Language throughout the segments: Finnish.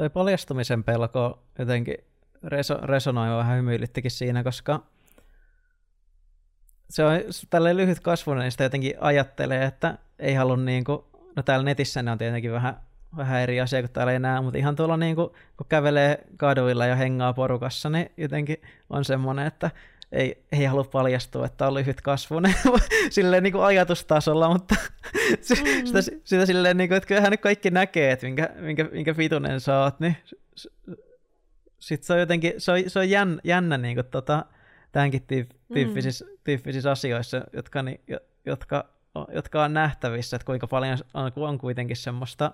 toi paljastumisen pelko jotenkin reso, resonoi vähän hymyilittikin siinä, koska se on tälle lyhyt kasvunen, niin sitä jotenkin ajattelee, että ei halua niin kuin, no täällä netissä ne on tietenkin vähän, vähän eri asia kuin täällä enää, mutta ihan tuolla niin kuin, kun kävelee kaduilla ja hengaa porukassa, niin jotenkin on semmoinen, että ei, ei halua paljastua, että on lyhyt kasvunen silleen niin kuin ajatustasolla, mutta mm. sitä, sitä silleen, niin kuin, että kyllähän nyt kaikki näkee, että minkä, minkä, minkä fitunen sä oot, niin sitten se on jotenkin, se on, se on jännä, jännä niin kuin, tota, tämänkin tyyppisissä, mm. tyyppisissä asioissa, jotka, niin, jotka, jotka on nähtävissä, että kuinka paljon on, on kuitenkin semmoista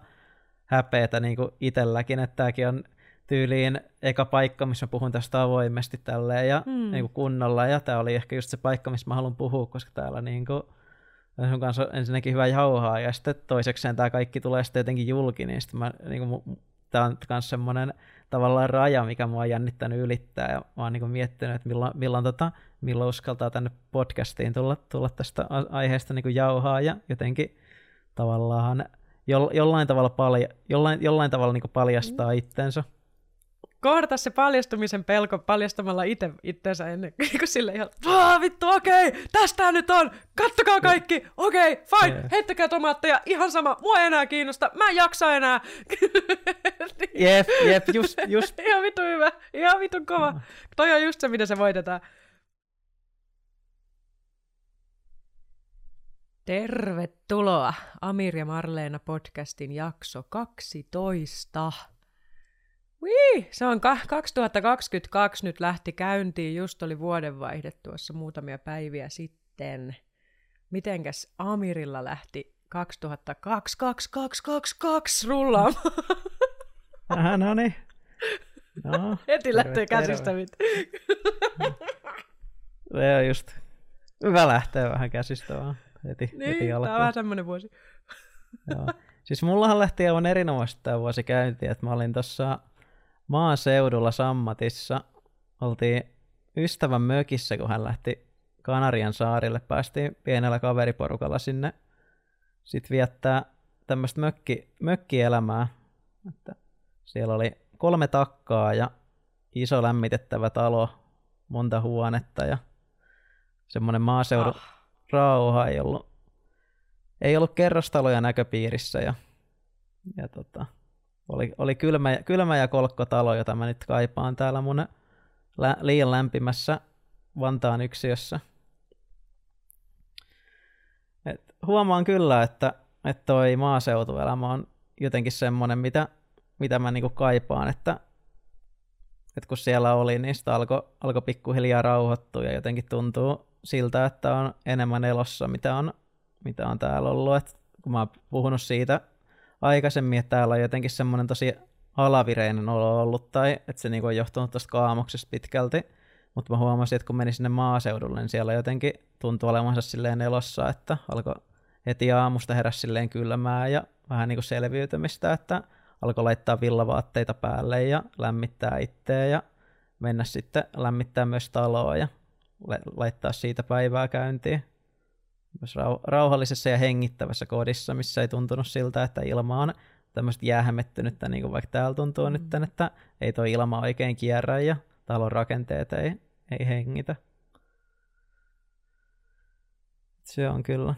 häpeätä niin kuin itselläkin, että tämäkin on tyyliin eka paikka, missä mä puhun tästä avoimesti tälleen ja mm. niin kuin kunnolla, ja tämä oli ehkä just se paikka, missä mä haluan puhua, koska täällä niin kuin, sun kanssa on ensinnäkin hyvä jauhaa, ja sitten toisekseen tämä kaikki tulee sitten jotenkin julki, niin sitten mä, niin kuin, tämä on myös semmoinen tavallaan raja, mikä mua on jännittänyt ylittää, ja mä oon niin miettinyt, että milloin, milloin, tota, milloin uskaltaa tänne podcastiin tulla, tulla tästä aiheesta niin jauhaa, ja jotenkin tavallaan jo, jollain tavalla, palja, jollain, jollain tavalla niin paljastaa mm. itsensä kohdata se paljastumisen pelko paljastamalla itse itsensä ennen kuin sille ihan, Vaa, vittu, okei, okay, tästä nyt on, kattokaa kaikki, okei, okay, fine, yeah. heittäkää tomaatteja, ihan sama, mua ei enää kiinnosta, mä en jaksa enää. jep, jep, just, just. ihan vittu hyvä, ihan vittu kova. Mm. Toi on just se, mitä se voitetaan. Tervetuloa Amir ja Marleena podcastin jakso 12. Wii, se on 2022 nyt lähti käyntiin, just oli vuodenvaihde tuossa muutamia päiviä sitten. Mitenkäs Amirilla lähti 2022 rullaamaan? Äh, no niin. No, Heti lähtee käsistä Se on just. Hyvä lähtee vähän käsistä vaan heti, niin, heti alkuun. Tämä on vähän semmoinen vuosi. Joo. Siis mullahan lähti aivan erinomaisesti tämä vuosi käyntiin, että mä olin tuossa maaseudulla Sammatissa. Oltiin ystävän mökissä, kun hän lähti Kanarian saarille. Päästiin pienellä kaveriporukalla sinne sitten viettää tämmöistä mökki, mökkielämää. Että siellä oli kolme takkaa ja iso lämmitettävä talo, monta huonetta ja semmoinen maaseudun ah. rauha ei ollut, ei ollut kerrostaloja näköpiirissä ja, ja tota, oli, oli kylmä, kylmä ja kolkko talo, jota mä nyt kaipaan täällä mun lä, liian lämpimässä Vantaan yksiössä. Et huomaan kyllä, että, että toi maaseutuelämä on jotenkin semmoinen, mitä, mitä mä niinku kaipaan, että, että kun siellä oli, niin sitä alkoi alko pikkuhiljaa rauhoittua ja jotenkin tuntuu siltä, että on enemmän elossa, mitä on, mitä on täällä ollut. Et kun mä oon puhunut siitä aikaisemmin, että täällä on jotenkin semmoinen tosi alavireinen olo ollut, tai että se niinku on johtunut tuosta kaamuksesta pitkälti, mutta mä huomasin, että kun menin sinne maaseudulle, niin siellä jotenkin tuntui olevansa silleen elossa, että alkoi heti aamusta heräsi silleen kylmää ja vähän niin kuin selviytymistä, että alkoi laittaa villavaatteita päälle ja lämmittää itseä ja mennä sitten lämmittää myös taloa ja laittaa siitä päivää käyntiin myös rau- rauhallisessa ja hengittävässä kodissa, missä ei tuntunut siltä, että ilma on tämmöistä jäähämettynyttä, niin kuin vaikka täällä tuntuu mm. nyt, että ei tuo ilma oikein kierrä ja talon rakenteet ei, ei hengitä. Se on kyllä,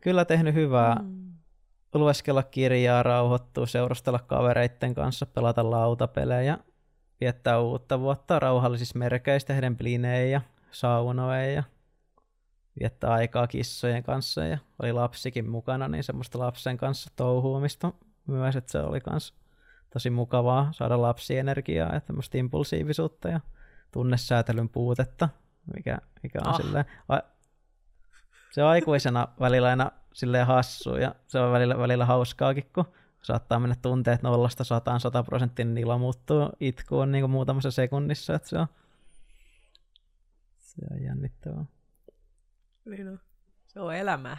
kyllä tehnyt hyvää mm. lueskella kirjaa, rauhoittua, seurustella kavereiden kanssa, pelata lautapelejä, viettää uutta vuotta rauhallisissa merkeissä, tehdä blinejä, saunoja viettää aikaa kissojen kanssa ja oli lapsikin mukana, niin semmoista lapsen kanssa touhuumista myös, että se oli kans tosi mukavaa saada lapsienergiaa ja tämmöistä impulsiivisuutta ja tunnesäätelyn puutetta, mikä, mikä on ah. silleen, a, se on aikuisena välillä aina silleen hassu ja se on välillä, välillä hauskaakin, kun saattaa mennä tunteet nollasta sataan sata prosenttinen ilo muuttuu itkuun niin kuin muutamassa sekunnissa, että se on, se on jännittävää. Niin on. Se on elämää.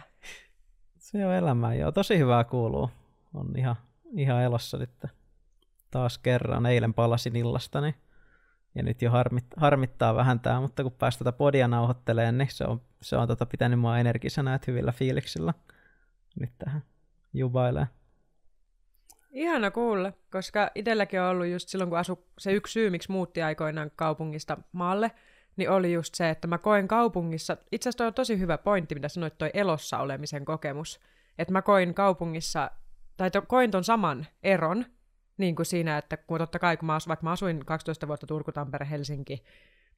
Se on elämää, joo. Tosi hyvää kuuluu. On ihan, ihan elossa nyt. Taas kerran. Eilen palasin illasta, niin ja nyt jo harmit, harmittaa vähän tämä, mutta kun päästä tätä podia nauhoittelemaan, niin se on, se on tota pitänyt mua energisena, että hyvillä fiiliksillä nyt tähän jubailee. Ihana kuulla, koska itselläkin on ollut just silloin, kun asu, se yksi syy, miksi muutti aikoinaan kaupungista maalle, niin oli just se, että mä koin kaupungissa, itse asiassa toi on tosi hyvä pointti, mitä sanoit, toi elossa olemisen kokemus, että mä koin kaupungissa, tai to, koin ton saman eron, niin kuin siinä, että kun totta kai, kun mä, asu, vaikka mä asuin 12 vuotta Turku, Tampere, Helsinki,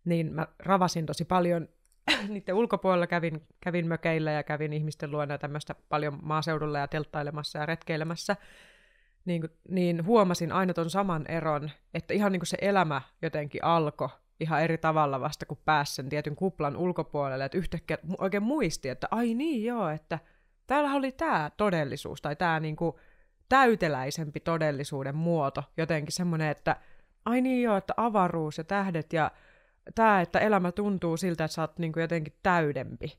niin mä ravasin tosi paljon niiden ulkopuolella, kävin, kävin mökeillä ja kävin ihmisten luona ja tämmöistä paljon maaseudulla ja telttailemassa ja retkeilemässä, niin, niin huomasin aina ton saman eron, että ihan niin kuin se elämä jotenkin alkoi ihan eri tavalla vasta, kun pääsi sen tietyn kuplan ulkopuolelle, että yhtäkkiä oikein muisti, että ai niin joo, että täällä oli tämä todellisuus, tai tämä niinku täyteläisempi todellisuuden muoto, jotenkin semmoinen, että ai niin joo, että avaruus ja tähdet ja tämä, että elämä tuntuu siltä, että sä oot niinku jotenkin täydempi.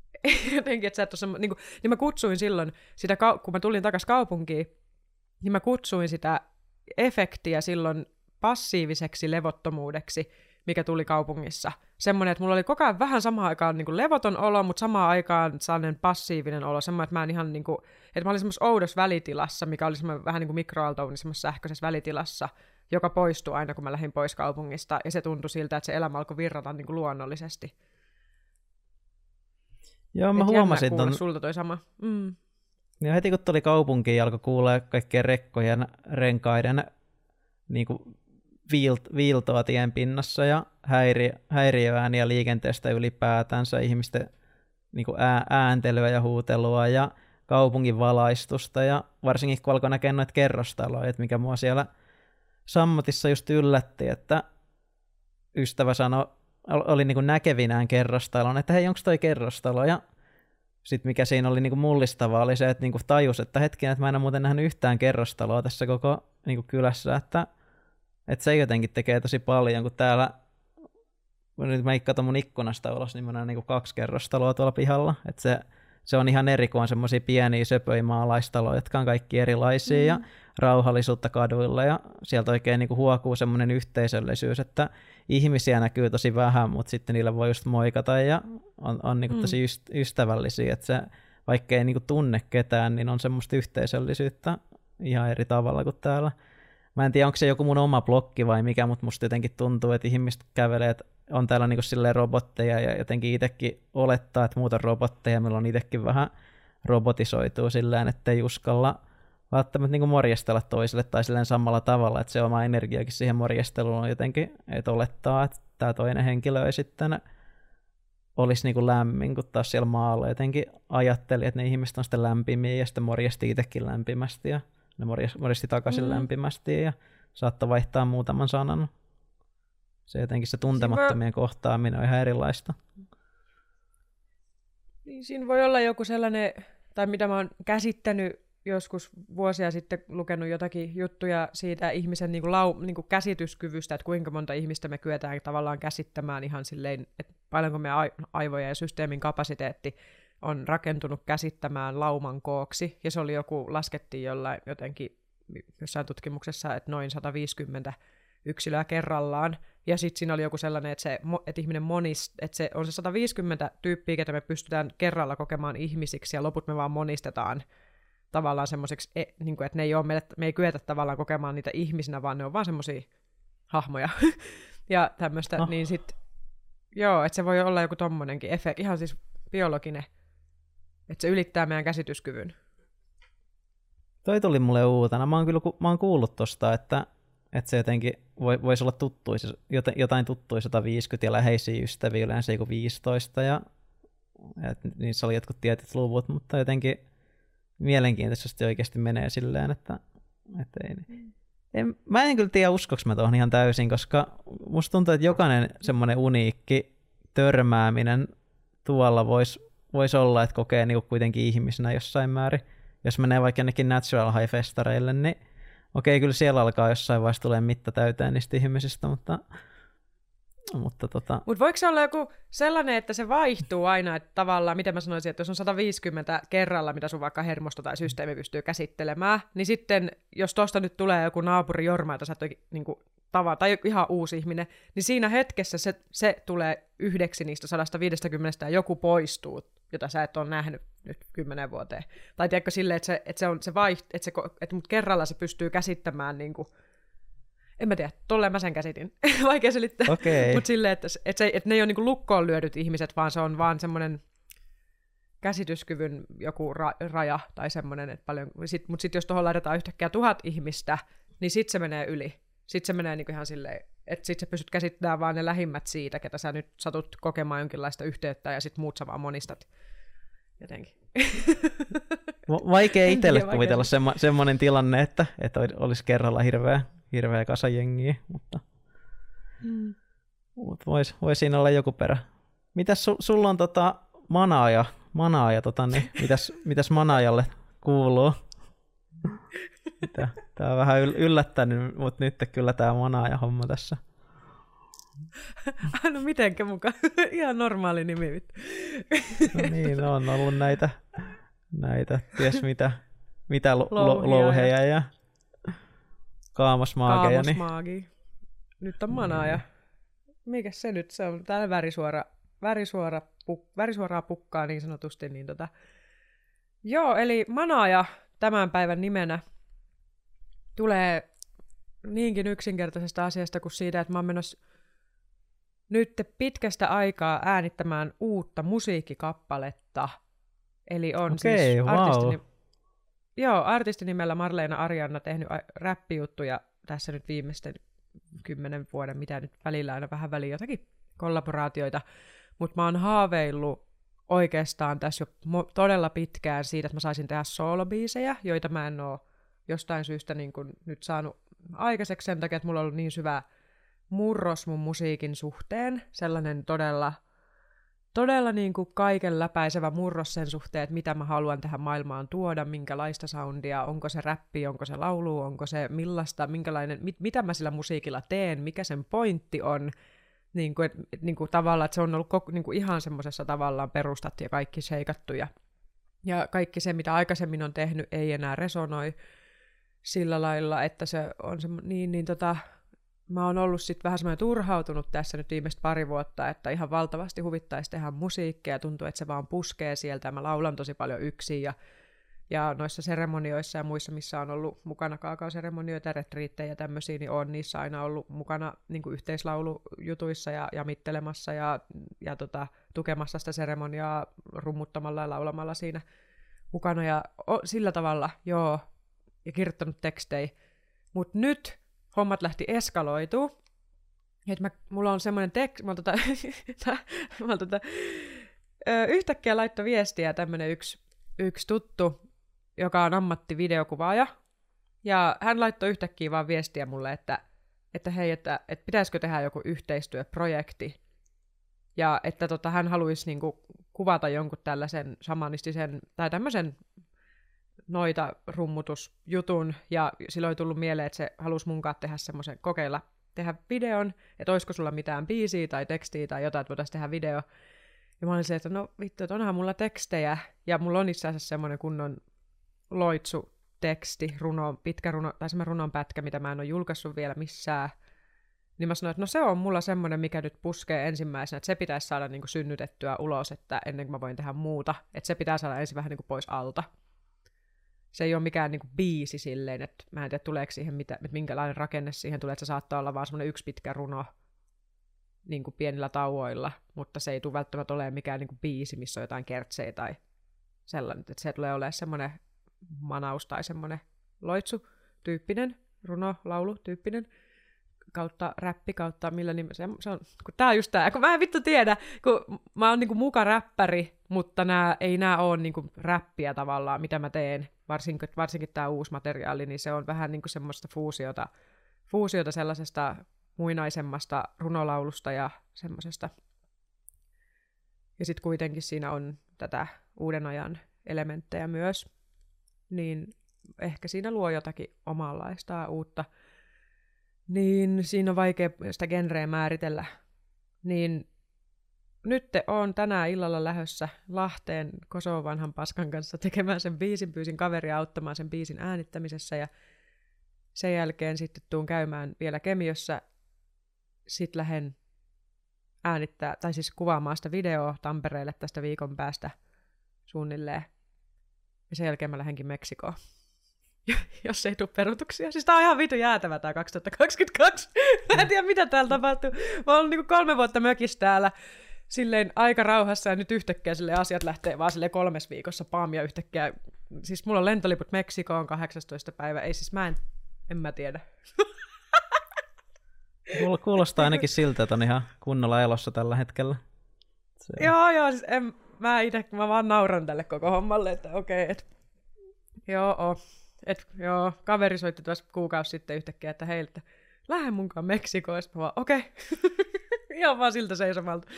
jotenkin, että sä et ole semmo... niinku, niin mä kutsuin silloin sitä, kun mä tulin takaisin kaupunkiin, niin mä kutsuin sitä efektiä silloin passiiviseksi levottomuudeksi, mikä tuli kaupungissa. Semmoinen, että mulla oli koko ajan vähän samaan aikaan niin kuin levoton olo, mutta samaan aikaan sellainen passiivinen olo. Semmoinen, että mä en ihan niin kuin, että mä olin semmoisessa oudossa välitilassa, mikä oli semmoinen vähän niin kuin mikroaaltouni semmoisessa sähköisessä välitilassa, joka poistui aina, kun mä lähdin pois kaupungista. Ja se tuntui siltä, että se elämä alkoi virrata niin kuin luonnollisesti. Joo, mä Et huomasin ton... sulta toi sama. Mm. Ja heti kun tuli kaupunkiin, alkoi kuulla kaikkien rekkojen, renkaiden niin kuin viilt, viiltoa tien pinnassa ja häiri, häiriöääniä liikenteestä ylipäätänsä, ihmisten niin kuin ää, ääntelyä ja huutelua ja kaupungin valaistusta ja varsinkin kun alkoi näkeä noita kerrostaloja, että mikä mua siellä sammutissa just yllätti, että ystävä sanoi, oli niin kuin näkevinään kerrostalon, että hei, onko toi kerrostalo? Ja sitten mikä siinä oli niin kuin mullistavaa oli se, että niin kuin tajus, että hetken, että mä en ole muuten nähnyt yhtään kerrostaloa tässä koko niin kuin kylässä, että että se jotenkin tekee tosi paljon, kun täällä, kun nyt mä katson mun ikkunasta ulos, niin mä näen niin kaksi kerrostaloa tuolla pihalla. Että se, se on ihan eri, kuin on semmoisia pieniä söpöjä maalaistaloja, jotka on kaikki erilaisia mm. ja rauhallisuutta kaduilla ja sieltä oikein niin kuin huokuu semmoinen yhteisöllisyys, että ihmisiä näkyy tosi vähän, mutta sitten niillä voi just moikata ja on, on niin kuin mm. tosi ystävällisiä, että se, vaikka ei niin kuin tunne ketään, niin on semmoista yhteisöllisyyttä ihan eri tavalla kuin täällä. Mä en tiedä, onko se joku mun oma blokki vai mikä, mutta musta jotenkin tuntuu, että ihmiset kävelee, että on täällä niinku silleen robotteja ja jotenkin itsekin olettaa, että muuta robotteja, meillä on itsekin vähän robotisoituu silleen, että ei uskalla välttämättä niin morjestella toiselle tai silleen samalla tavalla, että se oma energiakin siihen morjesteluun on jotenkin, että olettaa, että tämä toinen henkilö ei sitten olisi niin kuin lämmin, kun taas siellä maalla jotenkin ajatteli, että ne ihmiset on sitten lämpimiä ja sitten morjesti itsekin lämpimästi ja ne moristi takaisin mm. lämpimästi ja saattoi vaihtaa muutaman sanan. Se jotenkin se tuntemattomien voi... kohtaaminen on ihan erilaista. Niin siinä voi olla joku sellainen, tai mitä mä oon käsittänyt joskus vuosia sitten lukenut jotakin juttuja siitä ihmisen niin kuin lau, niin kuin käsityskyvystä, että kuinka monta ihmistä me kyetään tavallaan käsittämään ihan silleen, että paljonko me aivoja ja systeemin kapasiteetti on rakentunut käsittämään lauman kooksi, ja se oli joku, laskettiin jollain jotenkin jossain tutkimuksessa, että noin 150 yksilöä kerrallaan, ja sitten siinä oli joku sellainen, että, se, että ihminen monist, että se on se 150 tyyppiä, ketä me pystytään kerralla kokemaan ihmisiksi, ja loput me vaan monistetaan tavallaan semmoiseksi, e, niin kuin, että ne ei ole meille, me ei kyetä tavallaan kokemaan niitä ihmisinä, vaan ne on vaan semmoisia hahmoja. ja tämmöistä, oh. niin sitten, joo, että se voi olla joku tommonenkin efekti, ihan siis biologinen että se ylittää meidän käsityskyvyn. Toi tuli mulle uutena. Mä oon kyllä mä oon kuullut tosta, että, että se jotenkin voi, voisi olla tuttuisi, jotain tuttuja 150 ja läheisiä ystäviä yleensä joku 15 ja että niissä oli jotkut tietyt luvut, mutta jotenkin mielenkiintoisesti oikeasti menee silleen, että, että ei, en, mä en kyllä tiedä uskoks mä tuohon ihan täysin, koska musta tuntuu, että jokainen semmoinen uniikki törmääminen tuolla voisi vois olla, että kokee niinku kuitenkin ihmisenä jossain määrin. Jos menee vaikka jonnekin Natural High-festareille, niin okei, kyllä siellä alkaa jossain vaiheessa tulee mitta täyteen niistä ihmisistä, mutta mutta tota... Mut voiko se olla joku sellainen, että se vaihtuu aina, että tavallaan, miten mä sanoisin, että jos on 150 kerralla, mitä sun vaikka hermosto tai systeemi pystyy käsittelemään, niin sitten, jos tosta nyt tulee joku naapuri Jorma, jota sä et niin tava, tai ihan uusi ihminen, niin siinä hetkessä se, se tulee yhdeksi niistä 150 ja joku poistuu, jota sä et ole nähnyt nyt kymmenen vuoteen. Tai tiedätkö silleen, että se, että se on se vaiht, että, se, että mut kerralla se pystyy käsittämään niin kuin, en mä tiedä, tolleen mä sen käsitin. Vaikea selittää. Okay. Mutta silleen, että, että, se, että ne ei ole niin lukkoon lyödyt ihmiset, vaan se on vaan semmoinen käsityskyvyn joku ra- raja tai semmoinen, että paljon, sit, mutta sitten jos tuohon laitetaan yhtäkkiä tuhat ihmistä, niin sitten se menee yli. Sitten se menee niinku ihan silleen, että sitten sä pystyt käsittämään vaan ne lähimmät siitä, ketä sä nyt satut kokemaan jonkinlaista yhteyttä ja sitten muut sä vaan monistat jotenkin. Vaikea itselle kuvitella semmo, semmoinen tilanne, että, että olisi kerralla hirveä, hirveä kasa jengiä, mutta, hmm. mutta voisi vois siinä olla joku perä. Mitäs su, sulla on tota manaaja, manaaja tota, niin mitäs, mitäs manaajalle kuuluu? Tämä on vähän yllättänyt, mutta nyt kyllä tämä manaaja homma tässä. No mitenkä mukaan? Ihan normaali nimi. no niin, no on ollut näitä, näitä ties mitä, mitä lo, louheja ja, ja kaamasmaageja. Kaamasmaagi. Niin. Nyt on manaaja. Mikä se nyt? Se on täällä värisuora, värisuora puk, värisuoraa pukkaa niin sanotusti. Niin tota. Joo, eli manaaja tämän päivän nimenä tulee niinkin yksinkertaisesta asiasta kuin siitä, että mä oon menossa nyt pitkästä aikaa äänittämään uutta musiikkikappaletta. Eli on okay, siis wow. artisti, joo, artistinimellä Marleena Arjanna tehnyt räppijuttuja tässä nyt viimeisten kymmenen vuoden, mitä nyt välillä aina vähän väliin jotakin kollaboraatioita. Mutta mä oon haaveillut oikeastaan tässä jo todella pitkään siitä, että mä saisin tehdä soolobiisejä, joita mä en oo jostain syystä niin kun nyt saanut aikaiseksi sen takia, että mulla on ollut niin syvä murros mun musiikin suhteen, sellainen todella, todella niin kuin kaiken läpäisevä murros sen suhteen, että mitä mä haluan tähän maailmaan tuoda, minkälaista soundia, onko se räppi, onko se laulu, onko se millaista, minkälainen, mit, mitä mä sillä musiikilla teen, mikä sen pointti on, niin kuin, et, niin kuin tavallaan, että se on ollut koko, niin kuin ihan semmoisessa tavallaan perustat ja kaikki seikattu ja, ja kaikki se, mitä aikaisemmin on tehnyt, ei enää resonoi sillä lailla, että se on se, niin, niin tota, mä oon ollut sitten vähän semmoinen turhautunut tässä nyt viimeistä pari vuotta, että ihan valtavasti huvittaisi tehdä musiikkia ja tuntuu, että se vaan puskee sieltä mä laulan tosi paljon yksin ja, ja noissa seremonioissa ja muissa, missä on ollut mukana kaakaoseremonioita, retriittejä ja tämmöisiä, niin on niissä aina ollut mukana niin kuin yhteislaulujutuissa ja, ja mittelemassa ja, ja tota, tukemassa sitä seremoniaa rummuttamalla ja laulamalla siinä mukana ja o, sillä tavalla, joo, ja kirjoittanut tekstejä. Mutta nyt hommat lähti eskaloituu. Että mä, mulla on semmoinen teksti, mä, tota, mä tota, yhtäkkiä laittoi viestiä tämmönen yksi, yksi tuttu, joka on ammattivideokuvaaja. Ja hän laittoi yhtäkkiä vaan viestiä mulle, että, että hei, että, että pitäisikö tehdä joku yhteistyöprojekti. Ja että tota, hän haluaisi niinku kuvata jonkun tällaisen samanistisen, tai tämmöisen noita rummutusjutun, ja silloin oli tullut mieleen, että se halusi munkaan tehdä semmoisen, kokeilla tehdä videon, että olisiko sulla mitään biisiä tai tekstiä tai jotain, että voitaisiin tehdä video. Ja mä olin se, että no vittu, että onhan mulla tekstejä, ja mulla on itse asiassa semmoinen kunnon loitsu teksti, runo, pitkä runo, tai semmoinen runon pätkä, mitä mä en ole julkaissut vielä missään. Niin mä sanoin, että no se on mulla semmoinen, mikä nyt puskee ensimmäisenä, että se pitäisi saada niin kuin synnytettyä ulos, että ennen kuin mä voin tehdä muuta. Että se pitää saada ensin vähän niin kuin pois alta se ei ole mikään niin kuin, biisi silleen, että mä en tiedä tuleeko siihen, mitä, että minkälainen rakenne siihen tulee, että se saattaa olla vaan semmoinen yksi pitkä runo niin kuin pienillä tauoilla, mutta se ei tule välttämättä olemaan mikään niin kuin, biisi, missä on jotain kertsejä tai sellainen, että se tulee olemaan semmoinen manaus tai semmoinen loitsu tyyppinen, runo, laulu tyyppinen, kautta räppi kautta millä nimellä. Se, on, kun tää on just tää, kun mä en vittu tiedä, kun mä oon niinku muka räppäri, mutta nää, ei nää oo niinku räppiä tavallaan, mitä mä teen. Varsinkin, varsinkin tää uusi materiaali, niin se on vähän niinku semmoista fuusiota, fuusiota sellaisesta muinaisemmasta runolaulusta ja semmoisesta. Ja sitten kuitenkin siinä on tätä uuden ajan elementtejä myös, niin ehkä siinä luo jotakin omanlaista uutta niin siinä on vaikea sitä genreä määritellä. Niin nyt on tänään illalla lähössä Lahteen Kosovan vanhan paskan kanssa tekemään sen biisin, pyysin kaveria auttamaan sen biisin äänittämisessä ja Sen jälkeen sitten tuun käymään vielä Kemiössä. Sitten lähden äänittää, tai siis kuvaamaan sitä videoa Tampereelle tästä viikon päästä suunnilleen. Ja sen jälkeen mä lähdenkin Meksikoon. jos ei tule perutuksia. Siis tää on ihan vitu jäätävä tää 2022. mä en tiedä mitä täällä tapahtuu. Mä oon niinku kolme vuotta mökissä täällä silleen aika rauhassa ja nyt yhtäkkiä sille asiat lähtee vaan sille kolmes viikossa paam ja yhtäkkiä, siis mulla on lentoliput Meksikoon 18. päivä, ei siis mä en, en mä tiedä. Kuulostaa ainakin siltä, että on ihan kunnolla elossa tällä hetkellä. Se... Joo, joo, siis en, mä itse, mä vaan nauran tälle koko hommalle, että okei, okay, et, joo, et, joo, kaveri soitti tuossa kuukausi sitten yhtäkkiä, että hei, että lähde munkaan Meksikoon, mä vaan, okei, okay. ihan vaan siltä seisomalta.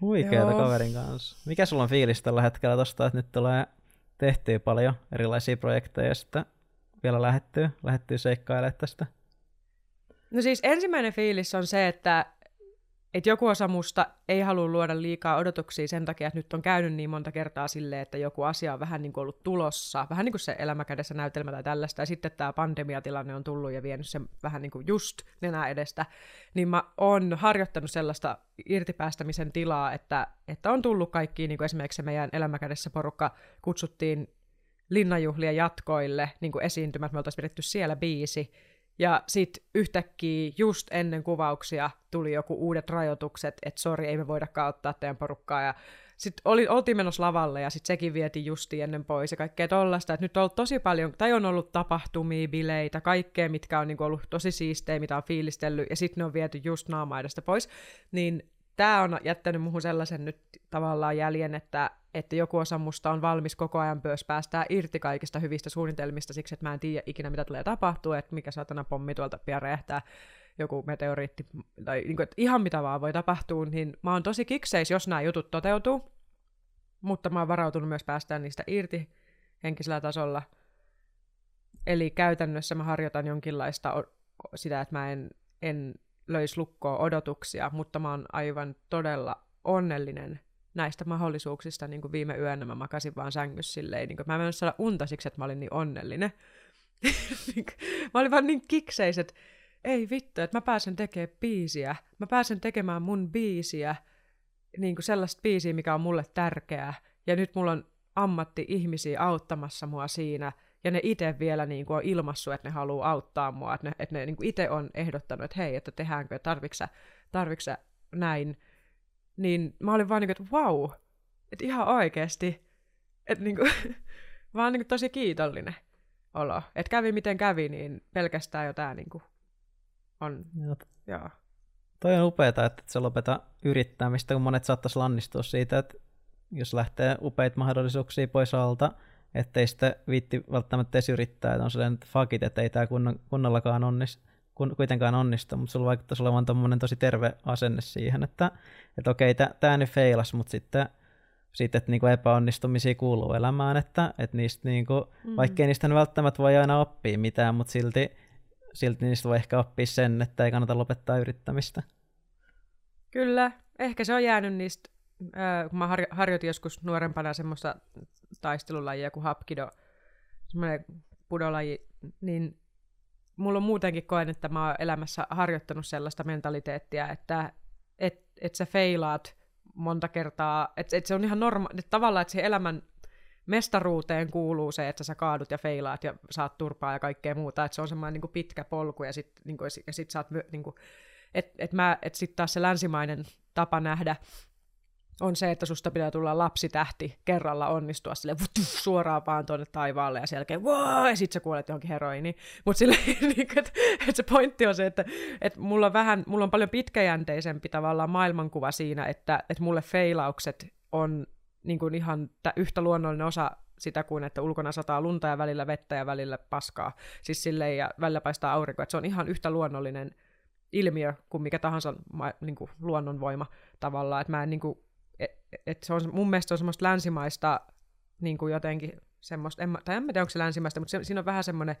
Huikeeta kaverin kanssa. Mikä sulla on fiilis tällä hetkellä tosta, että nyt tulee tehtyä paljon erilaisia projekteja ja sitten vielä lähettyy, lähettyy seikkailemaan tästä? No siis ensimmäinen fiilis on se, että että joku osa musta ei halua luoda liikaa odotuksia sen takia, että nyt on käynyt niin monta kertaa silleen, että joku asia on vähän niin kuin ollut tulossa, vähän niin kuin se elämäkädessä näytelmä tai tällaista, ja sitten tämä pandemiatilanne on tullut ja vienyt sen vähän niin kuin just nenä edestä, niin mä oon harjoittanut sellaista irtipäästämisen tilaa, että, että on tullut kaikki, niin kuin esimerkiksi se meidän elämäkädessä porukka kutsuttiin linnanjuhlien jatkoille niin kuin esiintymät, me oltaisiin pidetty siellä biisi, ja sitten yhtäkkiä just ennen kuvauksia tuli joku uudet rajoitukset, että sori, ei me voida ottaa teidän porukkaa. Ja sitten oli, oltiin menossa lavalle ja sitten sekin vietiin justi ennen pois ja kaikkea tollasta. Että nyt on ollut tosi paljon, tai on ollut tapahtumia, bileitä, kaikkea, mitkä on niinku ollut tosi siistejä, mitä on fiilistellyt, ja sitten ne on viety just naamaidasta pois. Niin tämä on jättänyt muuhun sellaisen nyt tavallaan jäljen, että, että joku osa musta on valmis koko ajan myös päästää irti kaikista hyvistä suunnitelmista siksi, että mä en tiedä ikinä, mitä tulee tapahtua, että mikä saatana pommi tuolta pian räjähtää, joku meteoriitti, tai niin kuin, että ihan mitä vaan voi tapahtua, niin mä oon tosi kikseis, jos nämä jutut toteutuu, mutta mä oon varautunut myös päästää niistä irti henkisellä tasolla. Eli käytännössä mä harjoitan jonkinlaista sitä, että mä en, en löisi lukkoa odotuksia, mutta mä oon aivan todella onnellinen näistä mahdollisuuksista. Niin kuin viime yönä mä makasin vaan sängyssä silleen, niin kuin mä en saada unta siksi, että mä olin niin onnellinen. mä olin vaan niin kikseis, että ei vittu, että mä pääsen tekemään biisiä. Mä pääsen tekemään mun biisiä, niin kuin sellaista biisiä, mikä on mulle tärkeää. Ja nyt mulla on ammatti-ihmisiä auttamassa mua siinä, ja ne itse vielä niin kuin on ilmassut, että ne haluaa auttaa mua, että ne, että ne niin kuin itse on ehdottanut, että hei, että tehdäänkö, tarviksä, tarviksä näin, niin mä olin vaan niin kuin, että vau, että ihan oikeasti, että niin kuin, vaan niin kuin tosi kiitollinen olo. Että kävi miten kävi, niin pelkästään jo tämä niin kuin on, joo. joo. Toi on upeaa, että et sä lopeta yrittämistä, kun monet saattaisi lannistua siitä, että jos lähtee upeita mahdollisuuksia pois alta, ettei sitten viitti välttämättä edes yrittää, että on sellainen, että fuck it, että ei tämä kunnon, kunnollakaan onnistu, kun, kuitenkaan onnistu, mutta sulla vaikuttaisi olevan tommonen tosi terve asenne siihen, että, että okei, tämä nyt feilas, mutta sitten sitten, että niinku epäonnistumisia kuuluu elämään, että, että niistä niinku, mm. vaikkei niistä välttämättä voi aina oppia mitään, mutta silti, silti niistä voi ehkä oppia sen, että ei kannata lopettaa yrittämistä. Kyllä, ehkä se on jäänyt niistä kun mä harjoitin joskus nuorempana semmoista taistelulajia kuin hapkido, semmoinen pudolaji, niin mulla on muutenkin koen, että mä oon elämässä harjoittanut sellaista mentaliteettia, että et, et sä feilaat monta kertaa, että et se on ihan norma, että tavallaan, että siihen elämän mestaruuteen kuuluu se, että sä kaadut ja feilaat ja saat turpaa ja kaikkea muuta, että se on semmoinen niin pitkä polku ja sitten niin ja sit saat, niin kuin, että et mä, et sitten taas se länsimainen tapa nähdä on se, että susta pitää tulla lapsitähti kerralla onnistua sille suoraan vaan tuonne taivaalle ja sen jälkeen wow, ja sit sä kuolet johonkin heroiniin. Mutta sille, niin, että, että se pointti on se, että, että mulla, on vähän, mulla on paljon pitkäjänteisempi tavallaan maailmankuva siinä, että, että mulle feilaukset on niin kuin ihan t- yhtä luonnollinen osa sitä kuin, että ulkona sataa lunta ja välillä vettä ja välillä paskaa. Siis silleen ja välillä paistaa aurinko. Että se on ihan yhtä luonnollinen ilmiö kuin mikä tahansa niin kuin luonnonvoima tavallaan. Että mä en niin kuin, että se on, mun mielestä se on semmoista länsimaista niin kuin jotenkin semmoista, en, tai en tiedä onko se länsimaista, mutta se, siinä on vähän semmoinen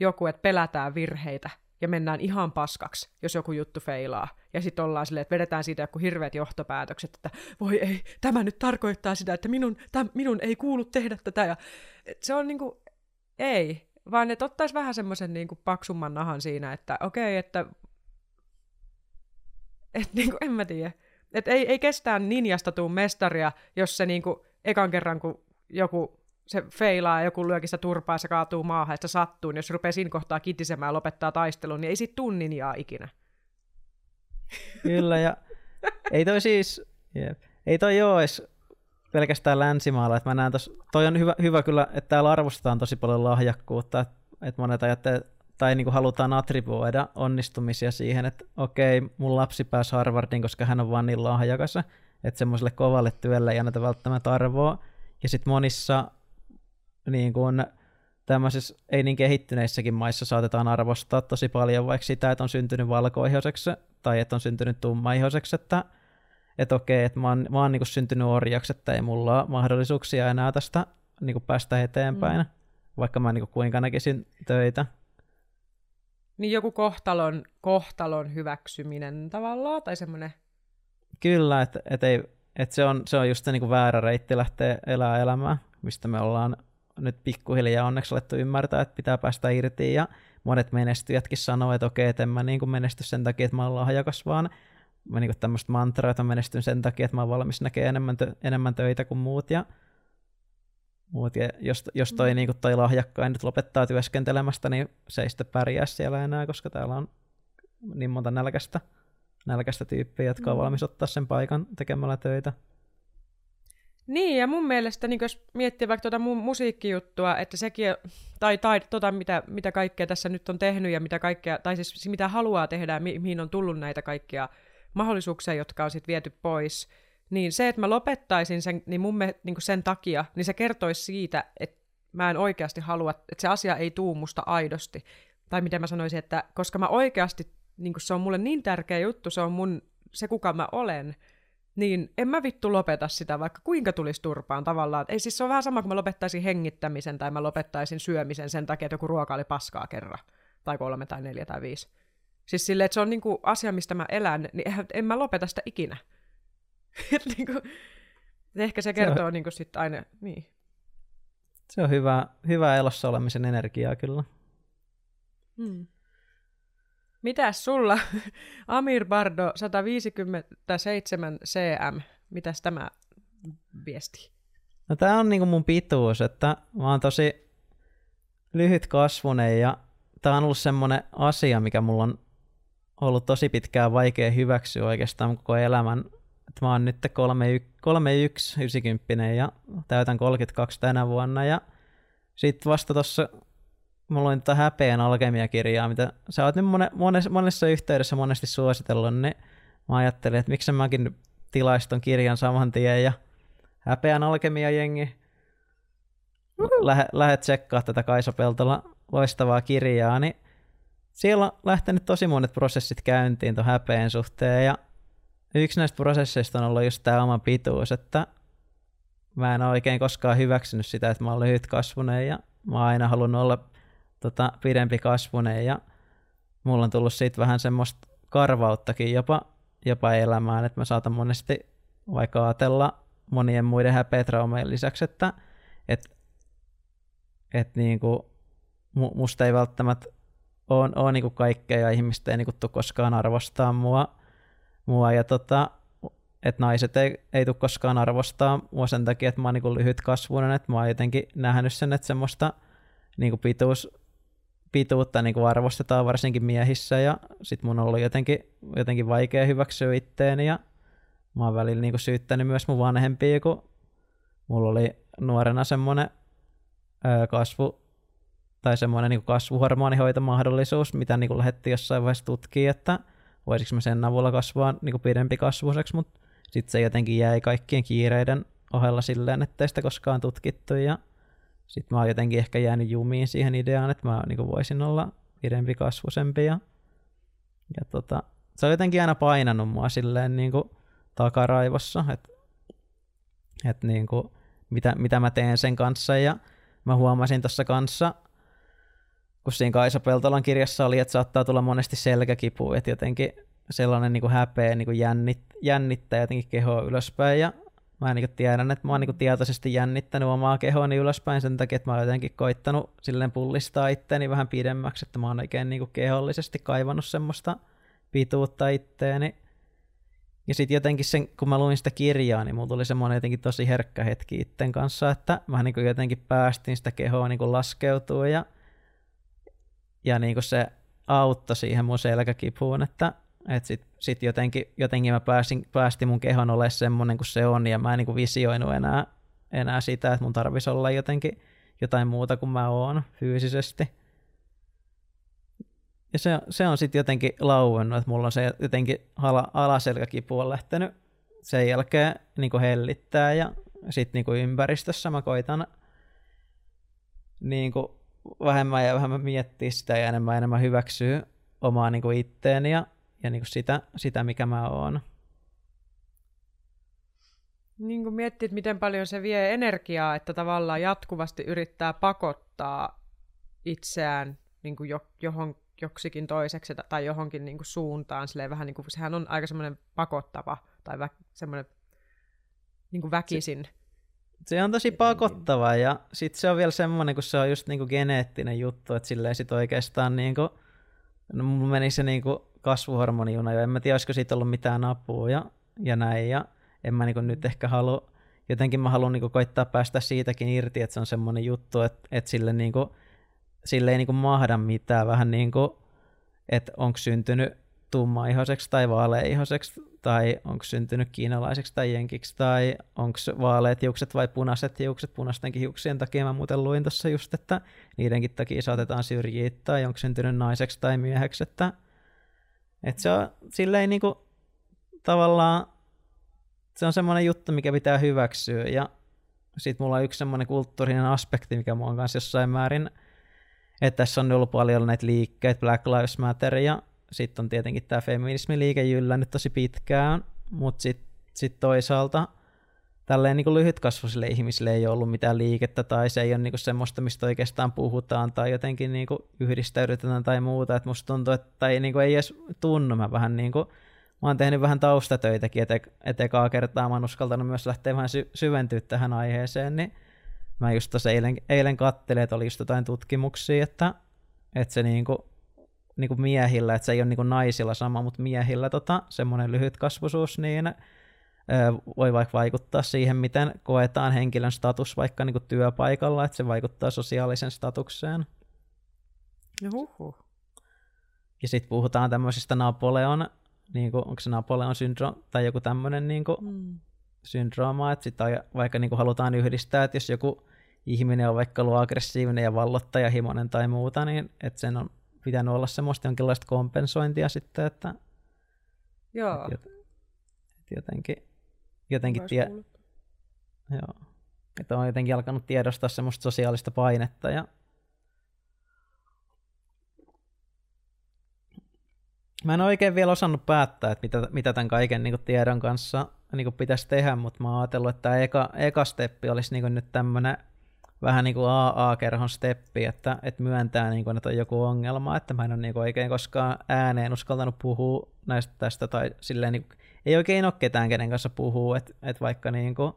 joku, että pelätään virheitä ja mennään ihan paskaksi, jos joku juttu feilaa. Ja sitten ollaan silleen, että vedetään siitä joku hirveät johtopäätökset, että voi ei, tämä nyt tarkoittaa sitä, että minun, täm, minun ei kuulu tehdä tätä. Ja, se on niinku, ei. vaan että ottaisi vähän semmoisen niin paksumman nahan siinä, että okei, okay, että et niin kuin, en mä tiedä. Et ei, ei kestään ninjasta tuu mestaria, jos se niin kuin, ekan kerran, kun joku se feilaa ja joku lyökin sitä turpaa se kaatuu maahan, että sattuu, niin jos se rupeaa siinä kohtaa kitisemään ja lopettaa taistelun, niin ei siitä tuu ninjaa ikinä. Kyllä, ja ei toi siis, jep. ei toi joo edes pelkästään länsimaalla, että mä näen tos, toi on hyvä, hyvä kyllä, että täällä arvostetaan tosi paljon lahjakkuutta, että, että monet ajattelee, tai niin kuin halutaan attribuoida onnistumisia siihen, että okei, mun lapsi pääsi Harvardiin, koska hän on vaan niin lahjakas, että semmoiselle kovalle työlle ei anneta välttämättä arvoa. Ja sitten monissa niin kuin, tämmöisissä ei niin kehittyneissäkin maissa saatetaan arvostaa tosi paljon vaikka sitä, että on syntynyt valkoihoiseksi tai että on syntynyt tummaihoiseksi, että että okei, että mä oon, mä oon niin syntynyt orjaksi, että ei mulla ole mahdollisuuksia enää tästä niin päästä eteenpäin, mm. vaikka mä niin kuinka näkisin töitä. Niin joku kohtalon, kohtalon hyväksyminen tavallaan, tai semmoinen... Kyllä, että et ei, et se, on, se on just se niin väärä reitti lähteä elää elämää, mistä me ollaan nyt pikkuhiljaa onneksi alettu ymmärtää, että pitää päästä irti, ja monet menestyjätkin sanoo, että okei, että en mä niin menesty sen takia, että mä oon lahjakas, vaan mä niin tämmöistä mantraa, että mä menestyn sen takia, että mä oon valmis näkemään enemmän, tö- enemmän töitä kuin muut, ja Mut ja jos, jos toi, mm. niin toi lahjakkain nyt lopettaa työskentelemästä, niin se ei sitten pärjää siellä enää, koska täällä on niin monta nälkästä, nälkästä tyyppiä, jotka on mm. valmis ottaa sen paikan tekemällä töitä. Niin, ja mun mielestä, niin jos miettii vaikka tuota mun musiikkijuttua, että sekin, tai, tai tuota, mitä, mitä kaikkea tässä nyt on tehnyt ja mitä kaikkea, tai siis mitä haluaa tehdä mi- mihin on tullut näitä kaikkia mahdollisuuksia, jotka on sitten viety pois, niin se, että mä lopettaisin sen, niin mun me, niin sen takia, niin se kertoisi siitä, että mä en oikeasti halua, että se asia ei tuu musta aidosti. Tai miten mä sanoisin, että koska mä oikeasti, niin se on mulle niin tärkeä juttu, se on mun, se kuka mä olen, niin en mä vittu lopeta sitä, vaikka kuinka tulisi turpaan tavallaan. Ei siis se on vähän sama, kun mä lopettaisin hengittämisen tai mä lopettaisin syömisen sen takia, että joku ruoka oli paskaa kerran. Tai kolme tai neljä tai viisi. Siis silleen, että se on niinku asia, mistä mä elän, niin en mä lopeta sitä ikinä. niinku, ehkä se kertoo se on, niinku sit aina, niin. Se on hyvä, hyvä elossa olemisen energiaa kyllä. Hmm. Mitäs sulla, Amir Bardo 157 cm, mitäs tämä viesti? No tää on niinku mun pituus, että mä oon tosi lyhyt kasvunen ja tää on ollut semmonen asia, mikä mulla on ollut tosi pitkään vaikea hyväksyä oikeastaan koko elämän. Mä oon nyt 31 90 ja täytän 32 tänä vuonna ja sitten vasta tuossa mulla on tätä häpeän alkemiakirjaa, mitä sä oot nyt monessa, monessa yhteydessä monesti suositellut, niin mä ajattelin, että miksi mäkin tilaiston kirjan saman tien ja häpeän alkemia jengi. Lähe, lähet tsekkaa tätä Kaisa Peltola loistavaa kirjaa, niin siellä on lähtenyt tosi monet prosessit käyntiin tuon häpeen suhteen ja yksi näistä prosesseista on ollut just tämä oma pituus, että mä en ole oikein koskaan hyväksynyt sitä, että mä oon lyhyt kasvunen ja mä oon aina halunnut olla tota, pidempi kasvunen ja mulla on tullut siitä vähän semmoista karvauttakin jopa, jopa elämään, että mä saatan monesti vaikka ajatella monien muiden häpeätraumejen lisäksi, että et, et niinku, musta ei välttämättä ole, ole niinku kaikkea ja ihmiset ei niinku koskaan arvostaa mua, mua. Ja tota, että naiset ei, ei tule koskaan arvostaa mua sen takia, että mä oon niinku lyhyt kasvuinen, että mä oon jotenkin nähnyt sen, että semmoista niinku pituus, pituutta niin arvostetaan varsinkin miehissä. Ja sit mun on ollut jotenkin, jotenkin vaikea hyväksyä itteeni ja mä oon välillä niin syyttänyt myös mun vanhempia, kun mulla oli nuorena semmoinen kasvu tai semmoinen niin kasvuhormonihoitomahdollisuus, mitä niin lähdettiin jossain vaiheessa tutkia, että voisiko mä sen avulla kasvaa niin kuin pidempi kasvuseksi, mutta sitten se jotenkin jäi kaikkien kiireiden ohella silleen, ettei sitä koskaan tutkittu ja sitten mä oon jotenkin ehkä jäänyt jumiin siihen ideaan, että mä niin voisin olla pidempi kasvusempi ja, ja tota, se on jotenkin aina painanut mua silleen niin kuin takaraivossa, että et niin kuin, mitä, mitä mä teen sen kanssa ja mä huomasin tuossa kanssa, kun siinä Kaisa Peltolan kirjassa oli, että saattaa tulla monesti selkäkipu, että jotenkin sellainen niin kuin häpeä niin kuin jännit, jännittää jotenkin kehoa ylöspäin ja mä niin tiedän, että mä oon niin tietoisesti jännittänyt omaa kehoani ylöspäin sen takia, että mä oon jotenkin koittanut silleen pullistaa itteeni vähän pidemmäksi, että mä oon oikein niin kehollisesti kaivannut semmoista pituutta itteeni. Ja sitten jotenkin sen, kun mä luin sitä kirjaa, niin mulla tuli semmoinen jotenkin tosi herkkä hetki itten kanssa, että mä niin jotenkin päästin sitä kehoa niin laskeutua ja, ja niin se auttoi siihen mun selkäkipuun, että et sit, sit jotenkin, jotenkin mä pääsin, päästin mun kehon olemaan semmoinen kuin se on, ja mä en niin kuin visioinut enää, enää sitä, että mun tarvisi olla jotenkin jotain muuta kuin mä oon fyysisesti. Ja se, se on sitten jotenkin lauennut, että mulla on se jotenkin ala, alaselkäkipu on lähtenyt sen jälkeen niin kuin hellittää, ja sitten niin ympäristössä mä koitan niin kuin vähemmän ja vähemmän miettiä sitä ja enemmän ja enemmän hyväksyä omaa niin kuin itteeni ja ja niin kuin sitä, sitä, mikä mä oon. Niin kuin miettii, että miten paljon se vie energiaa, että tavallaan jatkuvasti yrittää pakottaa itseään niin kuin jo, johon, joksikin toiseksi tai johonkin niin kuin suuntaan. Silleen vähän niin kuin, sehän on aika semmoinen pakottava tai vä, semmoinen niin kuin väkisin. Se, se on tosi pakottava ja sitten se on vielä semmoinen, kun se on just niin kuin geneettinen juttu, että silleen sit oikeastaan niin kuin, no mulla meni se niin kuin kasvuhormonijuna jo. En mä tiedä, olisiko siitä ollut mitään apua ja, ja näin. Ja en mä niin nyt ehkä halua, jotenkin mä haluan niin koittaa päästä siitäkin irti, että se on semmoinen juttu, että, että sille, niin kuin, sille ei niin mahda mitään. Vähän niin kuin, että onko syntynyt tummaihoiseksi tai vaaleihoiseksi, tai onko syntynyt kiinalaiseksi tai jenkiksi, tai onko vaaleat hiukset vai punaiset hiukset. Punaistenkin hiuksien takia mä muuten luin tuossa just, että niidenkin takia saatetaan syrjiä, tai onko syntynyt naiseksi tai mieheksi, että et se on silleen niinku, tavallaan, se on semmoinen juttu, mikä pitää hyväksyä. Ja sitten mulla on yksi semmoinen kulttuurinen aspekti, mikä mua on kanssa jossain määrin, että tässä on ollut paljon näitä liikkeitä, Black Lives Matter, ja sitten on tietenkin tämä feminismiliike jyllännyt tosi pitkään, mutta sitten sit toisaalta – tälleen niin lyhytkasvuisille ihmisille ei ole ollut mitään liikettä tai se ei ole niin semmoista, mistä oikeastaan puhutaan tai jotenkin niin kuin tai muuta. Että musta tuntuu, että tai niin ei edes tunnu. Mä vähän niin kuin, mä oon tehnyt vähän taustatöitäkin, että et ekaa kertaa mä oon uskaltanut myös lähteä vähän sy- syventyä tähän aiheeseen, niin mä just tuossa eilen, eilen kattelin, että oli just jotain tutkimuksia, että, että se niin kuin, niin kuin miehillä, että se ei ole niin kuin naisilla sama, mutta miehillä tota, semmoinen lyhytkasvuisuus, niin voi vaikka vaikuttaa siihen, miten koetaan henkilön status vaikka niin kuin työpaikalla, että se vaikuttaa sosiaalisen statukseen. Uhuhu. Ja sitten puhutaan tämmöisistä Napoleon, niin kuin, onko se Napoleon syndrooma tai joku tämmöinen niin kuin, mm. syndrooma, että sitten vaikka niin kuin halutaan yhdistää, että jos joku ihminen on vaikka ollut aggressiivinen ja vallottajahimoinen tai muuta, niin että sen on pitänyt olla semmoista jonkinlaista kompensointia sitten, että, Joo. että jotenkin jotenkin tie... Joo. Että on jotenkin alkanut tiedostaa semmoista sosiaalista painetta ja Mä en oikein vielä osannut päättää, että mitä, mitä tämän kaiken niin kuin tiedon kanssa niin kuin pitäisi tehdä, mutta mä oon ajatellut, että tämä eka, eka steppi olisi niin kuin nyt tämmöinen vähän niin kuin AA-kerhon steppi, että, että myöntää, niin kuin, että on joku ongelma, että mä en ole niin kuin oikein koskaan ääneen uskaltanut puhua näistä tästä tai silleen niin kuin ei oikein ole ketään, kenen kanssa puhuu, että et vaikka niin kuin,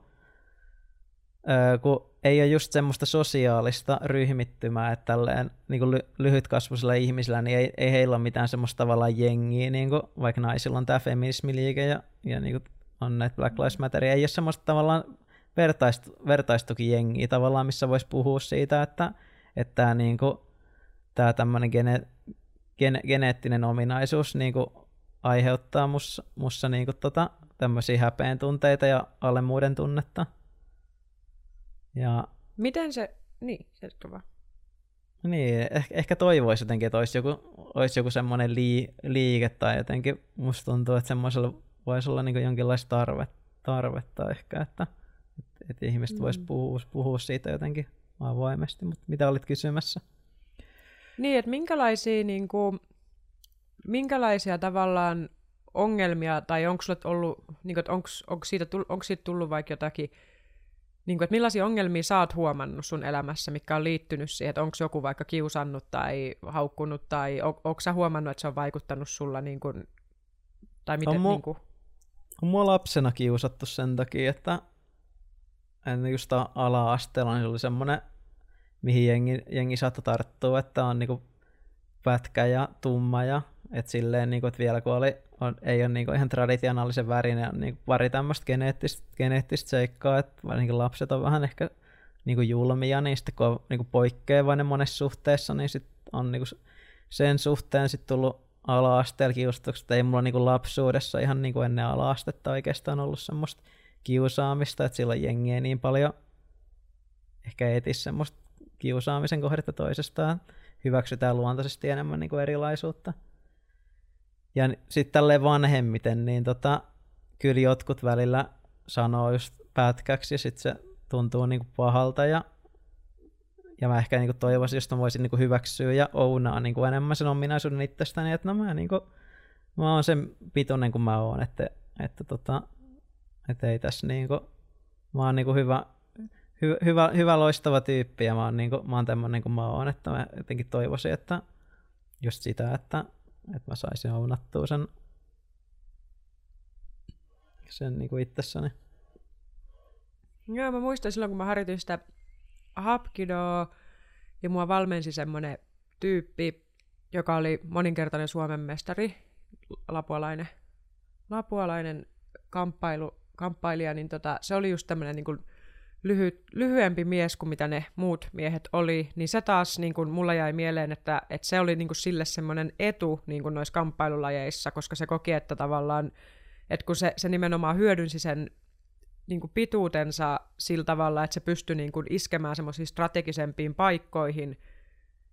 kun ei ole just semmoista sosiaalista ryhmittymää, että tälleen niin kuin ly- lyhytkasvuisilla ihmisillä, niin ei, ei heillä ole mitään semmoista tavallaan jengiä, niin kuin, vaikka naisilla on tämä feminismiliike ja, ja niin kuin on näitä Black Lives Matter, ei ole semmoista tavallaan vertaist, vertaistukijengiä tavallaan, missä voisi puhua siitä, että, että tämä, niin kuin, tämä tämmöinen gene, gene, geneettinen ominaisuus niin kuin aiheuttaa mussa, mussa niinku tota, tämmöisiä häpeen tunteita ja alemmuuden tunnetta. Ja, Miten se, niin, se vaan. Niin, ehkä, ehkä toivoisi jotenkin, että olisi joku, olisi joku semmoinen lii, liike tai jotenkin musta tuntuu, että semmoisella voisi olla niin jonkinlaista tarve, tarvetta ehkä, että, että, että ihmiset mm. voisi puhua, puhua siitä jotenkin avoimesti, mutta mitä olit kysymässä? Niin, että minkälaisia niin kuin, minkälaisia tavallaan ongelmia, tai onko sulle ollut, niin kuin, onko, onko, siitä tullut, onko siitä tullut vaikka jotakin, niin kuin, että millaisia ongelmia sä oot huomannut sun elämässä, mikä on liittynyt siihen, että onko joku vaikka kiusannut tai haukkunut, tai on, onko sä huomannut, että se on vaikuttanut sulla, niin kuin, tai miten, on, mu- niin kuin... on mua lapsena kiusattu sen takia, että, en just ala-asteella, niin se oli semmoinen, mihin jengi, jengi saattoi tarttua, että on niinku pätkä ja tumma ja et silleen, niinku, että vielä kun oli, on, ei ole niinku ihan traditionaalisen värinen, on niinku pari tämmöistä geneettistä, geneettistä seikkaa, että varsinkin lapset on vähän ehkä niinku julmia, niin sitten kun on niinku poikkeavainen monessa suhteessa, niin sit on niinku sen suhteen sitten tullut ala-asteella kiusatukset. Ei mulla niinku lapsuudessa ihan niinku ennen ala-astetta oikeastaan ollut semmoista kiusaamista, että silloin jengi ei niin paljon ehkä etisi semmoista kiusaamisen kohdetta toisestaan. Hyväksytään luontaisesti enemmän niinku erilaisuutta. Ja sitten tälleen vanhemmiten, niin tota, kyllä jotkut välillä sanoo just pätkäksi ja sitten se tuntuu niinku pahalta ja ja mä ehkä niinku toivoisin, jos mä voisin niinku hyväksyä ja ounaa niinku enemmän sen ominaisuuden itsestäni, että no mä, niinku, mä oon sen pituinen kuin mä oon, että, että, tota, että ei tässä niinku, mä oon niinku hyvä, hy, hyvä, hyvä, loistava tyyppi ja mä oon, niinku, mä oon tämmönen kuin mä oon, että mä jotenkin toivoisin, että just sitä, että, että mä saisin ounattua sen, sen niinku itsessäni. Joo, mä muistan silloin, kun mä harjoitin sitä hapkidoa, ja mua valmensi semmoinen tyyppi, joka oli moninkertainen Suomen mestari, lapualainen, lapualainen kamppailu, kamppailija, niin tota, se oli just tämmöinen niin lyhy, lyhyempi mies kuin mitä ne muut miehet oli, niin se taas niin kuin mulla jäi mieleen, että, että se oli niin kuin sille semmoinen etu niin kuin noissa kamppailulajeissa, koska se koki, että tavallaan, että kun se, se nimenomaan hyödynsi sen niin kuin pituutensa sillä tavalla, että se pystyi niin kuin iskemään semmoisiin strategisempiin paikkoihin.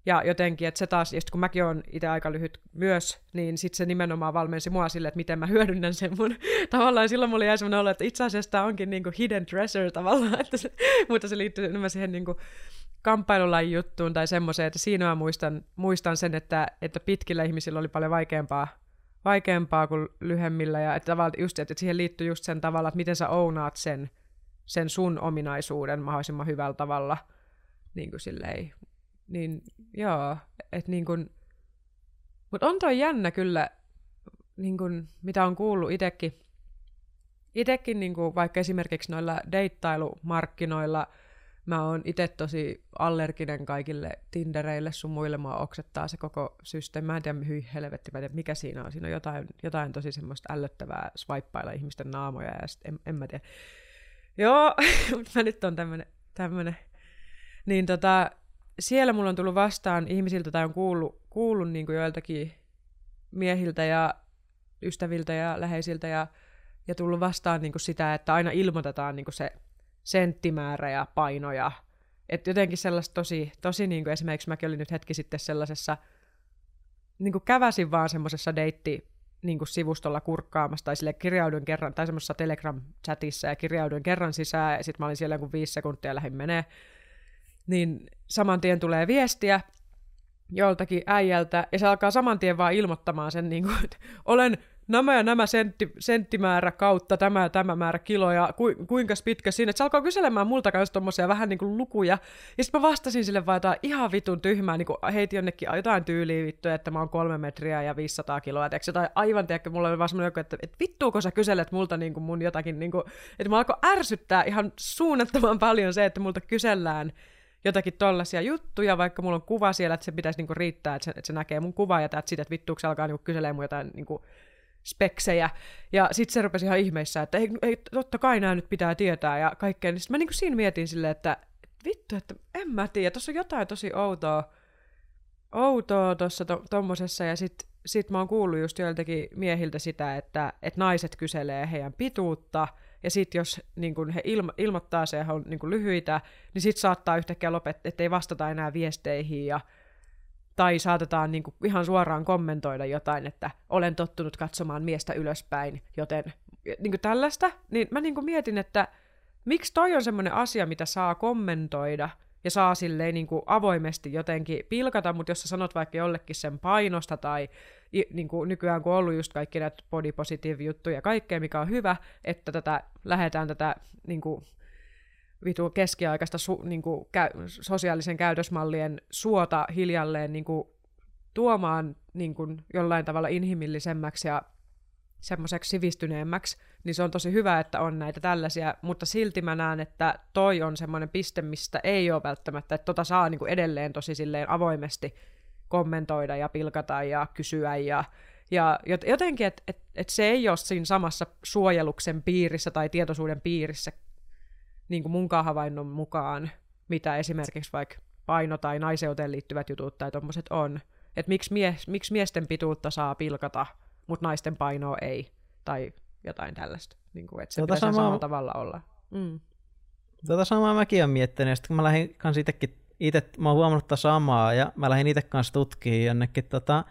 Ja jotenkin, että se taas, ja kun mäkin olen itse aika lyhyt myös, niin sitten se nimenomaan valmensi mua sille, että miten mä hyödynnän sen mun tavallaan. Silloin mulla jäi semmoinen olo, että itse asiassa tämä onkin niin kuin hidden treasure tavallaan, että se, mutta se liittyy enemmän siihen niin kuin kamppailulajin juttuun tai semmoiseen, että siinä mä muistan, muistan sen, että, että pitkillä ihmisillä oli paljon vaikeampaa vaikeampaa kuin lyhemmillä, ja että tavallaan just, että siihen liittyy just sen tavalla, että miten sä ounaat sen, sen sun ominaisuuden mahdollisimman hyvällä tavalla, niin kuin silleen, niin joo, että niin kuin, mutta on toi jännä kyllä, niin kuin, mitä on kuullut itsekin, itekin niin kuin, vaikka esimerkiksi noilla deittailumarkkinoilla, mä oon itse tosi allerginen kaikille Tindereille sun muille, mä oksettaa se koko systeemi. Mä en tiedä, hyi helvetti, mä en tiedä, mikä siinä on. Siinä on jotain, jotain tosi semmoista ällöttävää swippailla ihmisten naamoja ja sit en, en mä tiedä. Joo, mä nyt on tämmönen, tämmönen. Niin tota, siellä mulla on tullut vastaan ihmisiltä tai on kuullut, kuullut niin kuin joiltakin miehiltä ja ystäviltä ja läheisiltä ja, ja tullut vastaan niin kuin sitä, että aina ilmoitetaan niin kuin se senttimäärä ja painoja. Että jotenkin sellaista tosi, tosi niin kuin esimerkiksi mäkin olin nyt hetki sitten sellaisessa, niin kuin käväsin vaan semmoisessa deitti niin kuin sivustolla kurkkaamassa, tai sille kirjauduin kerran, tai semmoisessa Telegram-chatissa, ja kirjauduin kerran sisään, ja sitten mä olin siellä joku viisi sekuntia ja lähdin menee. Niin saman tien tulee viestiä joltakin äijältä, ja se alkaa saman tien vaan ilmoittamaan sen, niin kuin, että olen nämä ja nämä sentti, senttimäärä kautta tämä ja tämä määrä kiloja, ku, kuinka pitkä sinne. Et se alkoi kyselemään multa kanssa tommosia vähän niin kuin lukuja. Ja sitten mä vastasin sille vaan jotain ihan vitun tyhmää, niin kuin heitin jonnekin jotain tyyliä vittuja, että mä oon kolme metriä ja 500 kiloa. Et jotain aivan, tiedäkö, mulla oli vaan semmoinen että, että vittuuko sä kyselet multa niin kuin mun jotakin, niin kuin, että mä alkoi ärsyttää ihan suunnattoman paljon se, että multa kysellään jotakin tollaisia juttuja, vaikka mulla on kuva siellä, että se pitäisi niinku riittää, että se, että se näkee mun kuvaa ja että siitä, että vittuuko se alkaa niinku kyselee mun jotain niinku speksejä. Ja sitten se rupesi ihan ihmeissä, että ei, ei, totta kai nämä nyt pitää tietää ja kaikkea. Niin mä niin siinä mietin silleen, että vittu, että en mä tiedä, tuossa on jotain tosi outoa, outoa tuossa to, tommosessa. Ja sitten sit mä oon kuullut just joiltakin miehiltä sitä, että, että naiset kyselee heidän pituutta, ja sitten jos niin kun he ilmo- ilmoittaa se, on niin lyhyitä, niin sitten saattaa yhtäkkiä lopettaa, ettei vastata enää viesteihin, ja tai saatetaan niin kuin ihan suoraan kommentoida jotain, että olen tottunut katsomaan miestä ylöspäin, joten niin kuin tällaista, niin mä niin kuin mietin, että miksi toi on semmoinen asia, mitä saa kommentoida ja saa silleen niin kuin avoimesti jotenkin pilkata, mutta jos sä sanot vaikka jollekin sen painosta tai niin kuin nykyään kun on ollut just kaikki näitä body positive juttuja ja kaikkea, mikä on hyvä, että tätä lähdetään tätä niin kuin vitu keskiaikaista su, niin kuin, kä- sosiaalisen käytösmallien suota hiljalleen niin kuin, tuomaan niin kuin, jollain tavalla inhimillisemmäksi ja semmoiseksi sivistyneemmäksi, niin se on tosi hyvä, että on näitä tällaisia, mutta silti mä näen, että toi on semmoinen piste, mistä ei ole välttämättä, että tota saa niin kuin edelleen tosi silleen avoimesti kommentoida ja pilkata ja kysyä ja, ja jotenkin, että et, et se ei ole siinä samassa suojeluksen piirissä tai tietoisuuden piirissä niin kuin munkaan havainnon mukaan, mitä esimerkiksi vaikka paino- tai naiseuteen liittyvät jutut tai tommoset on. Että miksi, mie- miksi miesten pituutta saa pilkata, mutta naisten painoa ei, tai jotain tällaista. Niin kuin, että se tota pitäisi samaa... tavalla olla. Mm. Tota samaa mäkin olen miettinyt, ja sitten kun mä lähdin kanssa itsekin, itse, mä oon huomannut tätä samaa, ja mä lähdin itse kanssa tutkimaan jonnekin tota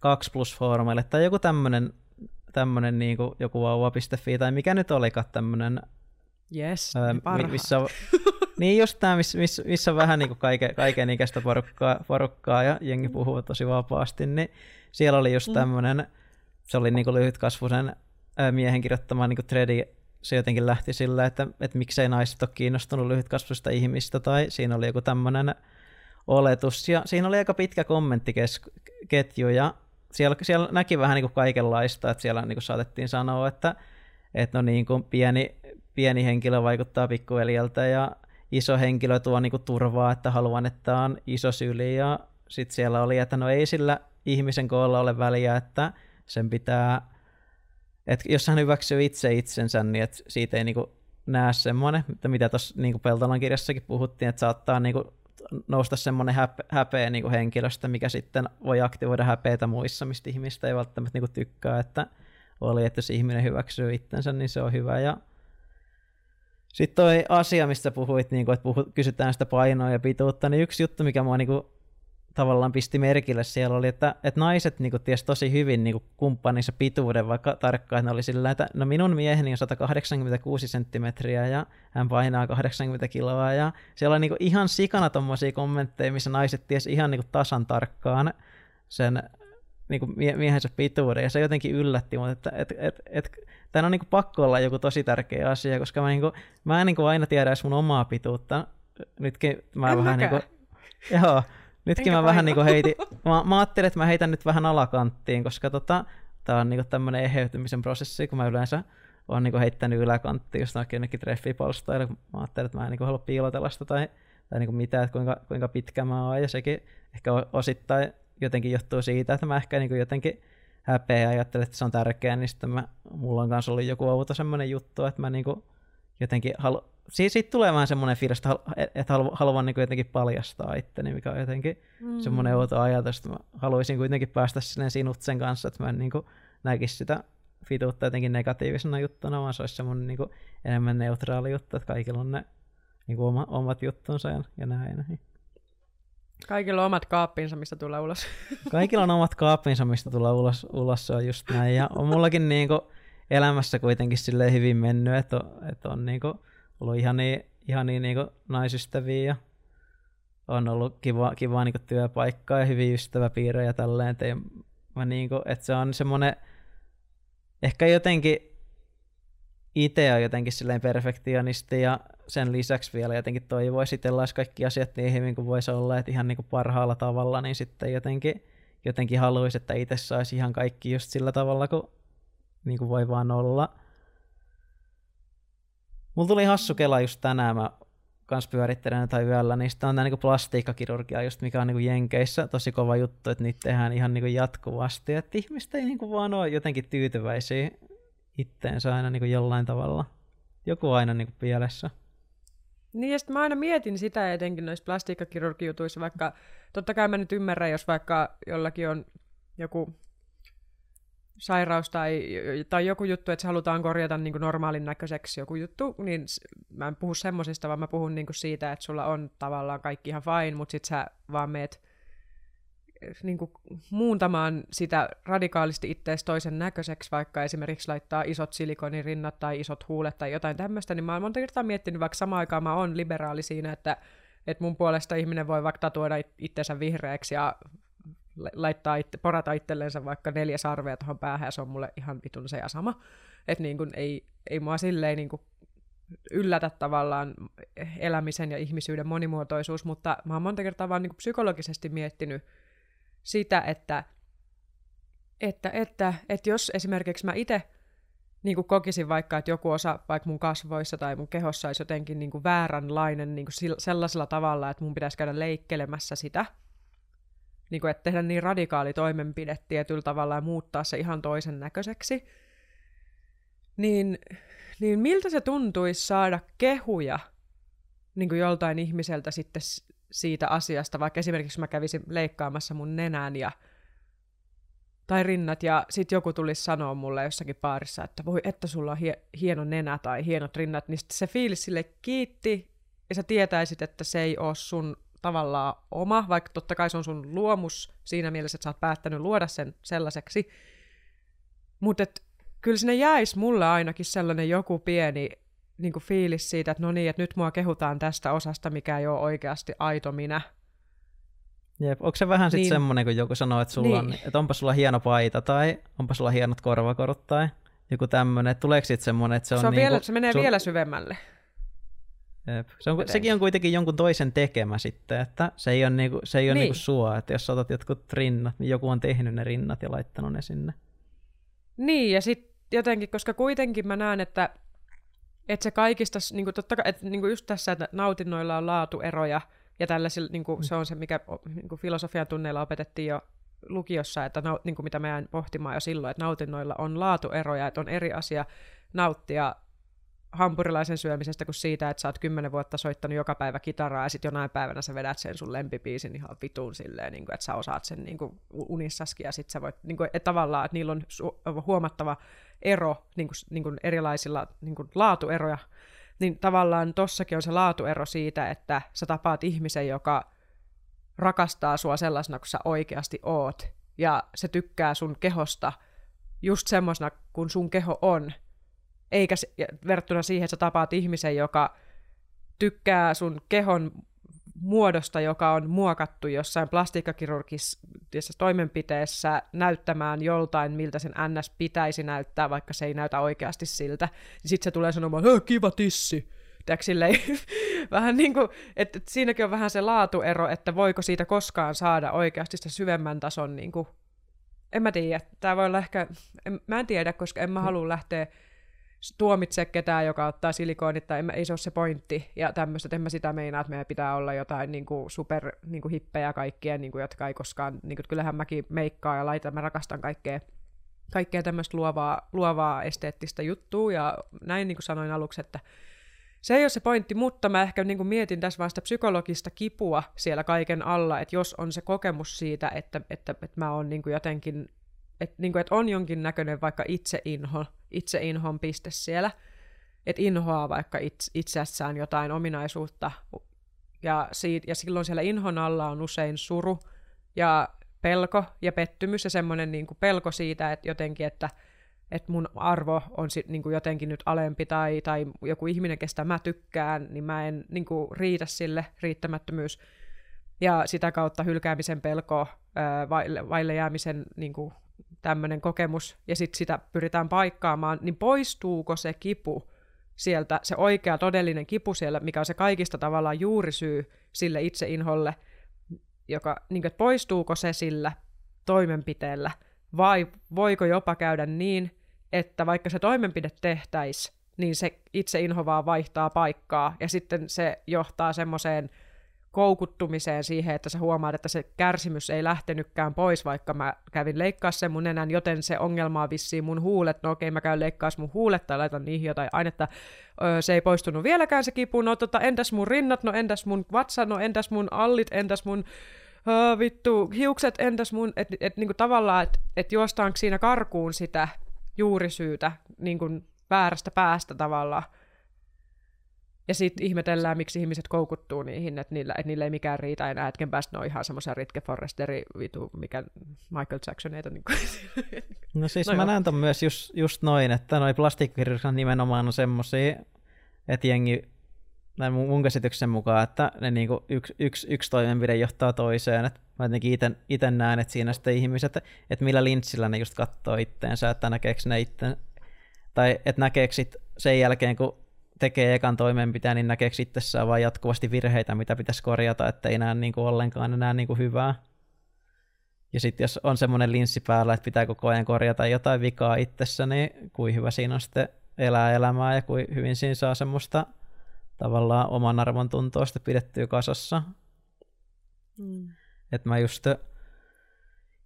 2 plus foorumeille, tai joku tämmönen, tämmönen niin kuin joku vauva.fi, tai mikä nyt olikaan tämmönen Yes, öö, missä niin just tämä, missä, missä, missä on vähän niin kuin kaiken, kaiken ikäistä porukkaa, porukkaa ja jengi puhuu tosi vapaasti, niin siellä oli just tämmöinen, mm. se oli niin kuin lyhytkasvuisen miehen kirjoittama niin kuin threadi, se jotenkin lähti sillä, että, että miksei naiset ole kiinnostunut lyhytkasvuista ihmistä, tai siinä oli joku tämmöinen oletus, ja siinä oli aika pitkä kommenttiketju, ja siellä, siellä näki vähän niin kuin kaikenlaista, että siellä niin kuin saatettiin sanoa, että, että no niin kuin pieni, pieni henkilö vaikuttaa pikkuveljeltä, ja iso henkilö tuo niin kuin turvaa, että haluan, että on iso syli, ja sitten siellä oli, että no ei sillä ihmisen koolla ole väliä, että sen pitää että jos hän hyväksyy itse itsensä, niin että siitä ei niinku näe semmoinen, mitä tuossa niinku Peltolan kirjassakin puhuttiin, että saattaa niinku nousta semmoinen häpe, häpeä niinku henkilöstä, mikä sitten voi aktivoida häpeitä muissa, mistä ihmistä ei välttämättä niinku tykkää, että oli, että jos ihminen hyväksyy itsensä, niin se on hyvä. Ja sitten toi asia, mistä puhuit, niin kun, että puhut, kysytään sitä painoa ja pituutta, niin yksi juttu, mikä mua niin tavallaan pisti merkille. Siellä oli, että, että naiset niin kuin, tiesi tosi hyvin niin kuin, kumppaninsa pituuden, vaikka tarkkaan, että ne oli sillä että no minun mieheni on 186 senttimetriä ja hän painaa 80 kiloa. Ja siellä oli niin kuin, ihan sikana tommosia kommentteja, missä naiset tiesi ihan niin kuin, tasan tarkkaan sen niin kuin, mie- miehensä pituuden. Ja se jotenkin yllätti mutta että et, et, et, tämä on niin kuin, pakko olla joku tosi tärkeä asia, koska mä, niin kuin, mä en niin kuin, aina tiedä edes mun omaa pituutta. Nytkin mä en vähän niin kuin, joo, Nytkin Enkä mä vähän niinku heitin, mä, mä ajattelin, että mä heitän nyt vähän alakanttiin, koska tota, tää on niinku tämmönen eheytymisen prosessi, kun mä yleensä oon niinku heittänyt yläkanttiin just oikein jonnekin treffipalstoille, kun mä ajattelin, että mä en niinku halua piilotella sitä tai, tai niinku mitään, että kuinka, kuinka pitkä mä oon, ja sekin ehkä osittain jotenkin johtuu siitä, että mä ehkä niinku jotenkin häpeä ja ajattelen, että se on tärkeää, niin sitten mä, mulla on kanssa ollut joku outo semmoinen juttu, että mä niinku jotenkin halu, siis siitä tulee vähän semmoinen fiilis, että, että haluan niin jotenkin paljastaa itteni, mikä on jotenkin mm. semmoinen outo ajatus, että mä haluaisin kuitenkin päästä sinne sinut sen kanssa, että mä en niin näkisi sitä fituutta jotenkin negatiivisena juttuna, vaan se olisi semmoinen niin enemmän neutraali juttu, että kaikilla on ne niin kuin oma, omat juttunsa ja, ja näin. Kaikilla on omat kaappinsa, mistä tulee ulos. Kaikilla on omat kaappinsa, mistä tulee ulos, ulos se on just näin. Ja on mullakin niin kuin elämässä kuitenkin silleen hyvin mennyt, että on, että on niin kuin, ollut ihan niin, ihan niin, niin naisystäviä ja on ollut kiva, kiva niin työpaikkaa ja hyviä ystäväpiirejä ja tälleen. Että, mä kuin, että se on semmoinen, ehkä jotenkin itse on jotenkin silleen perfektionisti ja sen lisäksi vielä jotenkin toivoisi itsellä kaikki asiat niin hyvin kuin voisi olla, että ihan niin kuin parhaalla tavalla, niin sitten jotenkin, jotenkin haluaisi, että itse saisi ihan kaikki just sillä tavalla, kun, niin kuin voi vaan olla. Mulla tuli hassu kela just tänään, mä kans pyörittelen tai yöllä, niin on tämä niinku plastiikkakirurgia just, mikä on niinku Jenkeissä tosi kova juttu, että niitä tehdään ihan niinku jatkuvasti, että ihmiset ei niinku vaan ole jotenkin tyytyväisiä itteensä aina niinku jollain tavalla. Joku aina niinku pielessä. Niin, ja sitten mä aina mietin sitä etenkin noissa plastiikkakirurgijutuissa, vaikka totta kai mä nyt ymmärrän, jos vaikka jollakin on joku sairaus tai, tai joku juttu, että se halutaan korjata niin kuin normaalin näköiseksi joku juttu, niin mä en puhu semmosista, vaan mä puhun niin kuin siitä, että sulla on tavallaan kaikki ihan fine, mutta sit sä vaan meet niin kuin muuntamaan sitä radikaalisti ittees toisen näköiseksi, vaikka esimerkiksi laittaa isot silikonirinnat tai isot huulet tai jotain tämmöistä, niin mä oon monta kertaa miettinyt, vaikka samaan aikaan mä oon liberaali siinä, että, että mun puolesta ihminen voi vaikka tatuoida itsensä vihreäksi ja laittaa itse, porata itsellensä vaikka neljä sarvea tuohon päähän ja se on mulle ihan vitun se ja sama. Että niin ei, ei mua silleen niin kuin yllätä tavallaan elämisen ja ihmisyyden monimuotoisuus, mutta mä oon monta kertaa vaan niin psykologisesti miettinyt sitä, että että, että, että jos esimerkiksi mä itse niin kuin kokisin vaikka, että joku osa vaikka mun kasvoissa tai mun kehossa olisi jotenkin niin kuin vääränlainen niin kuin sellaisella tavalla, että mun pitäisi käydä leikkelemässä sitä, niin kuin, että tehdä niin radikaali toimenpide tietyllä tavalla ja muuttaa se ihan toisen näköiseksi, niin, niin miltä se tuntuisi saada kehuja niin kuin joltain ihmiseltä sitten siitä asiasta, vaikka esimerkiksi mä kävisin leikkaamassa mun nenän ja tai rinnat, ja sitten joku tulisi sanoa mulle jossakin paarissa, että voi, että sulla on hie- hieno nenä tai hienot rinnat, niin se fiilis sille kiitti, ja sä tietäisit, että se ei ole sun tavallaan oma, vaikka totta kai se on sun luomus siinä mielessä, että sä oot päättänyt luoda sen sellaiseksi. Mutta kyllä sinne jäisi mulle ainakin sellainen joku pieni niin kuin fiilis siitä, että no niin, että nyt mua kehutaan tästä osasta, mikä ei ole oikeasti aito minä. Jep. Onko se vähän sitten niin. semmoinen, kun joku sanoo, että, sulla niin. on, että onpa sulla hieno paita tai onpa sulla hienot korvakorut tai joku tämmöinen. Tuleeko sitten semmoinen, että se on... Se, on niin vielä, se menee sun... vielä syvemmälle. Jep. Se on, sekin on kuitenkin jonkun toisen tekemä sitten, että se ei ole, niinku, se ei ole niin. niinku sua, että jos otat jotkut rinnat, niin joku on tehnyt ne rinnat ja laittanut ne sinne. Niin, ja sitten jotenkin, koska kuitenkin mä näen, että, että se kaikista, niin kuin totta kai, että niin kuin just tässä, että nautinnoilla on laatueroja, ja tällaisilla, niin kuin, mm. se on se, mikä niin kuin filosofian tunneilla opetettiin jo lukiossa, että niin kuin mitä mä jäin pohtimaan jo silloin, että nautinnoilla on laatueroja, että on eri asia nauttia hampurilaisen syömisestä kuin siitä, että sä oot kymmenen vuotta soittanut joka päivä kitaraa ja sitten jonain päivänä sä vedät sen sun lempipiisin ihan vituun silleen, niin kuin, että sä osaat sen niin kuin unissaskin ja sitten sä voit, niin kuin, että tavallaan, että niillä on huomattava ero niin kuin, niin kuin erilaisilla niin kuin laatueroja, niin tavallaan tossakin on se laatuero siitä, että sä tapaat ihmisen, joka rakastaa sua sellaisena kuin sä oikeasti oot, ja se tykkää sun kehosta just semmoisena kuin sun keho on, eikä verrattuna siihen, että sä tapaat ihmisen, joka tykkää sun kehon muodosta, joka on muokattu jossain plastiikkakirurgisessa toimenpiteessä näyttämään joltain, miltä sen NS pitäisi näyttää, vaikka se ei näytä oikeasti siltä, niin sitten se tulee sanomaan, että kiva tissi. silleen, vähän niin kuin, että, että siinäkin on vähän se laatuero, että voiko siitä koskaan saada oikeasti sitä syvemmän tason, niin kuin, en mä tiedä, tämä voi olla ehkä, en, mä en tiedä, koska en mä mm. halua lähteä tuomitse ketään, joka ottaa silikoonit, tai ei se ole se pointti, ja tämmöistä, että en mä sitä meinaa, että meidän pitää olla jotain niin kuin super niin kuin hippejä kaikkien, niin kuin, jotka ei koskaan, niin kuin, kyllähän mäkin meikkaa ja laitan, mä rakastan kaikkea, kaikkea tämmöistä luovaa, luovaa esteettistä juttua, ja näin niin kuin sanoin aluksi, että se ei ole se pointti, mutta mä ehkä niin kuin mietin tässä vaan sitä psykologista kipua siellä kaiken alla, että jos on se kokemus siitä, että, että, että mä oon niin kuin jotenkin että niinku, et on jonkin näköinen vaikka itseinho, itseinhon piste siellä, että inhoaa vaikka itse, itsessään jotain ominaisuutta, ja, siitä, ja silloin siellä inhon alla on usein suru ja pelko ja pettymys ja semmoinen niin pelko siitä, että jotenkin, että, että mun arvo on sit, niin kuin jotenkin nyt alempi tai, tai joku ihminen, kestä mä tykkään, niin mä en niin kuin, riitä sille, riittämättömyys. Ja sitä kautta hylkäämisen pelko, ää, vaille, vaille jäämisen niin kuin, tämmöinen kokemus, ja sitten sitä pyritään paikkaamaan, niin poistuuko se kipu sieltä, se oikea todellinen kipu siellä, mikä on se kaikista tavallaan juurisyy sille itseinholle, joka, niin kuin, poistuuko se sillä toimenpiteellä, vai voiko jopa käydä niin, että vaikka se toimenpide tehtäisiin, niin se itseinho vaan vaihtaa paikkaa, ja sitten se johtaa semmoiseen koukuttumiseen siihen, että sä huomaat, että se kärsimys ei lähtenytkään pois, vaikka mä kävin leikkaa sen mun nenän, joten se ongelma on vissiin mun huulet. No okei, mä käyn leikkaa mun huulet tai laitan niihin jotain ainetta. Öö, se ei poistunut vieläkään se kipu. No tota, entäs mun rinnat, no entäs mun vatsa, no entäs mun allit, entäs mun öö, vittu hiukset, entäs mun, että et, niinku tavallaan, että et juostaanko siinä karkuun sitä juurisyytä niinku väärästä päästä tavallaan. Ja sitten ihmetellään, miksi ihmiset koukuttuu niihin, että niillä, että niillä ei mikään riitä enää hetken päästä, ne on ihan semmoisia Ritke Forresteri, vitu, mikä Michael Jacksoneita. Niin kuin. No siis no mä näen ton myös just, just noin, että noi plastiikkakirurgiat nimenomaan on semmoisia, että jengi, näin mun, mun käsityksen mukaan, että ne niinku yksi, yksi, yksi toimenpide johtaa toiseen. Et mä jotenkin itse näen, että siinä sitten ihmiset, että millä linssillä ne just katsoo itteensä, että näkeekö ne itse, tai että näkeekö sit sen jälkeen, kun tekee ekan toimenpiteen, niin näkeekö itsessään vain jatkuvasti virheitä, mitä pitäisi korjata, että ei näe niin kuin ollenkaan enää niin kuin hyvää. Ja sitten jos on semmoinen linssi päällä, että pitää koko ajan korjata jotain vikaa itsessä, niin kuin hyvä siinä on sitten elää elämää ja kuin hyvin siinä saa semmoista tavallaan oman arvon tuntoa pidettyä kasassa. Mm. Että mä just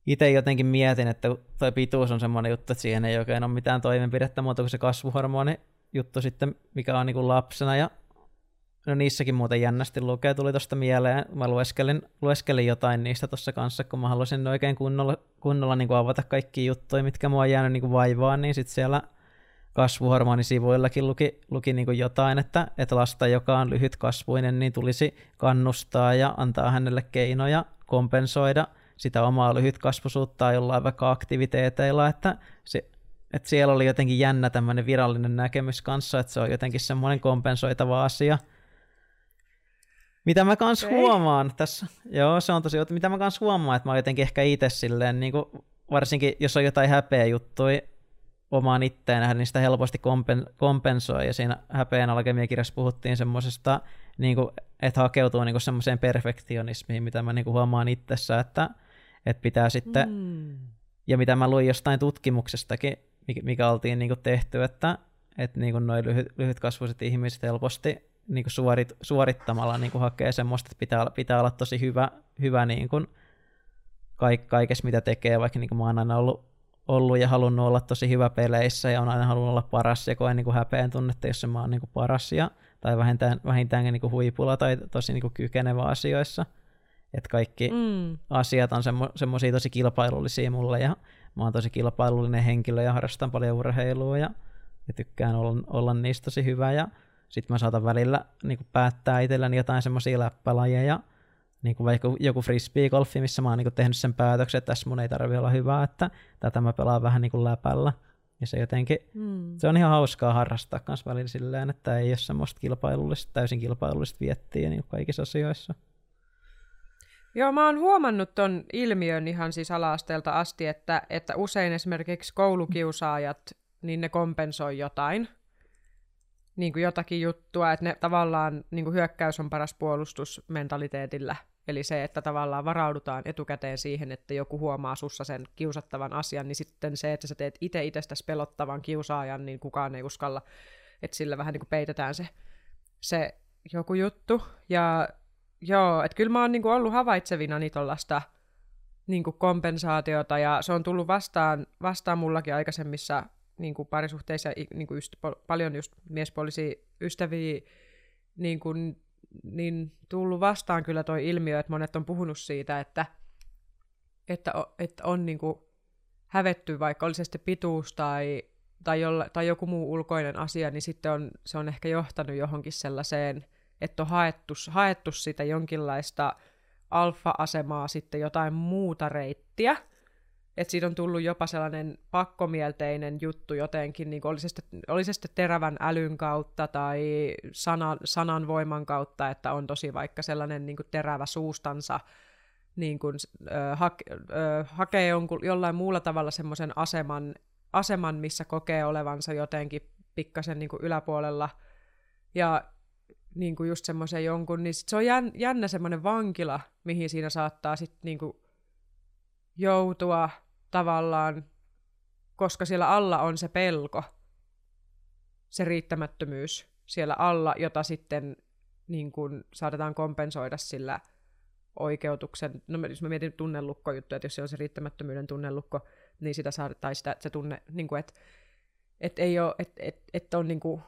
itse jotenkin mietin, että toi pituus on semmoinen juttu, että siihen ei oikein ole mitään toimenpidettä muuta kuin se kasvuhormoni juttu sitten, mikä on niin kuin lapsena ja No niissäkin muuten jännästi lukee, tuli tuosta mieleen. Mä lueskelin, lueskelin jotain niistä tuossa kanssa, kun mä halusin oikein kunnolla, kunnolla niin kuin avata kaikki juttuja, mitkä mua on jäänyt niin kuin vaivaan, niin sitten siellä kasvuhormonisivuillakin luki, luki niin kuin jotain, että, että lasta, joka on lyhyt kasvuinen, niin tulisi kannustaa ja antaa hänelle keinoja kompensoida sitä omaa lyhytkasvuisuuttaan jollain vaikka aktiviteeteilla, että, se, että siellä oli jotenkin jännä tämmöinen virallinen näkemys kanssa, että se on jotenkin semmoinen kompensoitava asia – mitä mä kans okay. huomaan tässä, joo se on tosi, mitä mä kans huomaan, että mä oon jotenkin ehkä itse silleen, niin kuin, varsinkin jos on jotain häpeä juttuja omaan itteen nähdä, niin sitä helposti kompen, kompensoi, ja siinä häpeän alkemiakirjassa puhuttiin semmoisesta, niin kuin, että hakeutuu niin semmoiseen perfektionismiin, mitä mä niin kuin huomaan itsessä, että, että pitää sitten, mm. ja mitä mä luin jostain tutkimuksestakin, mikä oltiin niin kuin tehty, että, että niin kuin noin lyhyt, lyhytkasvuiset ihmiset helposti niin kuin suorit, suorittamalla niin kuin hakee semmoista, että pitää, pitää olla tosi hyvä, hyvä niin kuin kaik, kaikessa, mitä tekee, vaikka niin kuin mä oon aina ollut, ollut ja halunnut olla tosi hyvä peleissä ja on aina halunnut olla paras ja koen niin kuin häpeän tunnetta, jos mä oon niin kuin paras ja, tai vähintään, vähintäänkin niin kuin huipulla tai tosi niin kuin kykenevä asioissa. Että kaikki mm. asiat on semmo, semmoisia tosi kilpailullisia mulle ja mä oon tosi kilpailullinen henkilö ja harrastan paljon urheilua ja, ja tykkään olla, olla niistä tosi hyvä ja sitten mä saatan välillä niin kuin päättää itselläni jotain semmoisia läppälajeja, niin kuin vaikka joku frisbee-golfi, missä mä oon niin tehnyt sen päätöksen, että tässä mun ei tarvi olla hyvä, että tätä mä pelaan vähän niin kuin läpällä. Ja se jotenkin, mm. se on ihan hauskaa harrastaa myös välillä silleen, että ei ole semmoista kilpailullista, täysin kilpailullista viettiä niin kaikissa asioissa. Joo, mä oon huomannut ton ilmiön ihan siis ala-asteelta asti, että, että usein esimerkiksi koulukiusaajat, niin ne kompensoi jotain niin kuin jotakin juttua, että ne tavallaan niin kuin hyökkäys on paras puolustus mentaliteetillä. Eli se, että tavallaan varaudutaan etukäteen siihen, että joku huomaa sussa sen kiusattavan asian, niin sitten se, että sä teet itse itsestäsi pelottavan kiusaajan, niin kukaan ei uskalla, että sillä vähän niin kuin peitetään se, se joku juttu. Ja joo, että kyllä mä oon niin kuin ollut havaitsevina niin tuollaista niin kuin kompensaatiota, ja se on tullut vastaan, vastaan mullakin aikaisemmissa niin kuin parisuhteissa niin kuin just, paljon just miespuolisia ystäviä niin, kuin, niin tullut vastaan kyllä toi ilmiö, että monet on puhunut siitä, että, että, että on niin kuin hävetty, vaikka olisi sitten pituus tai, tai, jolla, tai joku muu ulkoinen asia, niin sitten on, se on ehkä johtanut johonkin sellaiseen, että on haettu, haettu sitä jonkinlaista alfa-asemaa sitten jotain muuta reittiä, että siitä on tullut jopa sellainen pakkomielteinen juttu jotenkin, niin oli, se sitten, oli se sitten terävän älyn kautta tai sanan, sanan voiman kautta, että on tosi vaikka sellainen niin kuin terävä suustansa, niin kuin, äh, ha, äh, hakee jonkun, jollain muulla tavalla semmoisen aseman, aseman, missä kokee olevansa jotenkin pikkasen niin kuin yläpuolella, ja niin kuin just semmoisen jonkun, niin sit se on jännä semmoinen vankila, mihin siinä saattaa sitten niin joutua tavallaan, koska siellä alla on se pelko, se riittämättömyys siellä alla, jota sitten niin kuin, saatetaan kompensoida sillä oikeutuksen, no jos mä mietin tunnelukko-juttu, että jos se on se riittämättömyyden tunnelukko, niin sitä saa, tai sitä, se tunne, niin kuin, että et ei ole, että et, et on niin kuin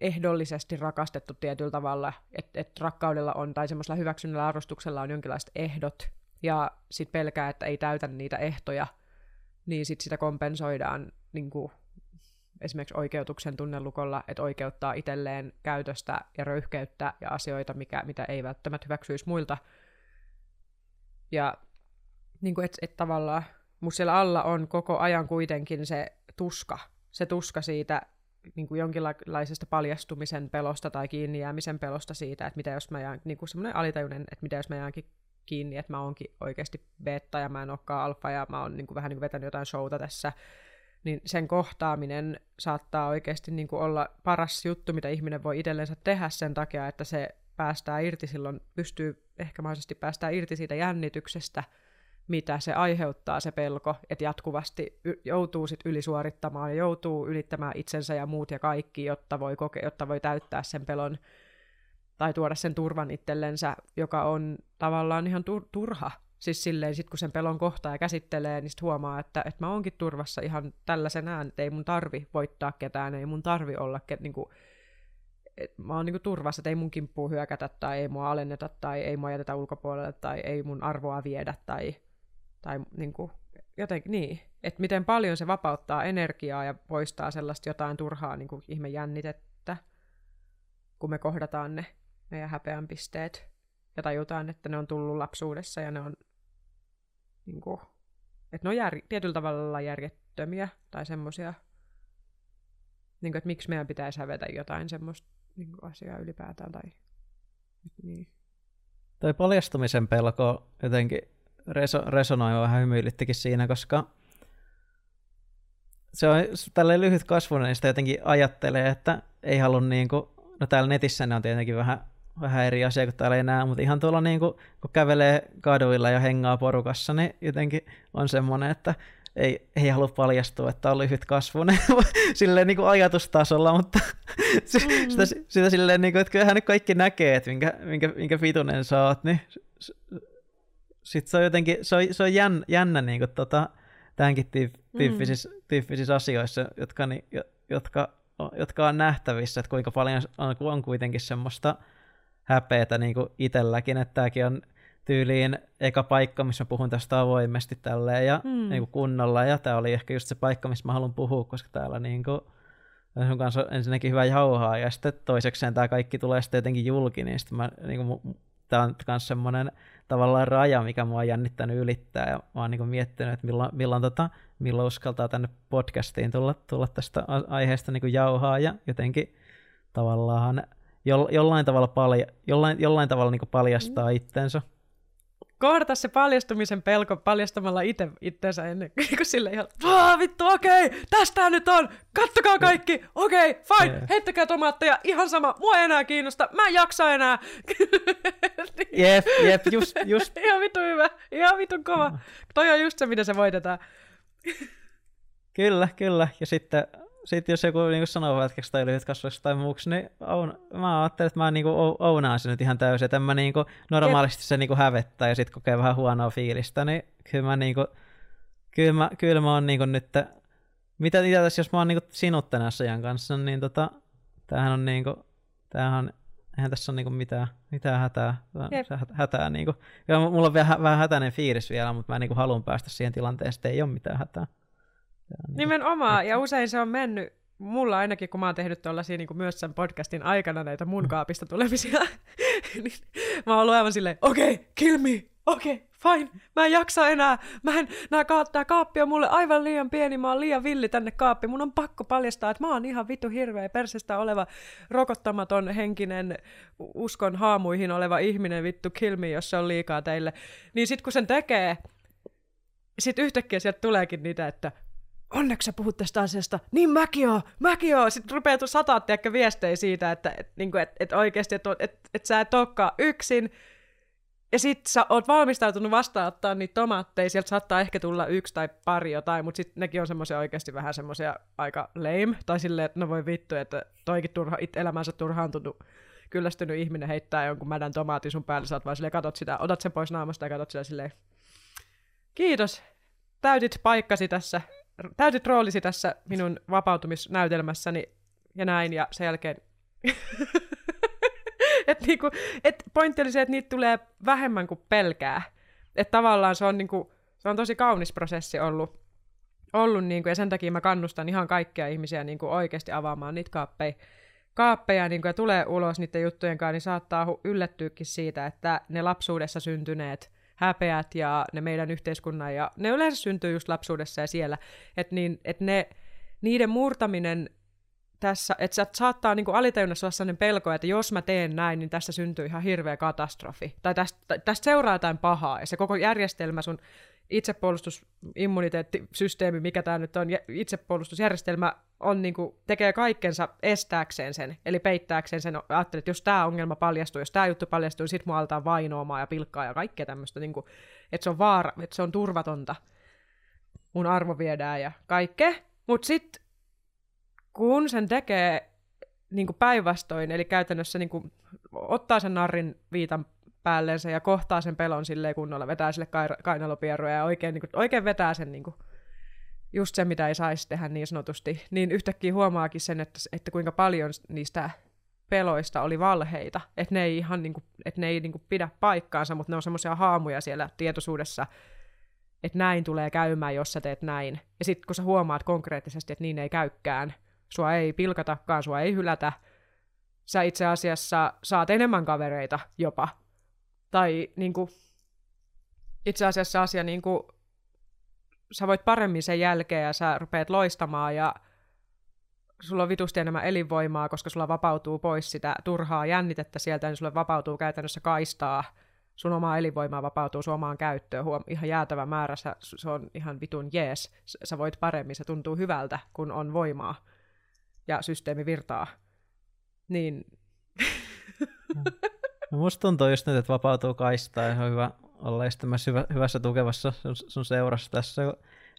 ehdollisesti rakastettu tietyllä tavalla, että et rakkaudella on, tai semmoisella hyväksynnällä arvostuksella on jonkinlaiset ehdot, ja sitten pelkää, että ei täytä niitä ehtoja, niin sit sitä kompensoidaan niin kuin esimerkiksi oikeutuksen tunnelukolla, että oikeuttaa itselleen käytöstä ja röyhkeyttä ja asioita, mikä, mitä ei välttämättä hyväksyisi muilta. Ja niin kuin, et, et tavallaan mutta siellä alla on koko ajan kuitenkin se tuska, se tuska siitä niin kuin jonkinlaisesta paljastumisen pelosta tai kiinni jäämisen pelosta siitä, että mitä jos mä jään, niin kuin semmoinen alitajunen, että mitä jos mä jäänkin kiinni, että mä oonkin oikeasti beta ja mä en olekaan alfa ja mä oon niin kuin vähän niin kuin vetänyt jotain showta tässä, niin sen kohtaaminen saattaa oikeasti niin kuin olla paras juttu, mitä ihminen voi itsellensä tehdä sen takia, että se päästää irti silloin, pystyy ehkä mahdollisesti päästää irti siitä jännityksestä, mitä se aiheuttaa se pelko, että jatkuvasti y- joutuu sit ylisuorittamaan ja joutuu ylittämään itsensä ja muut ja kaikki, jotta voi, koke- jotta voi täyttää sen pelon tai tuoda sen turvan itsellensä, joka on tavallaan ihan tur- turha. Siis silleen, sit kun sen pelon kohtaa ja käsittelee, niin sit huomaa, että, että mä oonkin turvassa ihan tällaisenään, että ei mun tarvi voittaa ketään, ei mun tarvi olla ket, niin kuin, et mä oon niin turvassa, että ei mun kimppuun hyökätä tai ei mua alenneta tai ei mua jätetä ulkopuolelle tai ei mun arvoa viedä tai, tai niin kuin, jotenkin niin. Että miten paljon se vapauttaa energiaa ja poistaa sellaista jotain turhaa niin kuin ihmejännitettä, kun me kohdataan ne meidän häpeän pisteet ja tajutaan, että ne on tullut lapsuudessa ja ne on, niin kuin, että ne on jär, tietyllä tavalla järjettömiä tai semmoisia, niin kuin, että miksi meidän pitäisi hävetä jotain semmoista niin kuin asiaa ylipäätään. Tai, niin. Toi paljastumisen pelko jotenkin reso, resonoi vähän hymyilittikin siinä, koska se on tälle lyhyt kasvunen, niin sitä jotenkin ajattelee, että ei halua niin kuin, no täällä netissä ne on tietenkin vähän, vähän eri asia kuin täällä ei näe, mutta ihan tuolla niin kuin, kun kävelee kaduilla ja hengaa porukassa, niin jotenkin on semmoinen, että ei, ei halua paljastua, että on lyhyt kasvunen silleen niin kuin ajatustasolla, mutta mm. sitä, sitä silleen, niin kuin, että kyllähän nyt kaikki näkee, että minkä, minkä, minkä fitunen sä oot, niin sitten se on jotenkin, se on, se on jännä, jännä niin kuin, tota, tämänkin tyyppisissä, mm. tyyppisissä asioissa, jotka, niin, jotka, jotka on nähtävissä, että kuinka paljon on, on kuitenkin semmoista häpeätä niin kuin itselläkin, että tämäkin on tyyliin eka paikka, missä mä puhun tästä avoimesti tälleen ja mm. niin kuin kunnolla, ja tämä oli ehkä just se paikka, missä mä haluan puhua, koska täällä niin kuin, sun kanssa on ensinnäkin hyvä jauhaa, ja sitten toisekseen tämä kaikki tulee sitten jotenkin julki, niin sitten mä, niin kuin, tämä on myös semmoinen tavallaan raja, mikä mua on jännittänyt ylittää, ja mä oon niin kuin miettinyt, että milloin, milloin, tota, milloin uskaltaa tänne podcastiin tulla, tulla tästä aiheesta niin kuin jauhaa, ja jotenkin tavallaan jo, jollain tavalla, palja, jollain, jollain tavalla niin kuin paljastaa mm. itsensä. Kohdata se paljastumisen pelko paljastamalla itse itsensä ennen kuin sille ihan, Vaa, vittu, okei, okay, tästä nyt on, kattokaa kaikki, okei, okay, fine, yeah. heittäkää tomaatteja, ihan sama, mua ei enää kiinnosta, mä en jaksa enää. jep, jep, just, just. ihan vittu hyvä, ihan vittu kova. Toi on just se, mitä se voitetaan. kyllä, kyllä, ja sitten sitten jos joku niin sanoo pätkäksi tai lyhyt kasvuksi tai muuksi, niin on, mä ajattelin, että mä niin kuin ounaan se nyt ihan täysin, että mä niin kuin, normaalisti se niin kuin hävettää ja sitten kokee vähän huonoa fiilistä, niin kyllä mä, niin kuin, kyllä mä, kyllä mä oon niin kuin nyt, mitä mitä tässä, jos mä oon niin kuin sinut tänä asian kanssa, niin tota, tämähän on niin kuin, tämähän on, eihän tässä ole niin kuin mitään, mitään hätää, Jep. hätää niin kuin, ja mulla on vähän, vähän hätäinen fiilis vielä, mutta mä niin kuin haluan päästä siihen tilanteeseen, että ei ole mitään hätää. Niin Nimenomaan, ja usein se on mennyt, mulla ainakin, kun mä oon tehnyt tuollaisia niin myös sen podcastin aikana näitä mun mm. kaapista tulemisia, niin mä oon ollut aivan silleen, okei, okay, kill me, okei, okay, fine, mä en jaksa enää, mä en, nää ka- tää kaappi on mulle aivan liian pieni, mä oon liian villi tänne kaappi, mun on pakko paljastaa, että mä oon ihan vittu hirveä persestä oleva, rokottamaton henkinen, uskon haamuihin oleva ihminen, vittu kill me, jos se on liikaa teille. Niin sit kun sen tekee, sit yhtäkkiä sieltä tuleekin niitä, että onneksi sä puhut tästä asiasta, niin mäkin oon, mäkin oon. Sitten rupeaa sataa viestejä siitä, että et, niin kuin, et, et oikeasti, että et, et sä et olekaan yksin, ja sit sä oot valmistautunut vastaanottaa niitä tomaatteja, sieltä saattaa ehkä tulla yksi tai pari jotain, mutta sitten nekin on semmoisia oikeasti vähän semmoisia aika lame, tai silleen, että no voi vittu, että toikin turha, it, elämänsä turhaantunut, kyllästynyt ihminen heittää jonkun mädän tomaatin sun päälle, sä oot vaan silleen, katot sitä, otat sen pois naamasta ja katot sitä silleen, kiitos, täytit paikkasi tässä täytit roolisi tässä minun vapautumisnäytelmässäni. Ja näin, ja sen jälkeen... et niinku, et pointti oli se, että niitä tulee vähemmän kuin pelkää. Että tavallaan se on, niinku, se on tosi kaunis prosessi ollut, ollut niinku, ja sen takia mä kannustan ihan kaikkia ihmisiä niinku oikeasti avaamaan niitä kaappeja, kaappeja niin ja tulee ulos niiden juttujen kanssa, niin saattaa yllättyäkin siitä, että ne lapsuudessa syntyneet häpeät ja ne meidän yhteiskunnan, ja ne yleensä syntyy just lapsuudessa ja siellä, että niin, et ne, niiden murtaminen tässä, että sä saattaa niin alitajunnassa olla sellainen pelko, että jos mä teen näin, niin tässä syntyy ihan hirveä katastrofi. Tai tästä, tästä seuraa jotain pahaa, ja se koko järjestelmä, sun itsepuolustusimmuniteettisysteemi, mikä tämä nyt on, itsepuolustusjärjestelmä on, niin kuin, tekee kaikkensa estääkseen sen, eli peittääkseen sen. Että jos tämä ongelma paljastuu, jos tämä juttu paljastuu, niin sitten mua aletaan vainoamaan ja pilkkaa ja kaikkea tämmöistä niin kuin, että se on vaara, että se on turvatonta. Mun arvo viedään ja kaikkea. Mutta sitten kun sen tekee niin päinvastoin, eli käytännössä niin kuin, ottaa sen narrin viitan päällensä ja kohtaa sen pelon silleen kunnolla, vetää sille kainalopierroja ja oikein, niin kuin, oikein vetää sen niin kuin, just se, mitä ei saisi tehdä niin sanotusti, niin yhtäkkiä huomaakin sen, että, että kuinka paljon niistä peloista oli valheita, että ne ei ihan niin kuin, että ne ei niin kuin pidä paikkaansa, mutta ne on semmoisia haamuja siellä tietoisuudessa, että näin tulee käymään, jos sä teet näin. Ja sitten kun sä huomaat konkreettisesti, että niin ei käykään, sua ei pilkatakaan, sua ei hylätä, sä itse asiassa saat enemmän kavereita jopa. Tai niin kuin, itse asiassa asia niin kuin, sä voit paremmin sen jälkeen ja sä rupeat loistamaan ja sulla on vitusti enemmän elinvoimaa, koska sulla vapautuu pois sitä turhaa jännitettä sieltä, niin sulle vapautuu käytännössä kaistaa. Sun omaa elinvoimaa vapautuu sun omaan käyttöön. Huom, ihan jäätävä määrä, se on ihan vitun jees. Sä voit paremmin, se tuntuu hyvältä, kun on voimaa ja systeemi virtaa. Niin... No musta tuntuu just nyt, että vapautuu kaistaa ja on hyvä olla estämässä hyvä, hyvässä tukevassa sun, sun seurassa tässä.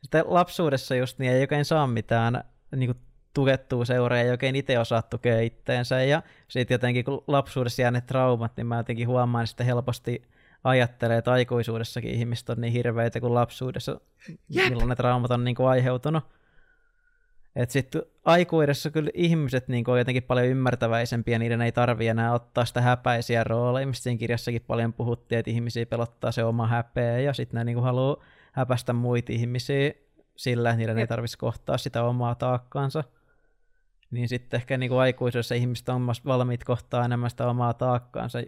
Sitten lapsuudessa just niin ei oikein saa mitään niin kuin tukettua seuraa ei oikein itse osaa tukea itteensä. Ja sitten jotenkin kun lapsuudessa jää ne traumat, niin mä jotenkin huomaan että helposti ajattelee, että aikuisuudessakin ihmiset on niin hirveitä kuin lapsuudessa, Jep. milloin ne traumat on niin kuin aiheutunut. Että sitten aikuudessa kyllä ihmiset niin on jotenkin paljon ymmärtäväisempiä, niiden ei tarvi enää ottaa sitä häpäisiä rooleja, mistä siinä kirjassakin paljon puhuttiin, että ihmisiä pelottaa se oma häpeä, ja sitten ne niin haluaa häpästä muita ihmisiä sillä, että niiden Jep. ei tarvitsisi kohtaa sitä omaa taakkaansa. Niin sitten ehkä niin aikuisuudessa ihmiset on valmiit kohtaa enemmän sitä omaa taakkaansa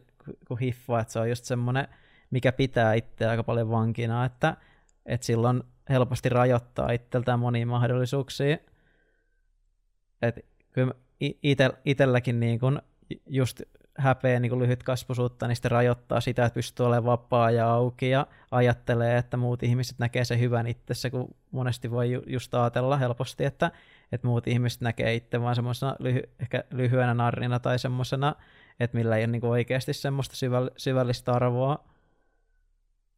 kuin hiffaa, että se on just semmoinen, mikä pitää itseä aika paljon vankina, että, että silloin helposti rajoittaa itseltään monia mahdollisuuksia, että kyllä itselläkin niin kun just häpeä niin lyhyt kasvusuutta, niin sitten rajoittaa sitä, että pystyy olemaan vapaa ja auki ja ajattelee, että muut ihmiset näkee sen hyvän itsessä, kun monesti voi ju- just ajatella helposti, että, että muut ihmiset näkee itse vaan semmoisena lyhy- ehkä lyhyenä narrina tai semmoisena, että millä ei ole niin oikeasti semmoista syväll- syvällistä arvoa.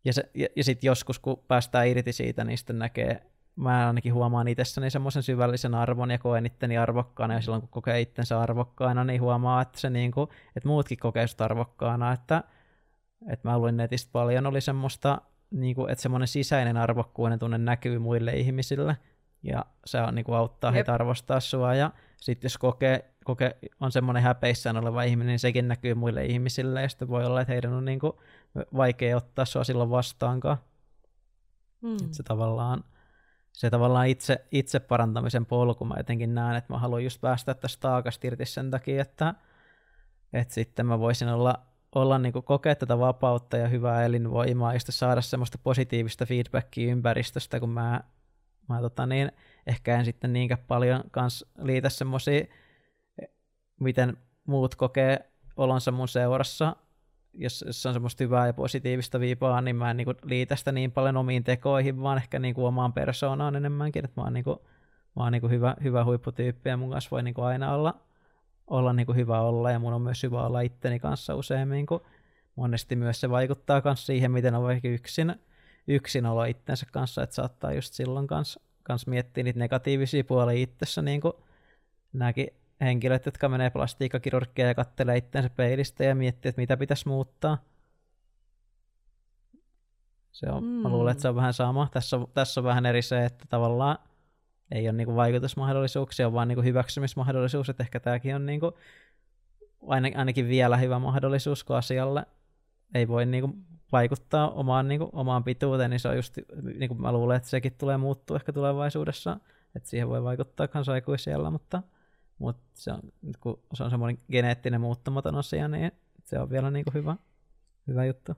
Ja, se, ja, ja sitten joskus, kun päästään irti siitä, niin sitten näkee mä ainakin huomaan itsessäni semmoisen syvällisen arvon ja koen itteni arvokkaana, ja silloin kun kokee itsensä arvokkaana, niin huomaa, että, se niin kuin, että muutkin kokee sitä arvokkaana, että, että mä luin netistä paljon, oli semmoista, niin kuin, että semmoinen sisäinen arvokkuuden tunne näkyy muille ihmisille, ja se on, niin kuin, auttaa Jep. heitä arvostaa sua, ja sitten jos kokee, kokee, on semmoinen häpeissään oleva ihminen, niin sekin näkyy muille ihmisille, ja sitten voi olla, että heidän on niin kuin, vaikea ottaa sua silloin vastaankaan. Hmm. Että se tavallaan se tavallaan itse, itse parantamisen polku, mä jotenkin näen, että mä haluan just päästä tästä taakasta irti sen takia, että, että sitten mä voisin olla, olla niin kokea tätä vapautta ja hyvää elinvoimaa ja saada semmoista positiivista feedbackia ympäristöstä, kun mä, mä tota niin, ehkä en sitten niinkään paljon kans liitä semmoisia, miten muut kokee olonsa mun seurassa, jos, jos on semmoista hyvää ja positiivista viipaa, niin mä en niin kuin, liitä sitä niin paljon omiin tekoihin, vaan ehkä niin kuin, omaan persoonaan enemmänkin, että mä oon, niin kuin, mä oon niin kuin, hyvä, hyvä huipputyyppi ja mun kanssa voi niin kuin, aina olla, olla niin kuin, hyvä olla ja mun on myös hyvä olla itteni kanssa useammin, kun monesti myös se vaikuttaa myös siihen, miten on vaikka yksin, yksin olla itsensä kanssa, että saattaa just silloin kanssa, kanssa miettiä niitä negatiivisia puolia itsessä, niin kuin nämäkin henkilöt, jotka menee plastiikkakirurgia ja kattelee itseänsä peilistä ja miettii, että mitä pitäisi muuttaa. Se on, mm. Mä luulen, että se on vähän sama. Tässä tässä on vähän eri se, että tavallaan ei ole niinku vaikutusmahdollisuuksia, vaan niinku hyväksymismahdollisuus, että ehkä tämäkin on niinku ainakin vielä hyvä mahdollisuus, kun asialle ei voi niinku vaikuttaa omaan, niinku, omaan pituuteen, niin se on just, niinku mä luulen, että sekin tulee muuttua ehkä tulevaisuudessa, että siihen voi vaikuttaa kansaikuisella, mutta mutta se on, kun se on semmoinen geneettinen muuttamaton asia, niin se on vielä niin kuin hyvä, hyvä juttu.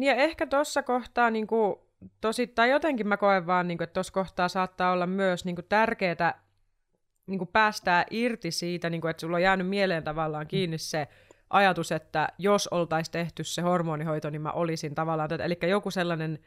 Ja ehkä tuossa kohtaa niin kuin, tosi, tai jotenkin mä koen vaan, niin kuin, että tuossa kohtaa saattaa olla myös niin kuin, tärkeää niin kuin, päästää irti siitä, niin kuin, että sulla on jäänyt mieleen tavallaan kiinni se ajatus, että jos oltaisiin tehty se hormonihoito, niin mä olisin tavallaan, eli joku sellainen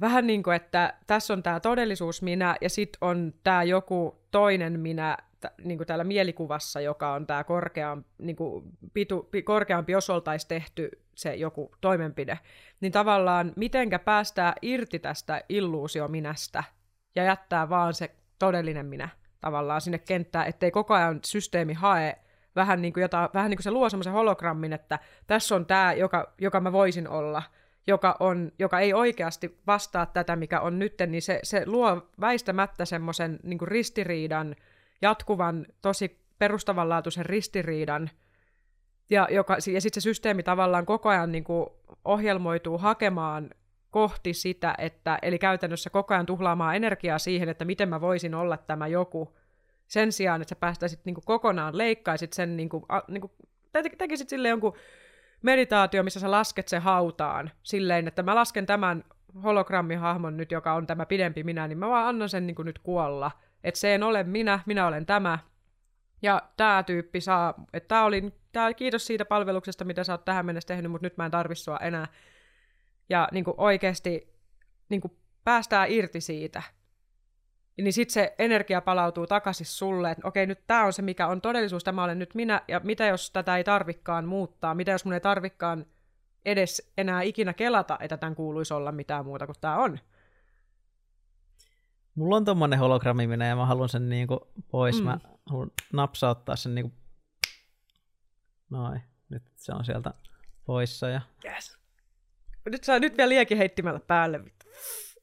vähän niin kuin, että tässä on tämä todellisuus minä ja sitten on tämä joku toinen minä t- niin kuin täällä mielikuvassa, joka on tämä korkeam, niin kuin pitu, pi, korkeampi, jos oltaisiin tehty se joku toimenpide. Niin tavallaan mitenkä päästää irti tästä illuusiominästä ja jättää vaan se todellinen minä tavallaan sinne kenttään, ettei koko ajan systeemi hae vähän niin kuin, jota, vähän niin kuin se luo semmoisen hologrammin, että tässä on tämä, joka, joka mä voisin olla, joka, on, joka ei oikeasti vastaa tätä, mikä on nyt, niin se, se luo väistämättä semmoisen niin ristiriidan, jatkuvan, tosi perustavanlaatuisen ristiriidan, ja, joka, ja sitten se systeemi tavallaan koko ajan niin kuin ohjelmoituu hakemaan kohti sitä, että, eli käytännössä koko ajan tuhlaamaan energiaa siihen, että miten mä voisin olla tämä joku, sen sijaan, että sä päästäisit niin kuin kokonaan, leikkaisit sen, niin kuin, a, niin kuin, tekisit sille jonkun meditaatio, missä sä lasket sen hautaan, silleen, että mä lasken tämän hologrammihahmon nyt, joka on tämä pidempi minä, niin mä vaan annan sen niin kuin nyt kuolla, että se en ole minä, minä olen tämä, ja tämä tyyppi saa, että tämä oli, tää, kiitos siitä palveluksesta, mitä sä oot tähän mennessä tehnyt, mutta nyt mä en tarvi sua enää. Ja niin kuin oikeasti niin kuin päästään irti siitä. Niin sitten se energia palautuu takaisin sulle, että okei, nyt tämä on se, mikä on todellisuus, tämä olen nyt minä, ja mitä jos tätä ei tarvikkaan muuttaa, mitä jos mun ei tarvikkaan edes enää ikinä kelata, että tämän kuuluisi olla mitään muuta kuin tämä on. Mulla on tommonen hologrammiminen ja mä haluan sen niinku pois. Mm. Mä haluan napsauttaa sen niinku... Noin, nyt se on sieltä poissa ja... Yes. Nyt saa nyt vielä liekin heittimällä päälle.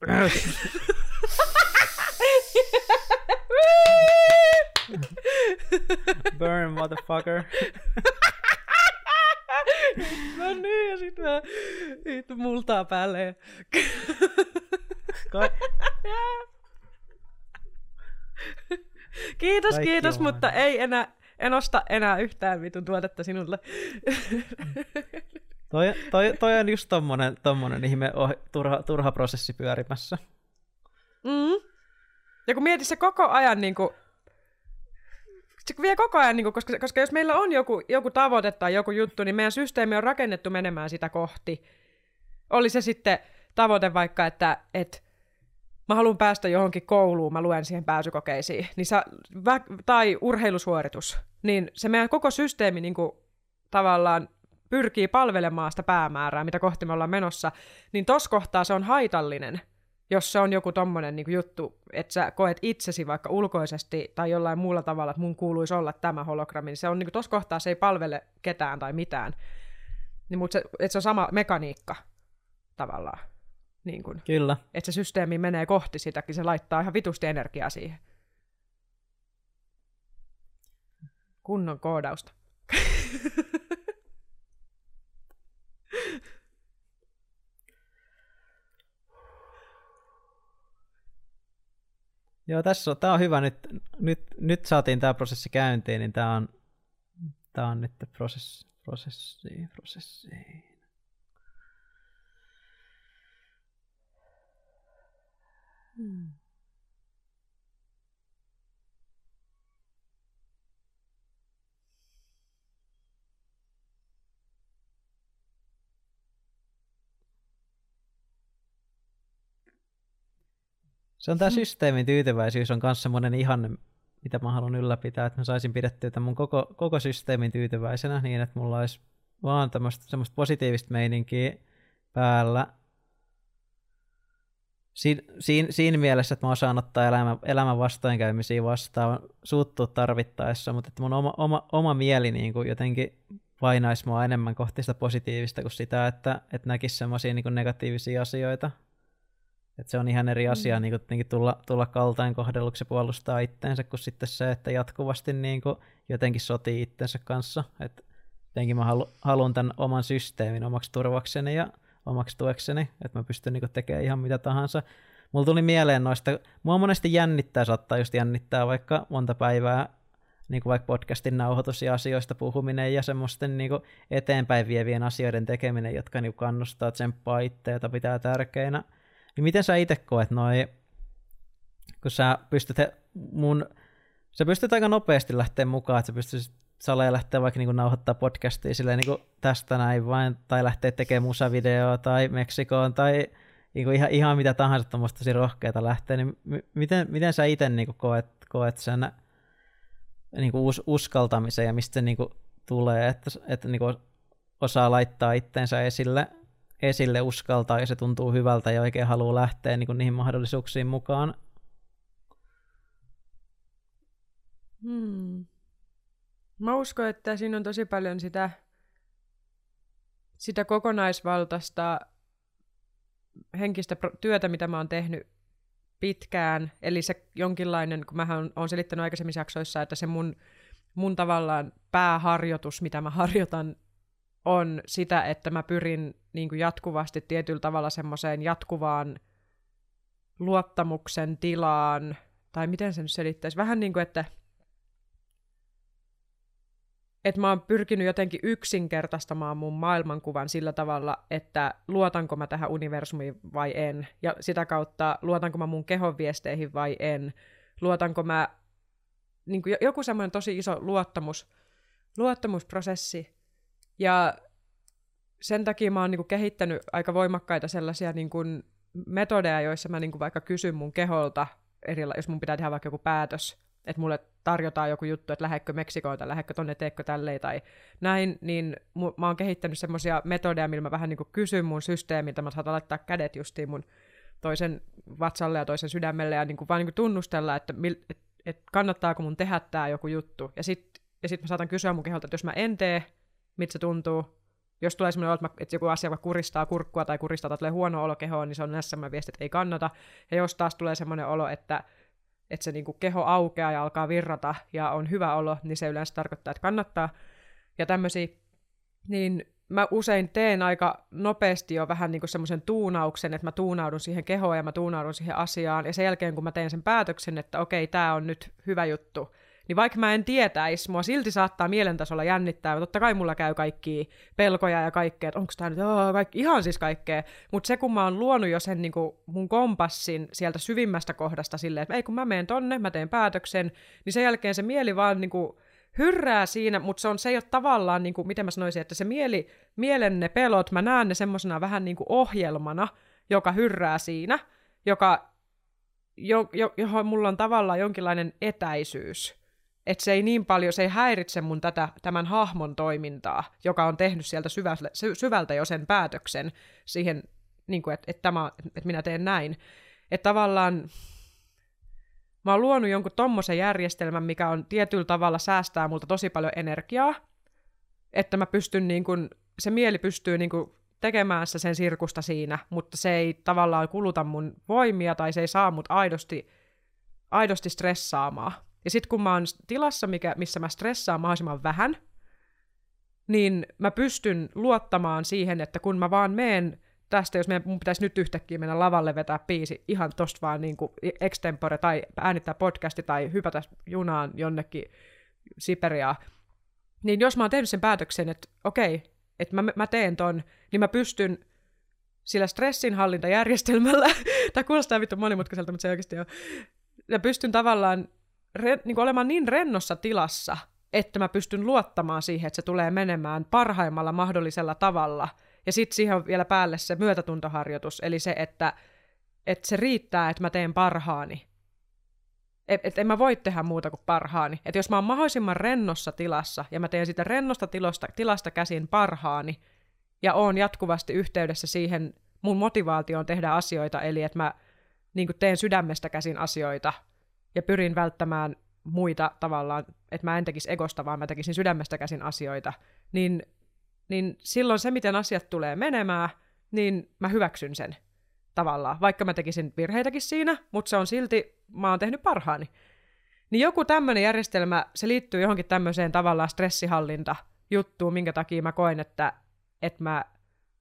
Burn, motherfucker. no niin, ja sit mä vittu multaa päälle. Ka- kiitos, Kaikki kiitos, on mutta ei enää, en osta enää yhtään vitun tuotetta sinulle. toi, toi, toi on just tommonen, tommonen ihme oh, turha, turha prosessi pyörimässä. Mm. Ja kun mietit se koko ajan niin kuin, se vie koko ajan, niin kuin, koska, koska jos meillä on joku, joku tavoite tai joku juttu, niin meidän systeemi on rakennettu menemään sitä kohti. Oli se sitten tavoite vaikka, että, että mä haluan päästä johonkin kouluun, mä luen siihen pääsykokeisiin, niin sä, tai urheilusuoritus, niin se meidän koko systeemi niin kuin, tavallaan pyrkii palvelemaan sitä päämäärää, mitä kohti me ollaan menossa, niin tos kohtaa se on haitallinen, jos se on joku tommonen niin juttu, että sä koet itsesi vaikka ulkoisesti tai jollain muulla tavalla, että mun kuuluisi olla tämä hologrammi, niin se on niin tuossa kohtaa se ei palvele ketään tai mitään. Niin, mutta se, että se on sama mekaniikka tavallaan. Niin kun, Kyllä. että se systeemi menee kohti sitäkin, se laittaa ihan vitusti energiaa siihen. Kunnon koodausta. Joo, tässä on, tää on hyvä. Nyt, nyt, nyt saatiin tämä prosessi käyntiin, niin tämä on, tää on nyt prosessi, prosessi, prosessi. Hmm. Se on tämä systeemin tyytyväisyys on myös semmoinen ihanne, mitä mä haluan ylläpitää, että mä saisin pidettyä tämän mun koko, koko systeemin tyytyväisenä niin, että mulla olisi vaan tämmöistä semmoista positiivista meininkiä päällä. Siin, siinä, siinä mielessä, että mä osaan ottaa elämä, elämän vastoinkäymisiä vastaan, suuttua tarvittaessa, mutta että mun oma, oma, oma mieli niin kuin jotenkin painaisi mua enemmän kohti sitä positiivista kuin sitä, että, että näkisi semmoisia niin negatiivisia asioita. Et se on ihan eri asia mm. niin kuin, tulla, tulla kaltain kohdelluksi puolustaa itteensä, kuin sitten se, että jatkuvasti niin kuin, jotenkin sotii itsensä kanssa. Et jotenkin mä halu, haluan tämän oman systeemin omaksi turvakseni ja omaksi tuekseni, että mä pystyn niin kuin, tekemään ihan mitä tahansa. Mulla tuli mieleen noista, mua monesti jännittää, saattaa just jännittää vaikka monta päivää niin kuin vaikka podcastin nauhoitus ja asioista puhuminen ja semmoisten niin kuin eteenpäin vievien asioiden tekeminen, jotka niin kannustaa tsemppaa itseä, pitää tärkeinä – niin miten sä itse koet noi, kun sä pystyt mun, sä pystyt aika nopeasti lähteä mukaan, että sä pystyt saleen lähteä vaikka niin nauhoittaa podcastia silleen niin tästä näin vain, tai lähteä tekemään musavideoa tai Meksikoon tai niin kuin ihan, ihan mitä tahansa tuommoista tosi rohkeita lähtee, niin m- miten, miten sä itse niin koet, koet sen niin kuin us, uskaltamisen ja mistä se niin kuin tulee, että, että niin kuin osaa laittaa itteensä esille, esille, uskaltaa ja se tuntuu hyvältä ja oikein haluaa lähteä niin kuin niihin mahdollisuuksiin mukaan? Hmm. Mä uskon, että siinä on tosi paljon sitä, sitä kokonaisvaltaista henkistä työtä, mitä mä oon tehnyt pitkään. Eli se jonkinlainen, kun mä oon selittänyt aikaisemmissa jaksoissa, että se mun, mun tavallaan pääharjoitus, mitä mä harjoitan, on sitä, että mä pyrin niin kuin jatkuvasti tietyllä tavalla semmoiseen jatkuvaan luottamuksen tilaan, tai miten se nyt selittäisi, vähän niin kuin, että että mä oon pyrkinyt jotenkin yksinkertaistamaan mun maailmankuvan sillä tavalla, että luotanko mä tähän universumiin vai en, ja sitä kautta luotanko mä mun kehon viesteihin vai en, luotanko mä, niin kuin joku semmoinen tosi iso luottamus, luottamusprosessi, ja sen takia mä oon niin kuin kehittänyt aika voimakkaita sellaisia niin kuin metodeja, joissa mä niin kuin vaikka kysyn mun keholta, erila- jos mun pitää tehdä vaikka joku päätös, että mulle tarjotaan joku juttu, että lähdekö Meksikoon tai lähdekö tonne, teekö tälleen tai näin, niin mä oon kehittänyt semmoisia metodeja, millä mä vähän niin kuin kysyn mun systeemiltä, mä saatan laittaa kädet justiin mun toisen vatsalle ja toisen sydämelle ja niin kuin vaan niin kuin tunnustella, että mil, et, et kannattaako mun tehdä tämä joku juttu. Ja sitten ja sit mä saatan kysyä mun keholta, että jos mä en tee, miltä se tuntuu, jos tulee semmoinen olo, että joku asia vaikka kuristaa kurkkua tai kuristaa tai tulee huono olo kehoon, niin se on näissä semmoinen viesti, että ei kannata. Ja jos taas tulee semmoinen olo, että että se niinku keho aukeaa ja alkaa virrata ja on hyvä olo, niin se yleensä tarkoittaa, että kannattaa. Ja tämmöisiä, niin mä usein teen aika nopeasti jo vähän niin kuin semmoisen tuunauksen, että mä tuunaudun siihen kehoon ja mä tuunaudun siihen asiaan, ja sen jälkeen kun mä teen sen päätöksen, että okei, tämä on nyt hyvä juttu, niin vaikka mä en tietäisi, mua silti saattaa mielentasolla jännittää, totta kai mulla käy kaikki pelkoja ja kaikkea, että onko tämä nyt, oh, kaikki, ihan siis kaikkea, mutta se kun mä oon luonut jo sen niin kuin mun kompassin sieltä syvimmästä kohdasta silleen, että ei kun mä menen tonne, mä teen päätöksen, niin sen jälkeen se mieli vaan niin kuin hyrrää siinä, mutta se, on, se ei ole tavallaan, niin kuin, miten mä sanoisin, että se mieli, mielen ne pelot, mä näen ne semmoisena vähän niin kuin ohjelmana, joka hyrrää siinä, joka, jo, jo, johon mulla on tavallaan jonkinlainen etäisyys että se ei niin paljon, se ei häiritse mun tätä, tämän hahmon toimintaa, joka on tehnyt sieltä syvältä, syvältä jo sen päätöksen siihen, niin kuin, että, että, tämä, että minä teen näin. Että tavallaan mä oon luonut jonkun tommosen järjestelmän, mikä on tietyllä tavalla säästää multa tosi paljon energiaa, että mä pystyn niin kuin, se mieli pystyy niin kuin tekemään sen sirkusta siinä, mutta se ei tavallaan kuluta mun voimia tai se ei saa mut aidosti, aidosti stressaamaan. Ja sitten kun mä oon tilassa, mikä, missä mä stressaan mahdollisimman vähän, niin mä pystyn luottamaan siihen, että kun mä vaan meen tästä, jos meidän, mun pitäisi nyt yhtäkkiä mennä lavalle vetää biisi ihan tosta vaan niin kuin extempore tai äänittää podcasti tai hypätä junaan jonnekin Siperiaan, niin jos mä oon tehnyt sen päätöksen, että okei, että mä, mä teen ton, niin mä pystyn sillä stressinhallintajärjestelmällä, tämä kuulostaa vittu monimutkaiselta, mutta se oikeasti on, ja pystyn tavallaan re, niin kuin olemaan niin rennossa tilassa, että mä pystyn luottamaan siihen, että se tulee menemään parhaimmalla mahdollisella tavalla. Ja sitten siihen on vielä päälle se myötätuntoharjoitus, eli se, että, että se riittää, että mä teen parhaani. Että et en mä voi tehdä muuta kuin parhaani. Että jos mä oon mahdollisimman rennossa tilassa, ja mä teen sitä rennosta tilasta, tilasta käsin parhaani, ja oon jatkuvasti yhteydessä siihen mun motivaatioon tehdä asioita, eli että mä niin teen sydämestä käsin asioita, ja pyrin välttämään muita tavallaan, että mä en tekisi egosta, vaan mä tekisin sydämestä käsin asioita, niin, niin silloin se, miten asiat tulee menemään, niin mä hyväksyn sen tavallaan, vaikka mä tekisin virheitäkin siinä, mutta se on silti, mä oon tehnyt parhaani. Niin joku tämmöinen järjestelmä, se liittyy johonkin tämmöiseen tavallaan stressihallinta juttuun, minkä takia mä koen, että, että mä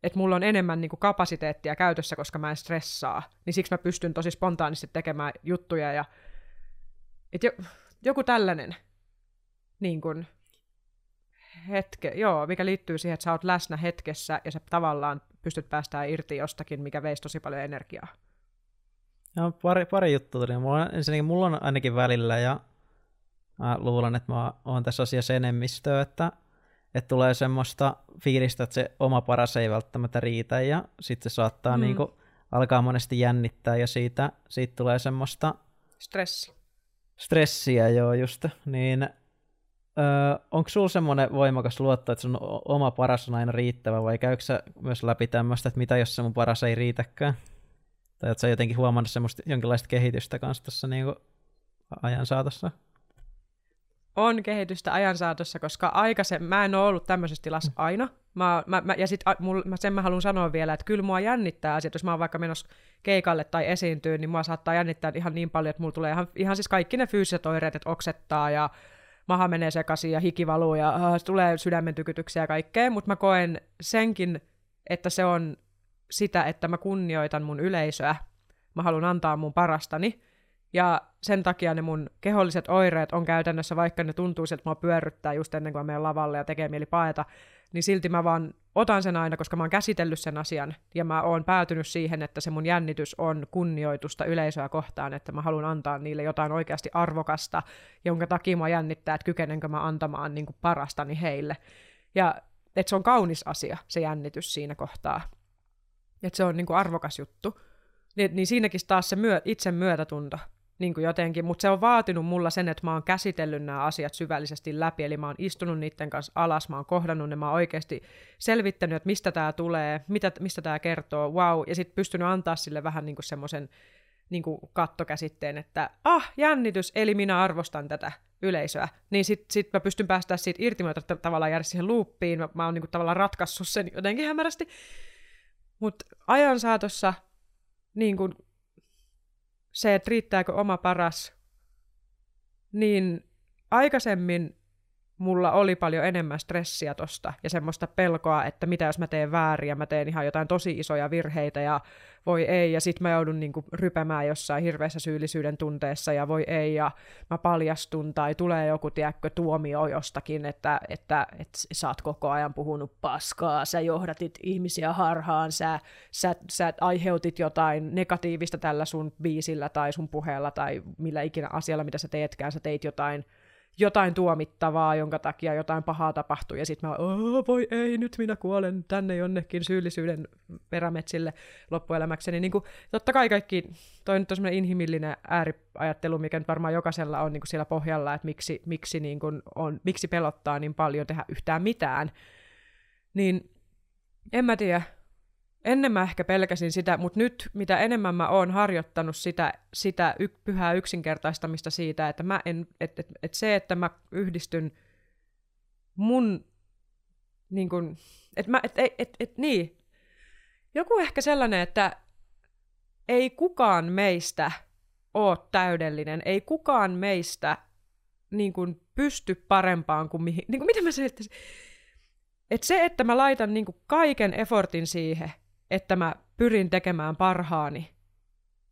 että mulla on enemmän niin kuin kapasiteettia käytössä, koska mä en stressaa, niin siksi mä pystyn tosi spontaanisti tekemään juttuja ja et jo, joku tällainen niin kun, hetke, joo, mikä liittyy siihen, että sä oot läsnä hetkessä ja sä tavallaan pystyt päästään irti jostakin, mikä veisi tosi paljon energiaa. No, pari, pari juttua tuli. Mulla, ensinnäkin mulla on ainakin välillä ja mä luulen, että mä oon tässä asiassa enemmistö, että, että tulee semmoista fiilistä, että se oma paras ei välttämättä riitä ja sitten se saattaa mm. niinku alkaa monesti jännittää ja siitä, siitä tulee semmoista Stressi. Stressiä joo just, niin öö, onko sulla semmoinen voimakas luotto, että sun oma paras on aina riittävä vai käykö sä myös läpi tämmöistä, että mitä jos se mun paras ei riitäkään? Tai että sä jotenkin huomannut semmoista jonkinlaista kehitystä kanssa tuossa niinku ajan saatossa? On kehitystä ajan saatossa, koska aikaisemmin, mä en ole ollut tämmöisessä tilassa aina. Mä, mä, mä, ja sit a, mul, mä, sen mä haluan sanoa vielä, että kyllä mua jännittää asiat, jos mä oon vaikka menossa keikalle tai esiintyy, niin mua saattaa jännittää ihan niin paljon, että mulla tulee ihan, ihan siis kaikki ne fyysiset oireet, että oksettaa ja maha menee sekaisin ja hiki valuu ja äh, tulee sydämen tykytyksiä ja kaikkea, mutta mä koen senkin, että se on sitä, että mä kunnioitan mun yleisöä, mä haluan antaa mun parastani, ja sen takia ne mun keholliset oireet on käytännössä, vaikka ne tuntuu, että mua pyörryttää just ennen kuin mä menen lavalle ja tekee mieli paeta, niin silti mä vaan otan sen aina, koska mä oon käsitellyt sen asian, ja mä oon päätynyt siihen, että se mun jännitys on kunnioitusta yleisöä kohtaan, että mä haluan antaa niille jotain oikeasti arvokasta, jonka takia mä jännittää, että kykenenkö mä antamaan niin kuin parastani heille. Ja että se on kaunis asia, se jännitys siinä kohtaa. Että se on niin kuin arvokas juttu. Niin, niin siinäkin taas se myö, itse myötätunto niin kuin jotenkin, mutta se on vaatinut mulla sen, että mä oon käsitellyt nämä asiat syvällisesti läpi, eli mä oon istunut niiden kanssa alas, mä oon kohdannut ne, mä oon oikeasti selvittänyt, että mistä tämä tulee, mitä, mistä tämä kertoo, wow, ja sitten pystynyt antaa sille vähän niin kuin semmoisen niin kuin kattokäsitteen, että ah, jännitys, eli minä arvostan tätä yleisöä, niin sitten sit mä pystyn päästä siitä irti, mä tavallaan jäädä siihen luuppiin, mä, mä oon niin kuin tavallaan ratkaissut sen jotenkin hämärästi, mutta ajan saatossa niin kuin se, että riittääkö oma paras, niin aikaisemmin mulla oli paljon enemmän stressiä tosta ja semmoista pelkoa, että mitä jos mä teen väärin ja mä teen ihan jotain tosi isoja virheitä ja voi ei, ja sit mä joudun niinku rypämään jossain hirveässä syyllisyyden tunteessa ja voi ei, ja mä paljastun tai tulee joku, tiedätkö, tuomio jostakin, että, että, että sä oot koko ajan puhunut paskaa, sä johdatit ihmisiä harhaan, sä, sä, sä aiheutit jotain negatiivista tällä sun biisillä tai sun puheella tai millä ikinä asialla, mitä sä teetkään, sä teit jotain jotain tuomittavaa, jonka takia jotain pahaa tapahtui, ja sitten mä, voi ei, nyt minä kuolen tänne jonnekin syyllisyyden perämetsille loppuelämäkseni. Niin kuin, totta kai kaikki, toi nyt on inhimillinen ääriajattelu, mikä nyt varmaan jokaisella on niin kuin siellä pohjalla, että miksi, miksi, niin kuin on, miksi pelottaa niin paljon tehdä yhtään mitään. Niin en mä tiedä, ennen mä ehkä pelkäsin sitä, mutta nyt mitä enemmän mä oon harjoittanut sitä, sitä y- pyhää yksinkertaistamista siitä, että mä en, et, et, et se, että mä yhdistyn mun, niin kun, et mä, et, et, et, et, niin, joku ehkä sellainen, että ei kukaan meistä ole täydellinen, ei kukaan meistä niin kun, pysty parempaan kuin mihin, niin kuin, miten mä selittäisin, että se, että mä laitan niin kaiken effortin siihen, että mä pyrin tekemään parhaani.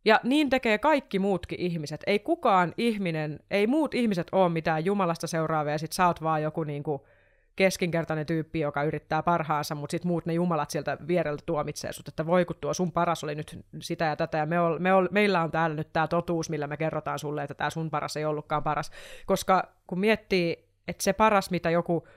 Ja niin tekee kaikki muutkin ihmiset. Ei kukaan ihminen, ei muut ihmiset ole mitään Jumalasta seuraavia, ja sit sä oot vaan joku niinku keskinkertainen tyyppi, joka yrittää parhaansa, mutta sitten muut ne jumalat sieltä viereltä tuomitsee sut, että voi kun tuo sun paras oli nyt sitä ja tätä, ja me ol, me ol, meillä on täällä nyt tämä totuus, millä me kerrotaan sulle, että tämä sun paras ei ollutkaan paras. Koska kun miettii, että se paras, mitä joku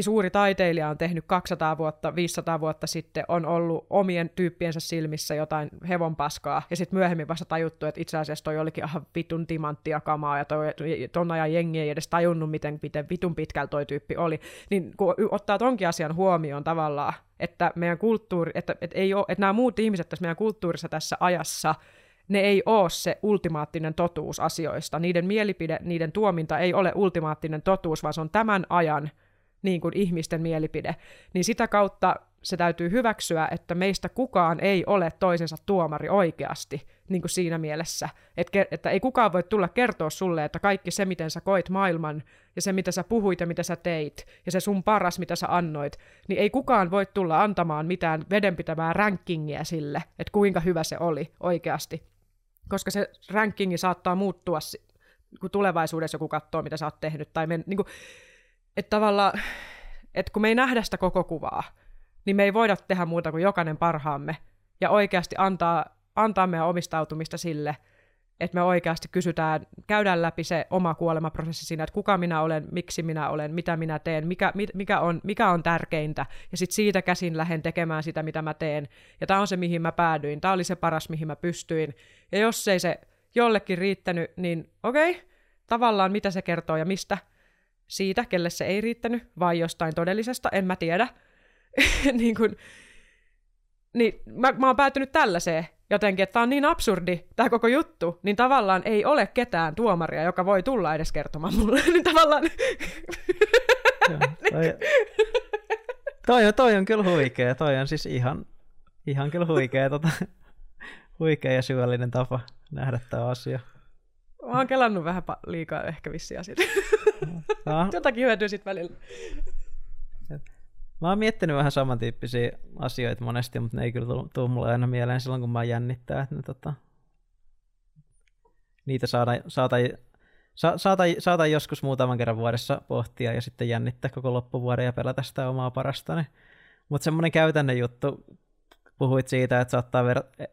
suuri taiteilija on tehnyt 200 vuotta, 500 vuotta sitten, on ollut omien tyyppiensä silmissä jotain hevon paskaa, ja sitten myöhemmin vasta tajuttu, että itse asiassa toi olikin ihan vitun timanttia kamaa, ja toi, ton ajan jengi ei edes tajunnut, miten, miten vitun pitkällä toi tyyppi oli. Niin kun ottaa tonkin asian huomioon tavallaan, että meidän kulttuuri, että, että, ei ole, että nämä muut ihmiset tässä meidän kulttuurissa tässä ajassa, ne ei ole se ultimaattinen totuus asioista. Niiden mielipide, niiden tuominta ei ole ultimaattinen totuus, vaan se on tämän ajan niin kuin ihmisten mielipide, niin sitä kautta se täytyy hyväksyä, että meistä kukaan ei ole toisensa tuomari oikeasti, niin kuin siinä mielessä, että, että ei kukaan voi tulla kertoa sulle, että kaikki se, miten sä koit maailman, ja se, mitä sä puhuit ja mitä sä teit, ja se sun paras, mitä sä annoit, niin ei kukaan voi tulla antamaan mitään vedenpitävää rankingia sille, että kuinka hyvä se oli oikeasti. Koska se rankingi saattaa muuttua, kun tulevaisuudessa joku katsoo, mitä sä oot tehnyt, tai men, niin kuin, että tavallaan, että kun me ei nähdä sitä koko kuvaa, niin me ei voida tehdä muuta kuin jokainen parhaamme ja oikeasti antaa, antaa meidän omistautumista sille, että me oikeasti kysytään, käydään läpi se oma kuolemaprosessi siinä, että kuka minä olen, miksi minä olen, mitä minä teen, mikä, mikä, on, mikä on tärkeintä, ja sitten siitä käsin lähden tekemään sitä, mitä mä teen. Ja tämä on se, mihin mä päädyin, tämä oli se paras, mihin mä pystyin. Ja jos ei se jollekin riittänyt, niin okei, okay, tavallaan mitä se kertoo ja mistä siitä, kelle se ei riittänyt, vai jostain todellisesta, en mä tiedä. niin kun, niin mä, mä oon päätynyt tällaiseen jotenkin, että tämä on niin absurdi, tämä koko juttu, niin tavallaan ei ole ketään tuomaria, joka voi tulla edes kertomaan mulle, niin tavallaan... toi, toi, on, toi on kyllä huikea, toi on siis ihan, ihan kyllä huikea, tota, huikea ja syvällinen tapa nähdä tämä asia. Mä oon kelannut vähän liikaa ehkä vissiä asioita. No. Jotakin hyötyä sitten välillä. Mä oon miettinyt vähän samantyyppisiä asioita monesti, mutta ne ei kyllä tule mulle aina mieleen silloin, kun mä jännittää, että ne, tota, niitä saada, saata, sa, saata, saata joskus muutaman kerran vuodessa pohtia ja sitten jännittää koko loppuvuoden ja pelätä sitä omaa parastani. Mutta semmoinen käytännön juttu, puhuit siitä, että saattaa ver-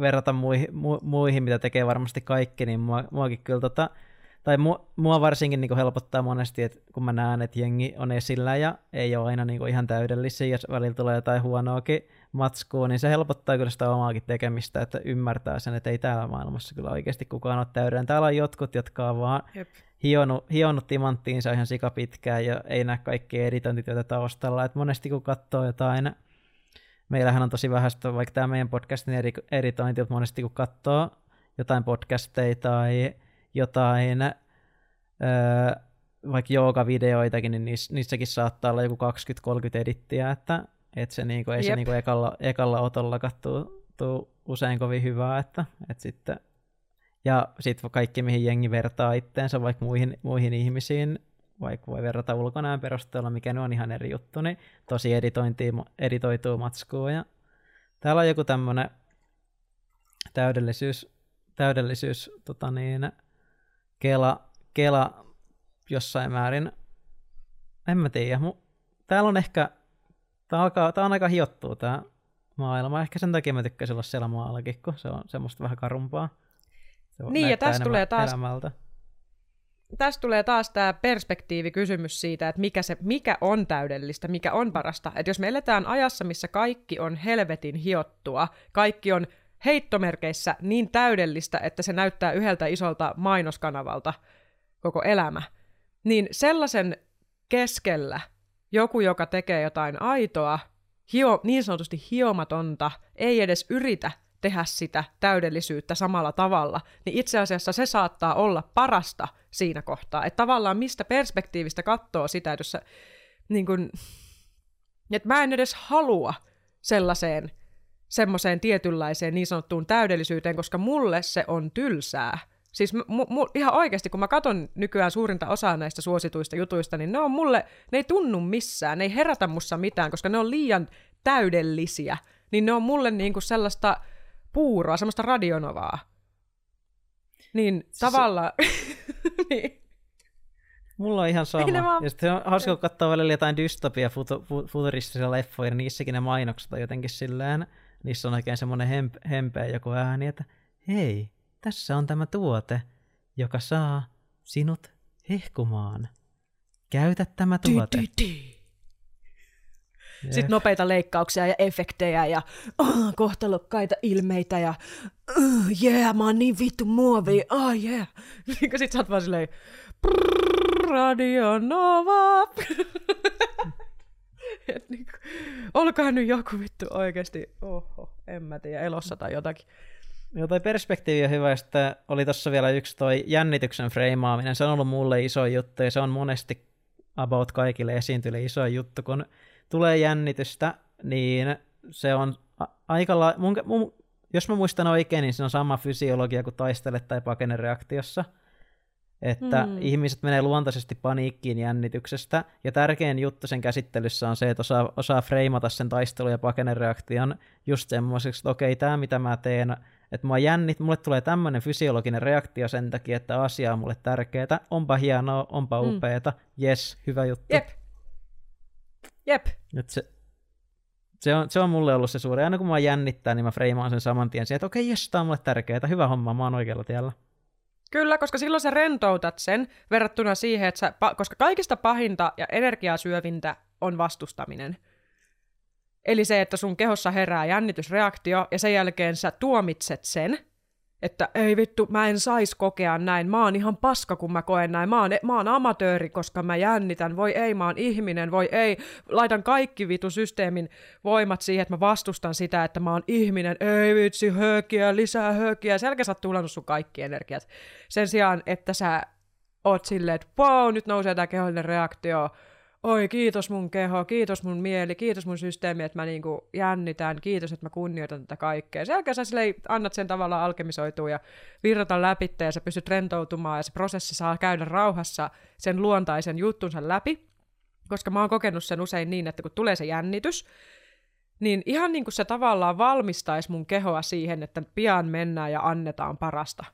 verrata muihin, mu, muihin, mitä tekee varmasti kaikki, niin mua, muakin kyllä tota, tai mua, mua varsinkin niin helpottaa monesti, että kun mä näen, että jengi on esillä ja ei ole aina niin ihan täydellisiä, jos välillä tulee jotain huonoakin matskua, niin se helpottaa kyllä sitä omaakin tekemistä, että ymmärtää sen, että ei täällä maailmassa kyllä oikeasti kukaan ole täydellinen. Täällä on jotkut, jotka on vaan Jep. hionut, hionut timanttiinsa ihan pitkään ja ei näe kaikki editointityötä taustalla. Et monesti kun katsoo jotain, meillähän on tosi vähäistä, vaikka tämä meidän podcastin editointi, mutta monesti kun katsoo jotain podcasteja tai jotain öö, vaikka jooga-videoitakin, niin niiss, niissäkin saattaa olla joku 20-30 edittiä, että, että se niinku, ei Jep. se niinku ekalla, ekalla otolla tuu, tuu usein kovin hyvää, että, että sitten ja sitten kaikki, mihin jengi vertaa itteensä vaikka muihin, muihin ihmisiin, vaikka voi verrata ulkonäön perusteella, mikä on ihan eri juttu, niin tosi editoituu matskua. Ja täällä on joku tämmöinen täydellisyys, täydellisyys tota niin, Kela, Kela jossain määrin, en mä tiedä, mu, täällä on ehkä, tää, alkaa, tää on aika hiottua tää maailma, ehkä sen takia mä tykkäsin olla siellä maallakin, kun se on semmoista vähän karumpaa. Se niin, ja tässä tulee taas, elämältä. Tässä tulee taas tämä perspektiivikysymys siitä, että mikä, se, mikä on täydellistä, mikä on parasta. Että jos me eletään ajassa, missä kaikki on helvetin hiottua, kaikki on heittomerkeissä niin täydellistä, että se näyttää yhdeltä isolta mainoskanavalta koko elämä, niin sellaisen keskellä joku, joka tekee jotain aitoa, hio, niin sanotusti hiomatonta, ei edes yritä tehdä sitä täydellisyyttä samalla tavalla, niin itse asiassa se saattaa olla parasta siinä kohtaa. Että tavallaan mistä perspektiivistä katsoo sitä, että jos sä, niin kun, että mä en edes halua sellaiseen semmoiseen tietynlaiseen niin sanottuun täydellisyyteen, koska mulle se on tylsää. Siis mu- mu- ihan oikeasti, kun mä katson nykyään suurinta osaa näistä suosituista jutuista, niin ne on mulle, ne ei tunnu missään, ne ei herätä mussa mitään, koska ne on liian täydellisiä. Niin ne on mulle niinku sellaista puuroa, semmoista radionovaa. Niin siis tavallaan... niin. Mulla on ihan sama. Vaan... Ja sitten on hauska katsoa välillä jotain dystopia futu- futuristisia leffoja, niin niissäkin ne mainokset on jotenkin silleen niissä on oikein semmoinen hemp- hempeä joku ääni, että hei, tässä on tämä tuote, joka saa sinut hehkumaan. Käytä tämä tuote. Di, di, di. Sitten nopeita leikkauksia ja efektejä ja oh, kohtalokkaita ilmeitä ja oh, yeah, mä oon niin vittu muovi, oh yeah. Sitten sä oot vaan silleen, Radio Nova. Et niinku, olkaa nyt joku vittu oikeasti, oho, en mä tiedä, elossa tai jotakin. Joo, toi perspektiivi on hyvä, että oli tuossa vielä yksi toi jännityksen freimaaminen, se on ollut mulle iso juttu, ja se on monesti about kaikille esiintyjille iso juttu, kun tulee jännitystä, niin se on aika la- mun, mun, jos mä muistan oikein, niin se on sama fysiologia kuin taistele tai pakene reaktiossa että mm. ihmiset menee luontaisesti paniikkiin jännityksestä, ja tärkein juttu sen käsittelyssä on se, että osaa, osaa freimata sen taistelu- ja pakenereaktion just semmoiseksi, että okei, tämä mitä mä teen, että mua jännit, mulle tulee tämmöinen fysiologinen reaktio sen takia, että asia on mulle tärkeää, onpa hienoa, onpa mm. upeeta, jes, hyvä juttu. Jep. Jep. Et se, se on, se on mulle ollut se suuri. Aina kun mä jännittää, niin mä freimaan sen saman tien siihen, että okei, jes, tämä on mulle tärkeää, hyvä homma, mä oon oikealla tiellä. Kyllä, koska silloin sä rentoutat sen verrattuna siihen, että sä, koska kaikista pahinta ja energiaa syövintä on vastustaminen. Eli se, että sun kehossa herää jännitysreaktio ja sen jälkeen sä tuomitset sen, että ei vittu, mä en sais kokea näin, mä oon ihan paska, kun mä koen näin, mä oon, mä oon amatööri, koska mä jännitän, voi ei, mä oon ihminen, voi ei, laitan kaikki vitu systeemin voimat siihen, että mä vastustan sitä, että mä oon ihminen, ei vitsi, höökiä, lisää höökiä, selkä sä oot sun kaikki energiat. Sen sijaan, että sä oot silleen, että wow, nyt nousee tää kehollinen reaktio, oi kiitos mun keho, kiitos mun mieli, kiitos mun systeemi, että mä niinku jännitän, kiitos, että mä kunnioitan tätä kaikkea. Sen jälkeen sä silleen annat sen tavallaan alkemisoitua ja virrata läpi ja sä pystyt rentoutumaan ja se prosessi saa käydä rauhassa sen luontaisen juttunsa läpi, koska mä oon kokenut sen usein niin, että kun tulee se jännitys, niin ihan niin kuin se tavallaan valmistaisi mun kehoa siihen, että pian mennään ja annetaan parasta.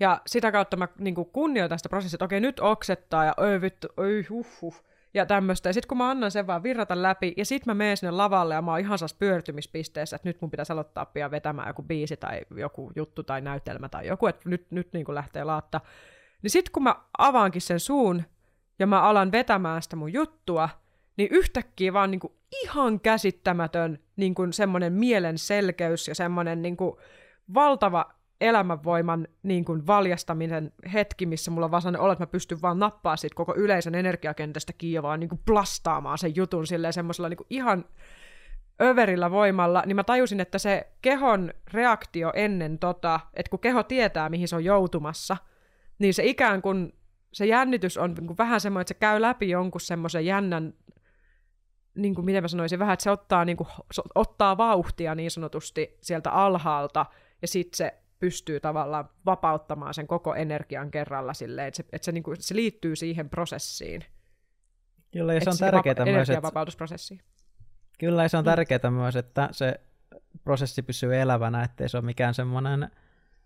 Ja sitä kautta mä niin kuin kunnioitan sitä prosessia, että okei, nyt oksettaa ja öö vittu, öö, huh, huh ja tämmöistä. Ja sitten kun mä annan sen vaan virrata läpi, ja sitten mä menen sinne lavalle, ja mä oon ihan saas pyörtymispisteessä, että nyt mun pitäisi aloittaa pian vetämään joku biisi tai joku juttu tai näytelmä tai joku, että nyt, nyt niin kuin lähtee laatta. Niin sitten kun mä avaankin sen suun, ja mä alan vetämään sitä mun juttua, niin yhtäkkiä vaan niin kuin ihan käsittämätön niin kuin semmoinen mielen selkeys ja semmoinen niin kuin valtava elämänvoiman niin kuin valjastaminen hetki, missä mulla on vaan sellainen olo, että mä pystyn vaan nappaa siitä koko yleisön energiakentästä kiinni vaan niin kuin plastaamaan sen jutun silleen semmoisella niin kuin ihan överillä voimalla, niin mä tajusin, että se kehon reaktio ennen tota, että kun keho tietää, mihin se on joutumassa, niin se ikään kuin se jännitys on niin kuin vähän semmoinen, että se käy läpi jonkun semmoisen jännän, niin kuin miten mä sanoisin, vähän, että se ottaa, niin kuin, se ottaa vauhtia niin sanotusti sieltä alhaalta, ja sitten se pystyy tavallaan vapauttamaan sen koko energian kerralla silleen, että se, että se, niin kuin, se liittyy siihen prosessiin. Kyllä, ja se on tärkeää myös, että... Kyllä, ja se on mm. tärkeää myös, että se prosessi pysyy elävänä, ettei se ole mikään semmoinen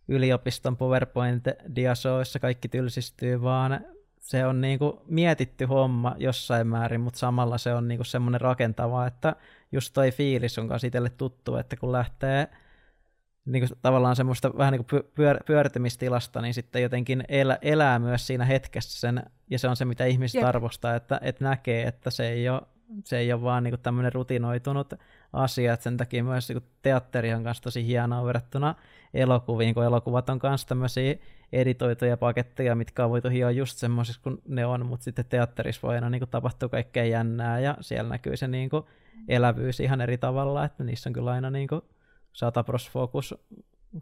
yliopiston PowerPoint-diaso, jossa kaikki tylsistyy, vaan se on niinku mietitty homma jossain määrin, mutta samalla se on niinku semmoinen rakentava, että just toi fiilis on kanssa itselle tuttu, että kun lähtee niin kuin tavallaan semmoista vähän niin kuin pyör, pyöritymistilasta, niin sitten jotenkin elä, elää myös siinä hetkessä sen, ja se on se, mitä ihmiset Jep. arvostaa, että, että näkee, että se ei ole, se ei ole vaan niin kuin tämmöinen rutinoitunut asia, että sen takia myös niin teatteri on kanssa tosi hienoa verrattuna elokuviin, kun elokuvat on myös tämmöisiä editoituja paketteja, mitkä on voitu hioa just semmoisiksi kuin ne on, mutta sitten teatterissa voi aina niin kuin tapahtua kaikkea jännää, ja siellä näkyy se niin kuin elävyys ihan eri tavalla, että niissä on kyllä aina niin kuin pros fokus,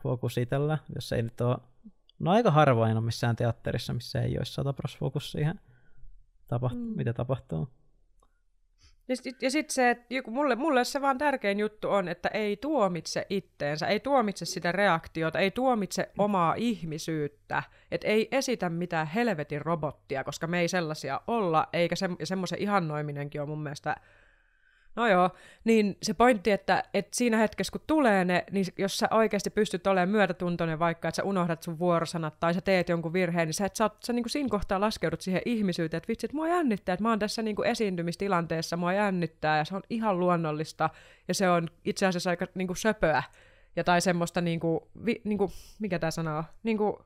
fokus itsellä, jos ei nyt ole, no aika harvoin on missään teatterissa, missä ei olisi pros fokus siihen, tapa, mm. mitä tapahtuu. Ja sitten sit se, että mulle, mulle se vaan tärkein juttu on, että ei tuomitse itteensä, ei tuomitse sitä reaktiota, ei tuomitse omaa ihmisyyttä, että ei esitä mitään helvetin robottia, koska me ei sellaisia olla, eikä se, semmoisen ihannoiminenkin on mun mielestä No joo, niin se pointti, että, että siinä hetkessä kun tulee ne, niin jos sä oikeasti pystyt olemaan myötätuntoinen vaikka, että sä unohdat sun vuorosanat tai sä teet jonkun virheen, niin sä, että sä, sä niin kuin siinä kohtaa laskeudut siihen ihmisyyteen, että vitsi, että mua jännittää, että mä oon tässä niin kuin esiintymistilanteessa, mua jännittää ja se on ihan luonnollista ja se on itse asiassa aika niin kuin söpöä ja tai semmoista, niin kuin, vi, niin kuin, mikä tämä sanoo, niin kuin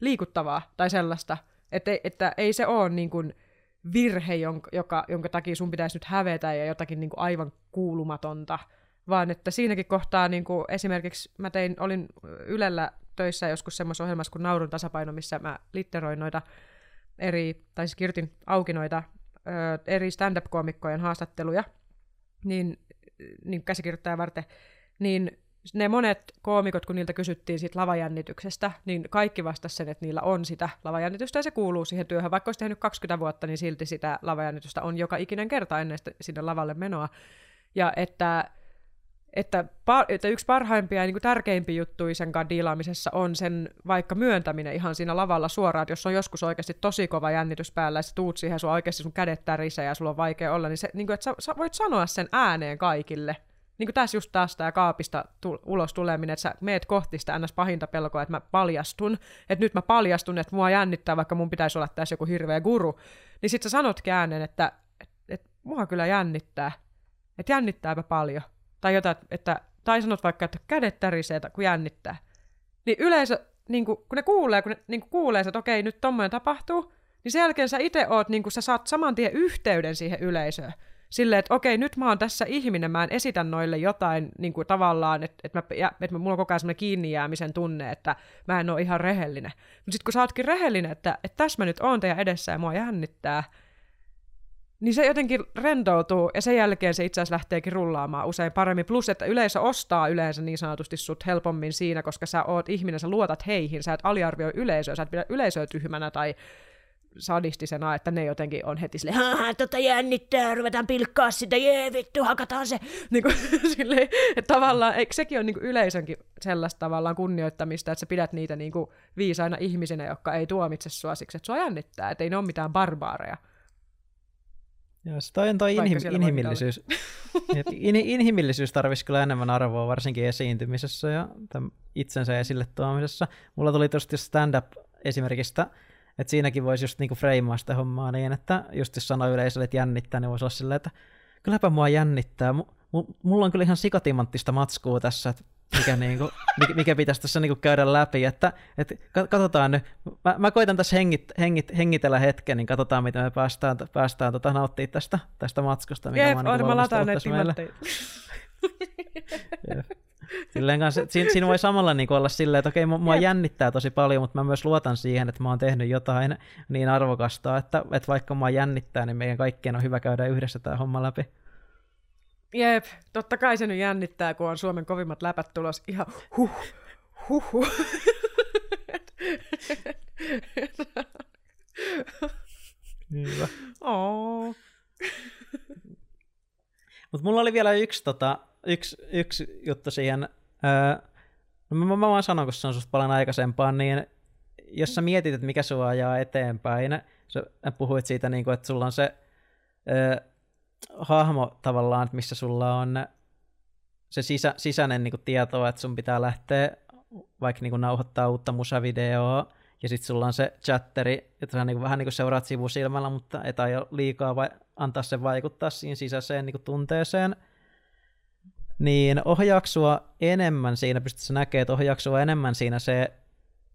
liikuttavaa tai sellaista, että, että ei se ole niin kuin, virhe, jonka, joka, jonka takia sun pitäisi nyt hävetä ja jotakin niin kuin aivan kuulumatonta, vaan että siinäkin kohtaa niin kuin esimerkiksi mä tein, olin Ylellä töissä joskus semmoisessa ohjelmassa kuin Naurun tasapaino, missä mä litteroin noita eri, tai siis kirjoitin auki noita ö, eri stand-up-koomikkojen haastatteluja, niin, niin käsikirjoittaja varten, niin ne monet koomikot, kun niiltä kysyttiin siitä lavajännityksestä, niin kaikki vastasivat sen, että niillä on sitä lavajännitystä ja se kuuluu siihen työhön. Vaikka olisi tehnyt 20 vuotta, niin silti sitä lavajännitystä on joka ikinen kerta ennen sinne lavalle menoa. Ja että, että, että yksi parhaimpia ja niin kuin tärkeimpiä juttuja sen kanssa on sen vaikka myöntäminen ihan siinä lavalla suoraan, että jos on joskus oikeasti tosi kova jännitys päällä ja sä tuut siihen, sun oikeasti sun kädet tärisee ja sulla on vaikea olla, niin, se, niin kuin, että sä, sä voit sanoa sen ääneen kaikille – niin kuin tässä just taas tämä kaapista tu- ulos tuleminen, että sä meet kohti sitä ns. pahinta pelkoa, että mä paljastun, että nyt mä paljastun, että mua jännittää, vaikka mun pitäisi olla tässä joku hirveä guru, niin sit sä sanot käännen, että et, et, mua kyllä jännittää, että jännittääpä paljon, tai jotain, että, tai sanot vaikka, että kädet tärisee, kun jännittää, niin yleisö niin kuin, kun ne kuulee, kun ne niin kuin kuulee, että okei, nyt tommoinen tapahtuu, niin sen jälkeen sä itse oot, niin kuin sä saat saman tien yhteyden siihen yleisöön. Silleen, että okei, nyt mä oon tässä ihminen, mä en esitä noille jotain niin kuin tavallaan, että, että, mä, että mulla on koko ajan semmoinen kiinni jäämisen tunne, että mä en ole ihan rehellinen. Mutta sitten kun sä ootkin rehellinen, että, että tässä mä nyt oon teidän edessä ja mua jännittää, niin se jotenkin rentoutuu ja sen jälkeen se itse asiassa lähteekin rullaamaan usein paremmin. Plus, että yleisö ostaa yleensä niin sanotusti sut helpommin siinä, koska sä oot ihminen, sä luotat heihin, sä et aliarvioi yleisöä, sä et pidä yleisöä tyhmänä tai sadistisena, että ne jotenkin on heti silleen, tota jännittää, ruvetaan pilkkaa sitä, jee vittu, hakataan se. Niin kuin, silleen, että tavallaan, eikö sekin on niin kuin yleisönkin sellaista tavallaan kunnioittamista, että sä pidät niitä niin kuin viisaina ihmisinä, jotka ei tuomitse sua siksi, että sua jännittää, että ei ne ole mitään barbaareja. Joo, se toi on toi inhim- inhimillisyys. in- inhimillisyys tarvitsisi kyllä enemmän arvoa, varsinkin esiintymisessä ja itsensä esille tuomisessa. Mulla tuli tuosta stand-up esimerkistä, että siinäkin voisi just niinku freimaa sitä hommaa niin, että just jos sanoo yleisölle, että jännittää, niin voisi olla silleen, että kylläpä mua jännittää. M- m- mulla on kyllä ihan sikatimanttista matskua tässä, että mikä, niinku, mikä, pitäisi tässä niinku käydä läpi, että, että katsotaan nyt, mä, mä koitan tässä hengit, hengit, hengitellä hetken, niin katsotaan, miten me päästään, päästään tota, nauttimaan tästä, tästä matskusta, mikä Jeep, mä niinku valmistellut meille. Silleen kanssa, siinä, siinä voi samalla niin olla silleen, että okei, mua Jep. jännittää tosi paljon, mutta mä myös luotan siihen, että mä oon tehnyt jotain niin arvokasta, että, että vaikka mua jännittää, niin meidän kaikkien on hyvä käydä yhdessä tämä homma läpi. Jep, totta kai se nyt jännittää, kun on Suomen kovimmat läpät tulos ihan huh, huh, huh. Oh. Mutta mulla oli vielä yksi, tota, yksi, yksi juttu siihen. Öö, no mä, mä vaan sanon, kun se on susta paljon aikaisempaa, niin jos sä mietit, että mikä sua ajaa eteenpäin, sä puhuit siitä, niin kuin, että sulla on se öö, hahmo tavallaan, että missä sulla on se sisä, sisäinen niin kuin, tieto, että sun pitää lähteä vaikka niin kuin, nauhoittaa uutta musavideoa, ja sitten sulla on se chatteri, että sä niin kuin, vähän niin kuin seuraat sivusilmällä, mutta et aio liikaa vai, antaa sen vaikuttaa siihen sisäiseen niin kuin, tunteeseen. Niin ohjaaksua enemmän siinä, pystytkö näkemään, että ohjaaksua enemmän siinä se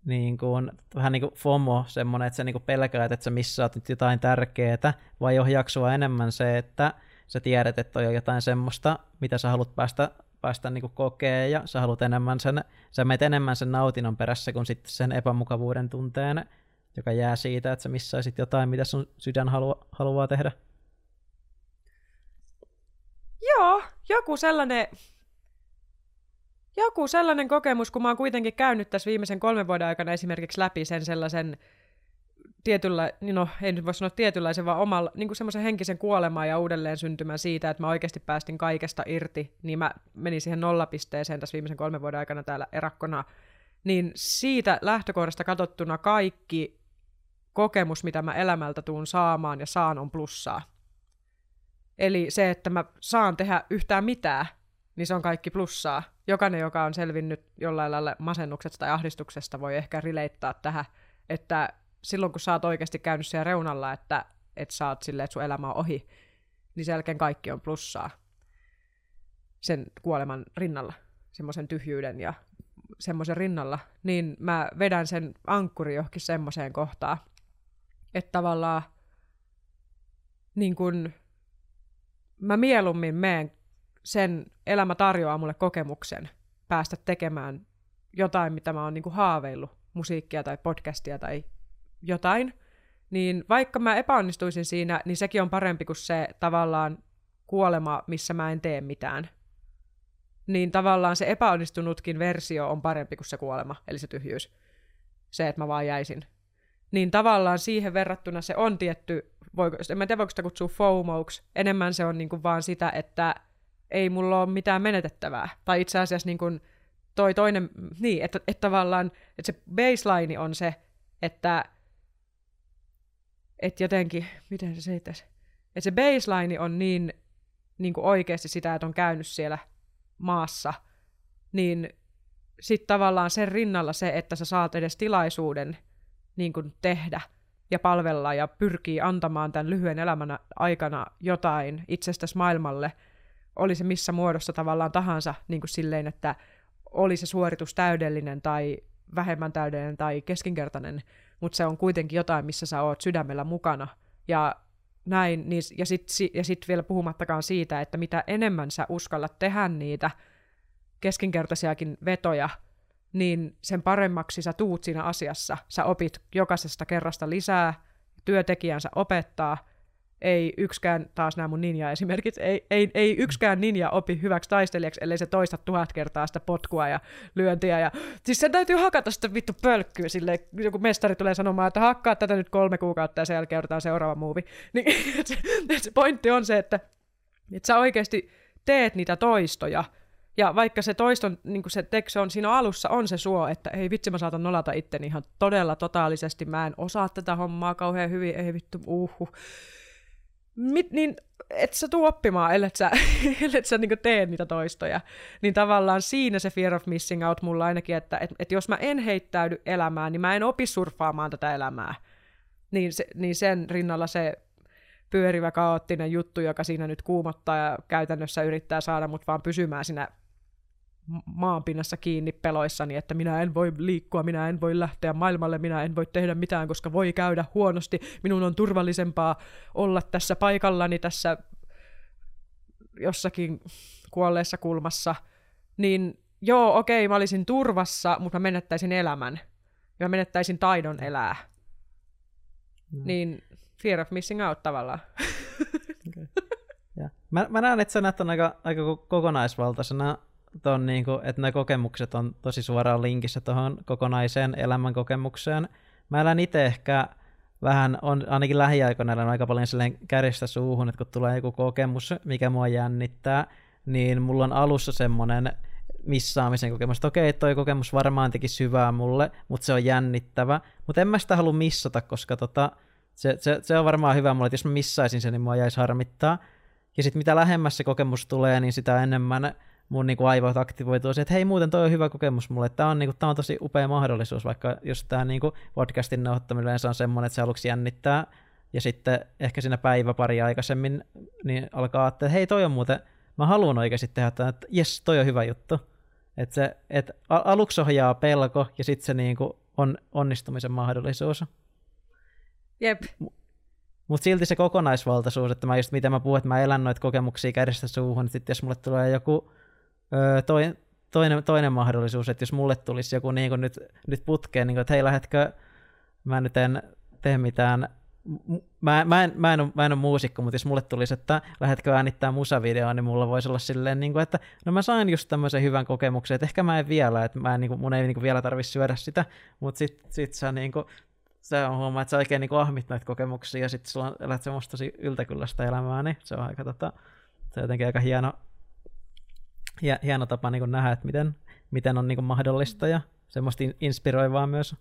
niin kuin, vähän niin kuin FOMO, semmoinen, että sä niin kuin pelkäät, että sä missaat nyt jotain tärkeää, vai ohjaaksua enemmän se, että sä tiedät, että on jotain semmoista, mitä sä haluat päästä, päästä niin kokea, ja sä haluat enemmän sen, sä menet enemmän sen nautinnon perässä kuin sitten sen epämukavuuden tunteen, joka jää siitä, että sä missaisit jotain, mitä sun sydän halua, haluaa tehdä. Joo, joku sellainen, joku sellainen kokemus, kun mä oon kuitenkin käynyt tässä viimeisen kolmen vuoden aikana esimerkiksi läpi sen sellaisen tietyllä, no ei nyt voi sanoa tietynlaisen, vaan omalla, niin kuin semmoisen henkisen kuolemaan ja uudelleen syntymän siitä, että mä oikeasti päästin kaikesta irti, niin mä menin siihen nollapisteeseen tässä viimeisen kolmen vuoden aikana täällä erakkona, niin siitä lähtökohdasta katsottuna kaikki kokemus, mitä mä elämältä tuun saamaan ja saan, on plussaa. Eli se, että mä saan tehdä yhtään mitään, niin se on kaikki plussaa. Jokainen, joka on selvinnyt jollain lailla masennuksesta tai ahdistuksesta, voi ehkä rileittaa tähän, että silloin kun sä oot oikeasti käynyt siellä reunalla, että, että sä oot silleen, että sun elämä on ohi, niin sen jälkeen kaikki on plussaa sen kuoleman rinnalla, semmoisen tyhjyyden ja semmoisen rinnalla, niin mä vedän sen ankkuri johonkin semmoiseen kohtaan, että tavallaan niin kun, mä mieluummin meen sen elämä tarjoaa mulle kokemuksen päästä tekemään jotain, mitä mä oon niin haaveillut, musiikkia tai podcastia tai jotain, niin vaikka mä epäonnistuisin siinä, niin sekin on parempi kuin se tavallaan kuolema, missä mä en tee mitään. Niin tavallaan se epäonnistunutkin versio on parempi kuin se kuolema, eli se tyhjyys. Se, että mä vaan jäisin. Niin tavallaan siihen verrattuna se on tietty, voiko, en mä tiedä voiko sitä kutsua FOMOksi, enemmän se on niinku vaan sitä, että ei mulla ole mitään menetettävää. Tai itse asiassa niin kuin toi toinen, niin, että, että tavallaan, että se baseline on se, että että jotenkin, miten se selittäisi, että se baseline on niin, niin kuin oikeasti sitä, että on käynyt siellä maassa, niin sitten tavallaan sen rinnalla se, että sä saat edes tilaisuuden niin kuin tehdä ja palvella ja pyrkii antamaan tämän lyhyen elämän aikana jotain itsestäsi maailmalle, oli se missä muodossa tavallaan tahansa niin kuin silleen, että oli se suoritus täydellinen tai vähemmän täydellinen tai keskinkertainen, mutta se on kuitenkin jotain, missä sä oot sydämellä mukana. Ja näin, niin, ja sitten ja sit vielä puhumattakaan siitä, että mitä enemmän sä uskallat tehdä niitä keskinkertaisiakin vetoja, niin sen paremmaksi sä tuut siinä asiassa. Sä opit jokaisesta kerrasta lisää, työtekijänsä opettaa, ei yksikään, taas nämä mun ninja-esimerkit, ei, ei, ei yksikään ninja opi hyväksi taistelijaksi, ellei se toista tuhat kertaa sitä potkua ja lyöntiä. Ja... Siis sen täytyy hakata sitä vittu pölkkyä sille joku mestari tulee sanomaan, että hakkaa tätä nyt kolme kuukautta ja sen jälkeen otetaan seuraava muuvi. Niin, se, se pointti on se, että, että sä oikeasti teet niitä toistoja, ja vaikka se toiston, niin se teksti on siinä alussa, on se suo, että ei vitsi, mä saatan nolata itteni ihan todella totaalisesti, mä en osaa tätä hommaa kauhean hyvin, ei vittu, uhu. Mit, niin et sä tuu oppimaan, ellei sä, ellet sä niin tee niitä toistoja. Niin tavallaan siinä se fear of missing out mulla ainakin, että et, et jos mä en heittäydy elämään, niin mä en opi surffaamaan tätä elämää. Niin, se, niin sen rinnalla se pyörivä kaoottinen juttu, joka siinä nyt kuumottaa ja käytännössä yrittää saada mut vaan pysymään siinä maanpinnassa kiinni peloissani, että minä en voi liikkua, minä en voi lähteä maailmalle, minä en voi tehdä mitään, koska voi käydä huonosti. Minun on turvallisempaa olla tässä paikallani tässä jossakin kuolleessa kulmassa. Niin joo, okei, mä olisin turvassa, mutta mä menettäisin elämän. Ja mä menettäisin taidon elää. Mm. Niin fear of missing out tavallaan. Okay. Ja. Mä, mä näen, että sä näet aika, aika kokonaisvaltaisena ton, niin kuin, että ne kokemukset on tosi suoraan linkissä tuohon kokonaiseen elämän kokemukseen. Mä elän itse ehkä vähän, on ainakin lähiaikoina elän aika paljon silleen kärjestä suuhun, että kun tulee joku kokemus, mikä mua jännittää, niin mulla on alussa semmoinen missaamisen kokemus, että okei, toi kokemus varmaan teki syvää mulle, mutta se on jännittävä, mutta en mä sitä halua missata, koska tota, se, se, se, on varmaan hyvä mulle, että jos mä missaisin sen, niin mua jäisi harmittaa. Ja sitten mitä lähemmäs se kokemus tulee, niin sitä enemmän mun niin kuin aivot aktivoituu että hei muuten toi on hyvä kokemus mulle, tämä on, niin kuin, tämä on tosi upea mahdollisuus, vaikka jos tämä niin kuin podcastin nauhoittaminen yleensä on semmoinen, että se aluksi jännittää, ja sitten ehkä siinä päivä pari aikaisemmin niin alkaa ajatella, että hei toi on muuten, mä haluan oikeasti tehdä tämän, että jes, toi on hyvä juttu. Että se, että aluksi ohjaa pelko, ja sitten se niin kuin on onnistumisen mahdollisuus. Jep. Mutta silti se kokonaisvaltaisuus, että mä just mitä mä puhun, että mä elän noita kokemuksia kädestä suuhun, niin sitten jos mulle tulee joku Öö, toi, toinen, toinen mahdollisuus, että jos mulle tulisi joku niin kuin nyt, nyt putkeen, niin kuin, että hei lähetkö, mä nyt en tee mitään, mä, mä, en, mä, en mä en ole muusikko, mutta jos mulle tulisi, että lähetkö äänittää musavideoa, niin mulla voisi olla silleen, niin kuin, että no mä sain just tämmöisen hyvän kokemuksen, että ehkä mä en vielä, että mä en, niin kuin, mun ei niin kuin, vielä tarvitse syödä sitä, mutta sit, sit sä niin kuin, se on huomaa, että sä oikein niin ahmit näitä kokemuksia ja sitten sulla elät semmoista tosi yltäkylläistä elämää, niin se on aika tota, se on jotenkin aika hieno, hieno tapa niin nähdä, että miten, miten on niin mahdollista ja semmoista inspiroivaa myös.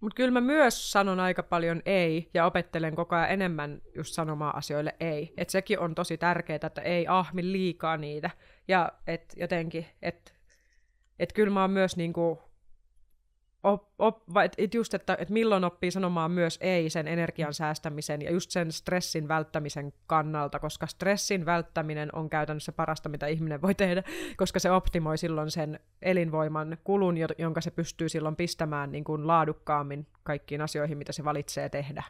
Mutta kyllä mä myös sanon aika paljon ei ja opettelen koko ajan enemmän just sanomaan asioille ei. Että sekin on tosi tärkeää, että ei ahmi liikaa niitä. Ja että jotenkin, että et kyllä mä oon myös niinku op, op, et, just, että et milloin oppii sanomaan myös ei sen energian säästämisen ja just sen stressin välttämisen kannalta, koska stressin välttäminen on käytännössä parasta, mitä ihminen voi tehdä, koska se optimoi silloin sen elinvoiman kulun, jonka se pystyy silloin pistämään niin kuin laadukkaammin kaikkiin asioihin, mitä se valitsee tehdä.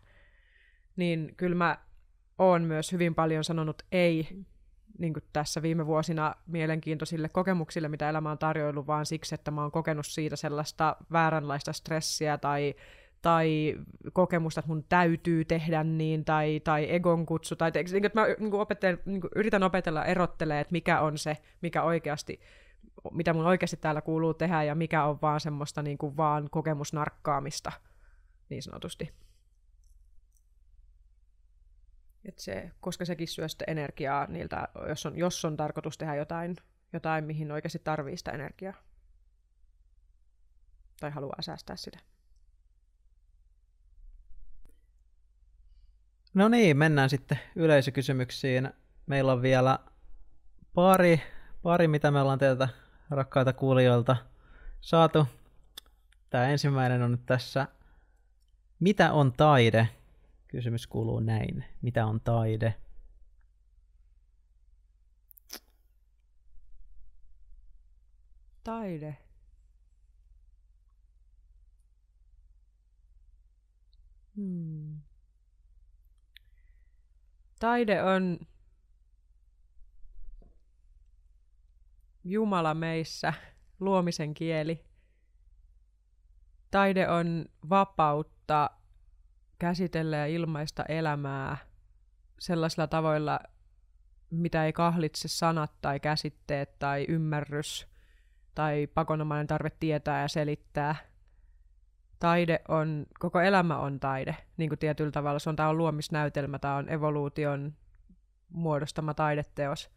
Niin kyllä mä oon myös hyvin paljon sanonut ei niin kuin tässä viime vuosina mielenkiintoisille kokemuksille, mitä elämä on tarjoillut, vaan siksi, että mä oon kokenut siitä sellaista vääränlaista stressiä tai, tai kokemusta, että mun täytyy tehdä niin, tai, tai egon kutsu, tai niin kuin, että mä niin kuin opettelen, niin kuin yritän opetella erottelee, että mikä on se, mikä oikeasti mitä mun oikeasti täällä kuuluu tehdä ja mikä on vaan semmoista niin kuin vaan kokemusnarkkaamista, niin sanotusti. Et se, koska sekin syö sitä energiaa niiltä, jos on, jos on tarkoitus tehdä jotain, jotain, mihin oikeasti tarvii sitä energiaa. Tai haluaa säästää sitä. No niin, mennään sitten yleisökysymyksiin. Meillä on vielä pari, pari mitä me ollaan teiltä rakkaita kuulijoilta saatu. Tämä ensimmäinen on nyt tässä. Mitä on taide? Kysymys kuuluu näin. Mitä on taide? Taide. Hmm. Taide on Jumala meissä, luomisen kieli. Taide on vapautta käsitellä ja ilmaista elämää sellaisilla tavoilla, mitä ei kahlitse sanat tai käsitteet tai ymmärrys tai pakonomainen tarve tietää ja selittää. Taide on, koko elämä on taide, niin kuin tietyllä tavalla. Se on, tämä on luomisnäytelmä, tämä on evoluution muodostama taideteos.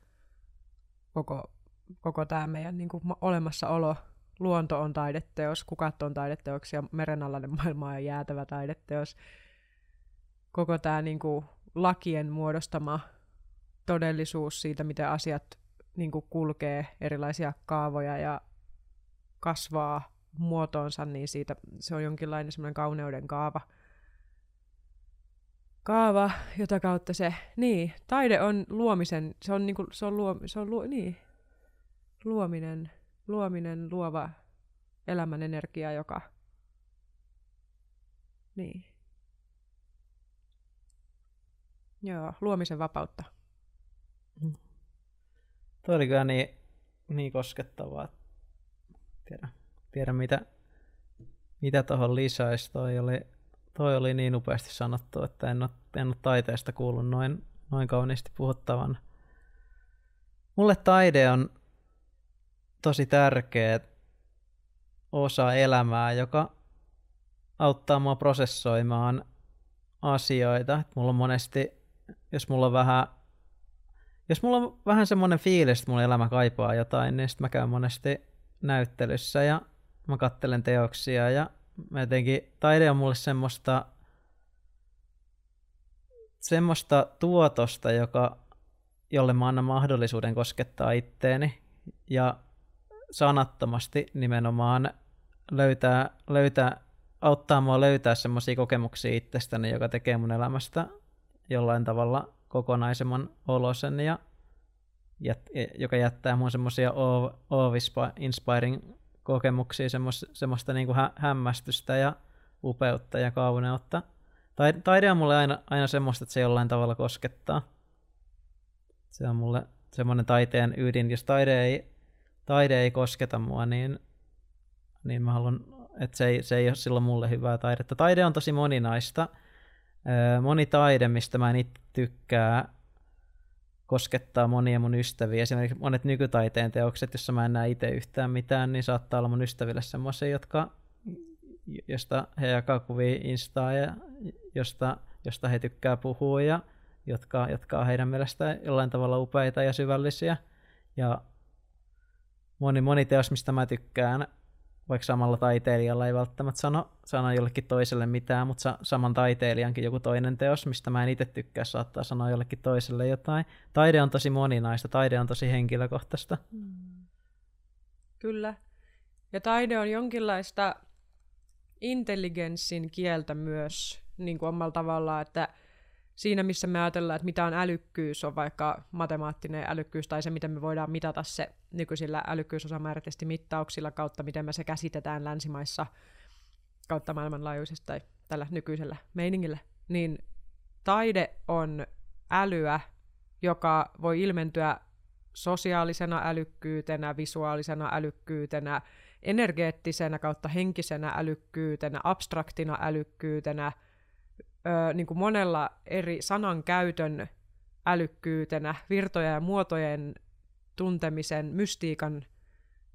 Koko, koko tämä meidän niin kuin olemassaolo, luonto on taideteos, kukat on taideteoksia, merenalainen maailma on jäätävä taideteos. Koko tämä niin kuin, lakien muodostama todellisuus siitä, miten asiat niin kuin kulkee, erilaisia kaavoja ja kasvaa muotoonsa, niin siitä se on jonkinlainen semmoinen kauneuden kaava. Kaava, jota kautta se, niin, taide on luomisen, se on, niinku, se on, luo, se on luo, niin, luominen, luominen, luova elämän energia, joka, niin. Joo, luomisen vapautta. Mm. Tuo oli kyllä niin, niin koskettavaa. Tiedä, tiedä mitä, mitä tuohon lisäisi. Toi oli, toi oli niin upeasti sanottu, että en ole, en ole taiteesta kuullut noin, noin kauniisti puhuttavan. Mulle taide on tosi tärkeä osa elämää, joka auttaa mua prosessoimaan asioita. Mulla on monesti jos mulla on vähän, jos mulla on vähän semmoinen fiilis, että mun elämä kaipaa jotain, niin sitten mä käyn monesti näyttelyssä ja mä kattelen teoksia ja mä jotenkin, taide on mulle semmoista, semmoista tuotosta, joka, jolle mä annan mahdollisuuden koskettaa itteeni ja sanattomasti nimenomaan löytää, löytää auttaa mua löytää semmoisia kokemuksia itsestäni, joka tekee mun elämästä jollain tavalla kokonaisemman olosen ja jät, joka jättää mun semmoisia awe-inspiring kokemuksia, semmoista, semmoista niin kuin hä, hämmästystä ja upeutta ja kauneutta. Taide on mulle aina, aina semmoista, että se jollain tavalla koskettaa. Se on mulle semmoinen taiteen ydin. Jos taide ei, taide ei kosketa mua, niin, niin mä haluan, että se ei, se ei ole silloin mulle hyvää taidetta. Taide on tosi moninaista moni taide, mistä mä en itse tykkää, koskettaa monia mun ystäviä. Esimerkiksi monet nykytaiteen teokset, jossa mä en näe itse yhtään mitään, niin saattaa olla mun ystäville semmoisia, jotka, josta he jakaa kuvia Instaa ja josta, josta he tykkää puhua ja jotka, jotka on heidän mielestään jollain tavalla upeita ja syvällisiä. Ja moni, moni teos, mistä mä tykkään, vaikka samalla taiteilijalla ei välttämättä sano, sano jollekin toiselle mitään, mutta saman taiteilijankin joku toinen teos, mistä mä en itse tykkää, saattaa sanoa jollekin toiselle jotain. Taide on tosi moninaista, taide on tosi henkilökohtaista. Mm. Kyllä. Ja taide on jonkinlaista intelligenssin kieltä myös niin kuin omalla tavallaan, että siinä, missä me ajatellaan, että mitä on älykkyys, on vaikka matemaattinen älykkyys tai se, miten me voidaan mitata se nykyisillä älykkyysosamääräisesti mittauksilla kautta, miten me se käsitetään länsimaissa kautta maailmanlaajuisesti tai tällä nykyisellä meiningillä, niin taide on älyä, joka voi ilmentyä sosiaalisena älykkyytenä, visuaalisena älykkyytenä, energeettisenä kautta henkisenä älykkyytenä, abstraktina älykkyytenä – ö, niin kuin monella eri sanan käytön älykkyytenä, virtoja ja muotojen tuntemisen, mystiikan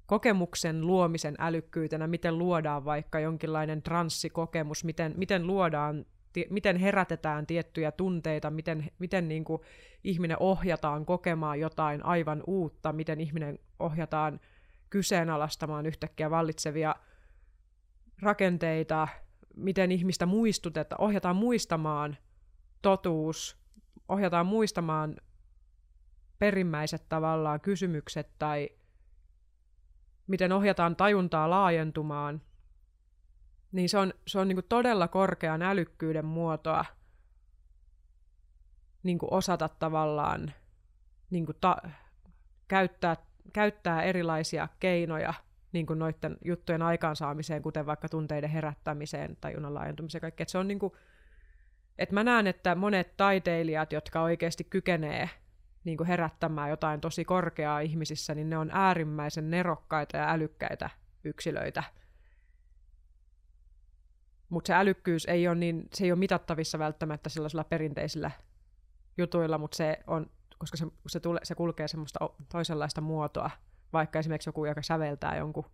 kokemuksen luomisen älykkyytenä, miten luodaan vaikka jonkinlainen transsikokemus, miten, miten luodaan, miten herätetään tiettyjä tunteita, miten, miten niin kuin ihminen ohjataan kokemaan jotain aivan uutta, miten ihminen ohjataan kyseenalaistamaan yhtäkkiä vallitsevia rakenteita, miten ihmistä muistutetaan, ohjataan muistamaan totuus, ohjataan muistamaan perimmäiset tavallaan kysymykset tai miten ohjataan tajuntaa laajentumaan, niin se on, se on niin todella korkean älykkyyden muotoa niin osata tavallaan niin ta- käyttää, käyttää erilaisia keinoja – niin kuin noiden juttujen aikaansaamiseen, kuten vaikka tunteiden herättämiseen tai junan laajentumiseen ja kaikkea. se on niin kuin Et mä näen, että monet taiteilijat, jotka oikeasti kykenee niin kuin herättämään jotain tosi korkeaa ihmisissä, niin ne on äärimmäisen nerokkaita ja älykkäitä yksilöitä. Mutta se älykkyys ei ole, niin, se ei ole mitattavissa välttämättä sellaisilla perinteisillä jutuilla, mutta se on, koska se, se, tule, se kulkee semmoista toisenlaista muotoa, vaikka esimerkiksi joku, joka säveltää jonkun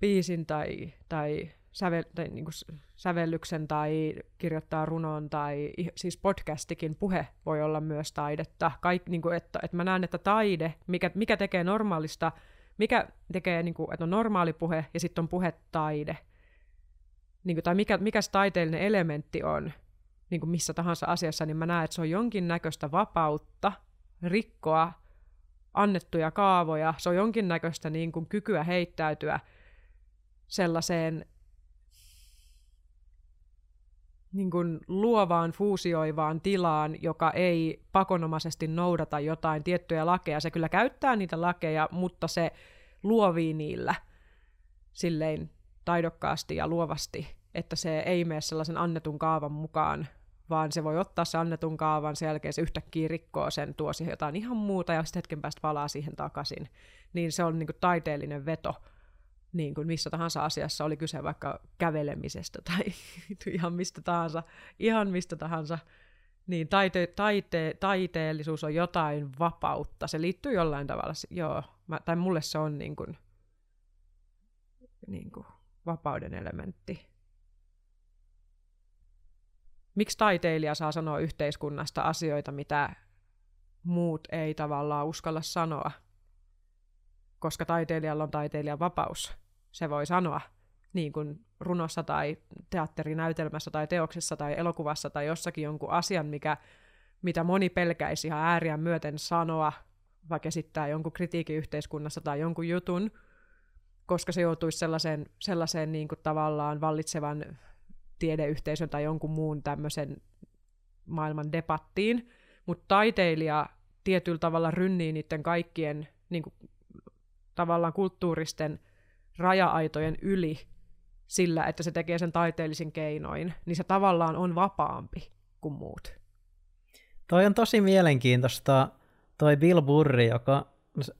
biisin tai, tai, sävel, tai niin kuin sävellyksen tai kirjoittaa runon tai siis podcastikin puhe voi olla myös taidetta. Kaik, niin kuin, että, että mä näen, että taide, mikä, mikä tekee normaalista, mikä tekee, niin kuin, että on normaali puhe ja sitten on puhetaide, niin kuin, tai mikä, mikä se taiteellinen elementti on niin kuin missä tahansa asiassa, niin mä näen, että se on jonkinnäköistä vapautta rikkoa annettuja kaavoja, se on jonkinnäköistä niin kuin kykyä heittäytyä sellaiseen niin kuin luovaan, fuusioivaan tilaan, joka ei pakonomaisesti noudata jotain tiettyjä lakeja. Se kyllä käyttää niitä lakeja, mutta se luovii niillä silleen taidokkaasti ja luovasti, että se ei mene sellaisen annetun kaavan mukaan, vaan se voi ottaa se annetun kaavan, sen jälkeen se yhtäkkiä rikkoo sen, tuo siihen jotain ihan muuta ja sitten hetken päästä palaa siihen takaisin. Niin se on niin kuin taiteellinen veto niin kuin missä tahansa asiassa, oli kyse vaikka kävelemisestä tai ihan mistä tahansa, ihan mistä tahansa, niin taite, taite, taiteellisuus on jotain vapautta. Se liittyy jollain tavalla, joo, mä, tai mulle se on niin kuin, niin kuin vapauden elementti. Miksi taiteilija saa sanoa yhteiskunnasta asioita, mitä muut ei tavallaan uskalla sanoa? Koska taiteilijalla on taiteilijan vapaus se voi sanoa niin kuin runossa tai teatterinäytelmässä tai teoksessa tai elokuvassa tai jossakin jonkun asian, mikä, mitä moni pelkäisi ihan ääriä myöten sanoa, vaikka esittää jonkun kritiikin yhteiskunnassa tai jonkun jutun, koska se joutuisi sellaiseen, sellaiseen niin kuin tavallaan vallitsevan tiedeyhteisön tai jonkun muun tämmöisen maailman debattiin, mutta taiteilija tietyllä tavalla rynnii niiden kaikkien niin kuin, tavallaan kulttuuristen raja-aitojen yli sillä, että se tekee sen taiteellisin keinoin, niin se tavallaan on vapaampi kuin muut. Toi on tosi mielenkiintoista, toi Bill Burri, joka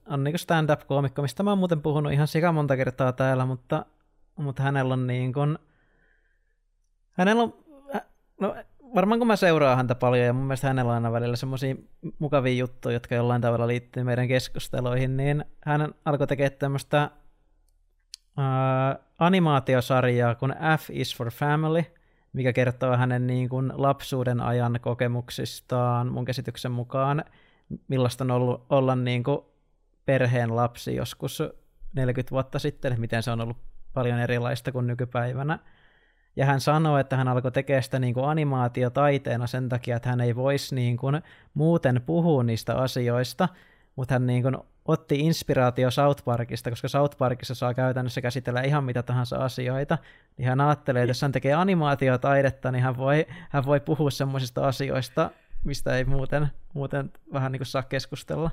on niin stand-up-koomikko, mistä mä oon muuten puhunut ihan sika monta kertaa täällä, mutta, mutta hänellä on niin kuin, hänellä on, no varmaan kun mä seuraan häntä paljon ja mun mielestä hänellä on aina välillä semmoisia mukavia juttuja, jotka jollain tavalla liittyy meidän keskusteluihin, niin hän alkoi tekemään tämmöistä uh, animaatiosarjaa kuin F is for Family, mikä kertoo hänen niin kuin lapsuuden ajan kokemuksistaan mun käsityksen mukaan, millaista on ollut olla niin kuin perheen lapsi joskus 40 vuotta sitten, miten se on ollut paljon erilaista kuin nykypäivänä. Ja hän sanoi, että hän alkoi tekemään sitä niin kuin animaatiotaiteena sen takia, että hän ei voisi niin kuin muuten puhua niistä asioista, mutta hän niin kuin otti inspiraatio South Parkista, koska South Parkissa saa käytännössä käsitellä ihan mitä tahansa asioita, niin hän ajattelee, että jos hän tekee animaatiotaidetta, niin hän voi, hän voi puhua semmoisista asioista, mistä ei muuten, muuten vähän niin kuin saa keskustella.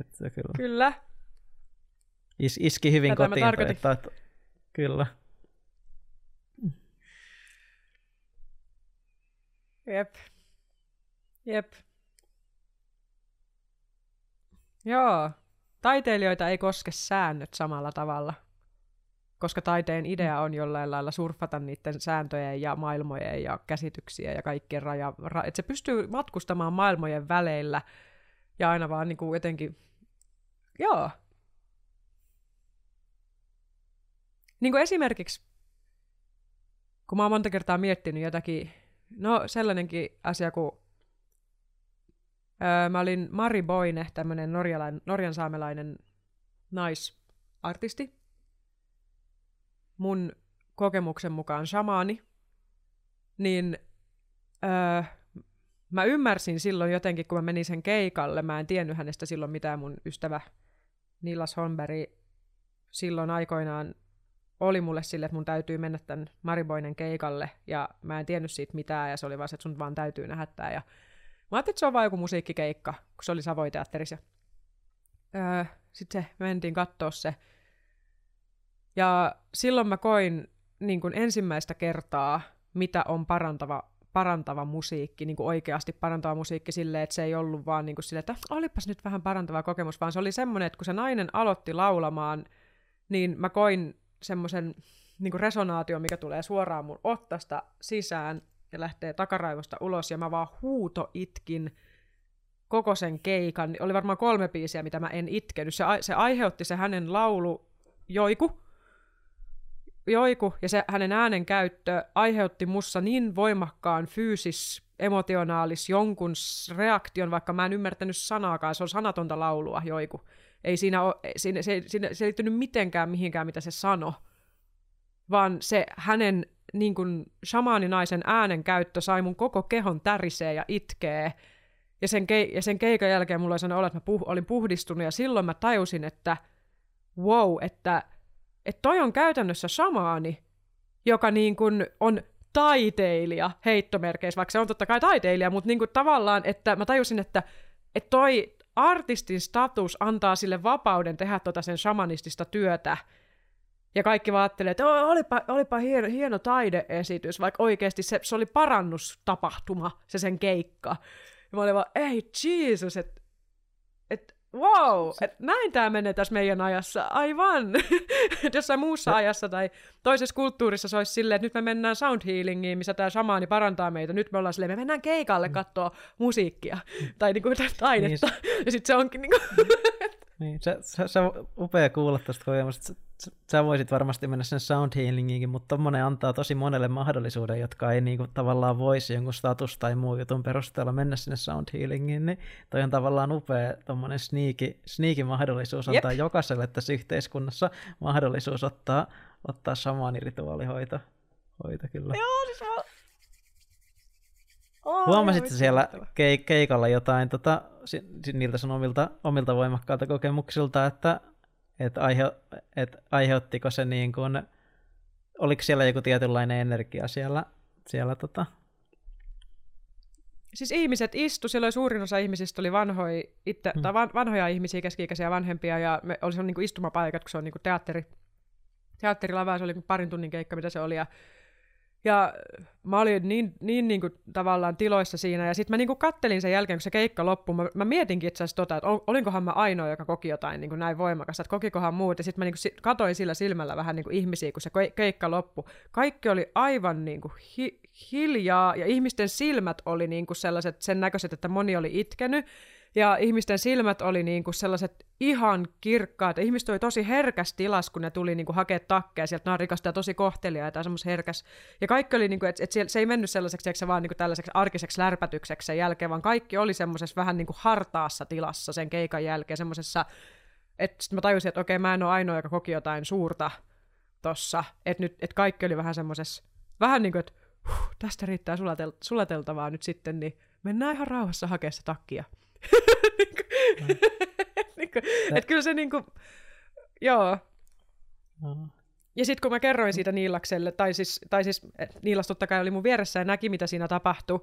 Että kyllä. kyllä. Is, iski hyvin Tätä kotiin. Että, että, kyllä. Jep. Jep. Joo, taiteilijoita ei koske säännöt samalla tavalla, koska taiteen idea on jollain lailla surfata niiden sääntöjen ja maailmojen ja käsityksiä ja kaikkien raja, ra, että se pystyy matkustamaan maailmojen väleillä ja aina vaan niin kuin jotenkin, joo. Niin kuin esimerkiksi, kun mä oon monta kertaa miettinyt jotakin, no sellainenkin asia kuin Öö, mä olin Mari Boine, tämmönen norjan saamelainen naisartisti. Mun kokemuksen mukaan shamaani. Niin öö, mä ymmärsin silloin jotenkin, kun mä menin sen keikalle, mä en tiennyt hänestä silloin mitään mun ystävä Nilas Holmberg silloin aikoinaan oli mulle sille, että mun täytyy mennä tämän Mariboinen keikalle, ja mä en tiennyt siitä mitään, ja se oli vaan se, että sun vaan täytyy nähdä tää, ja Mä ajattelin, että se on vain joku musiikkikeikka, kun se oli Savoiteatterissa. Öö, Sitten se mentiin katsoa se. Ja silloin mä koin niin kuin ensimmäistä kertaa mitä on parantava, parantava musiikki, niin kuin oikeasti parantava musiikki silleen, että se ei ollut vaan niin kuin silleen, että olipas nyt vähän parantava kokemus, vaan se oli semmoinen, että kun se nainen aloitti laulamaan, niin mä koin semmoisen niin resonaatio, mikä tulee suoraan mun ottasta sisään ja lähtee takaraivosta ulos, ja mä vaan huuto itkin koko sen keikan. Oli varmaan kolme biisiä, mitä mä en itkenyt. Se, se aiheutti se hänen laulu joiku, joiku ja se hänen äänen käyttö aiheutti mussa niin voimakkaan fyysis, emotionaalis jonkun reaktion, vaikka mä en ymmärtänyt sanaakaan, se on sanatonta laulua joiku. Ei siinä ole, siinä, se, siinä, se ei liittynyt mitenkään mihinkään, mitä se sano, vaan se hänen niin kuin shamaaninaisen äänen käyttö sai mun koko kehon tärisee ja itkee. Ja sen, kei- ja sen keikan jälkeen mulla oli sellainen että mä puh- olin puhdistunut ja silloin mä tajusin, että wow, että, että toi on käytännössä shamaani, joka niin kuin on taiteilija heittomerkeissä, vaikka se on totta kai taiteilija, mutta niin kuin tavallaan, että mä tajusin, että, että toi artistin status antaa sille vapauden tehdä tota sen shamanistista työtä, ja kaikki vaan ajattelee, että olipa, olipa hieno, hieno taideesitys, vaikka oikeasti se, se oli parannustapahtuma, se sen keikka. Ja mä olin vaan, ei Jesus, että et, wow, et näin tämä menee tässä meidän ajassa, aivan. Jossain muussa ajassa tai toisessa kulttuurissa se olisi silleen, että nyt me mennään sound healingiin, missä tämä samaani parantaa meitä. Nyt me ollaan silleen, me mennään keikalle mm. katsoa musiikkia tai niinku, taidetta. Niin. Ja sitten se onkin niinku... niin, se, se, se, on upea kuulla tuosta kokemusta sä voisit varmasti mennä sen sound healingiinkin, mutta tommonen antaa tosi monelle mahdollisuuden, jotka ei niinku tavallaan voisi jonkun status tai muu jutun perusteella mennä sinne sound healingiin, niin toi on tavallaan upea tommonen sneaky, sneaky mahdollisuus antaa Jep. jokaiselle tässä yhteiskunnassa mahdollisuus ottaa, ottaa rituaalihoito. Hoito kyllä. Joo, siis mä... Oh, Huomasitko siellä ke- keikalla jotain tota, niiltä sun omilta, omilta voimakkailta kokemuksilta, että että aihe, et aiheuttiko se niin kuin, oliko siellä joku tietynlainen energia siellä, siellä tota, Siis ihmiset istu, siellä oli suurin osa ihmisistä oli vanhoja, itse, hmm. tai van, vanhoja ihmisiä, keski-ikäisiä vanhempia, ja me, oli se niin kuin istumapaikat, kun se on niin kuin teatteri, teatterilava, se oli parin tunnin keikka, mitä se oli, ja ja mä olin niin, niin, niin kuin, tavallaan tiloissa siinä, ja sitten mä niin kuin kattelin sen jälkeen, kun se keikka loppui, mä, mä mietinkin itse asiassa tota, että olinkohan mä ainoa, joka koki jotain niin kuin näin voimakasta, että kokikohan muut, ja sitten mä niin kuin, katoin sillä silmällä vähän niin kuin ihmisiä, kun se keikka loppui. Kaikki oli aivan niin kuin hi- hiljaa, ja ihmisten silmät oli niin kuin sellaiset, sen näköiset, että moni oli itkenyt, ja ihmisten silmät oli niinku sellaiset ihan kirkkaat. Ihmiset oli tosi herkäs tilas, kun ne tuli niinku hakea takkeja sieltä narikasta ja tosi kohteliaita ja semmoisen herkäs. Ja kaikki oli, niinku, että et se ei mennyt sellaiseksi se vaan niinku tällaiseksi arkiseksi lärpätykseksi sen jälkeen, vaan kaikki oli semmoisessa vähän niinku hartaassa tilassa sen keikan jälkeen, semmoisessa, että sitten mä tajusin, että okei, mä en ole ainoa, joka koki jotain suurta tossa. Että nyt, että kaikki oli vähän semmoisessa, vähän niin kuin, että huh, tästä riittää sulatel- sulateltavaa nyt sitten, niin mennään ihan rauhassa hakemaan se takkia. Niin kuin, että kyllä se niinku, joo. No. Ja sitten kun mä kerroin siitä Niilakselle, tai siis, tai siis Niilas totta kai oli mun vieressä ja näki, mitä siinä tapahtui,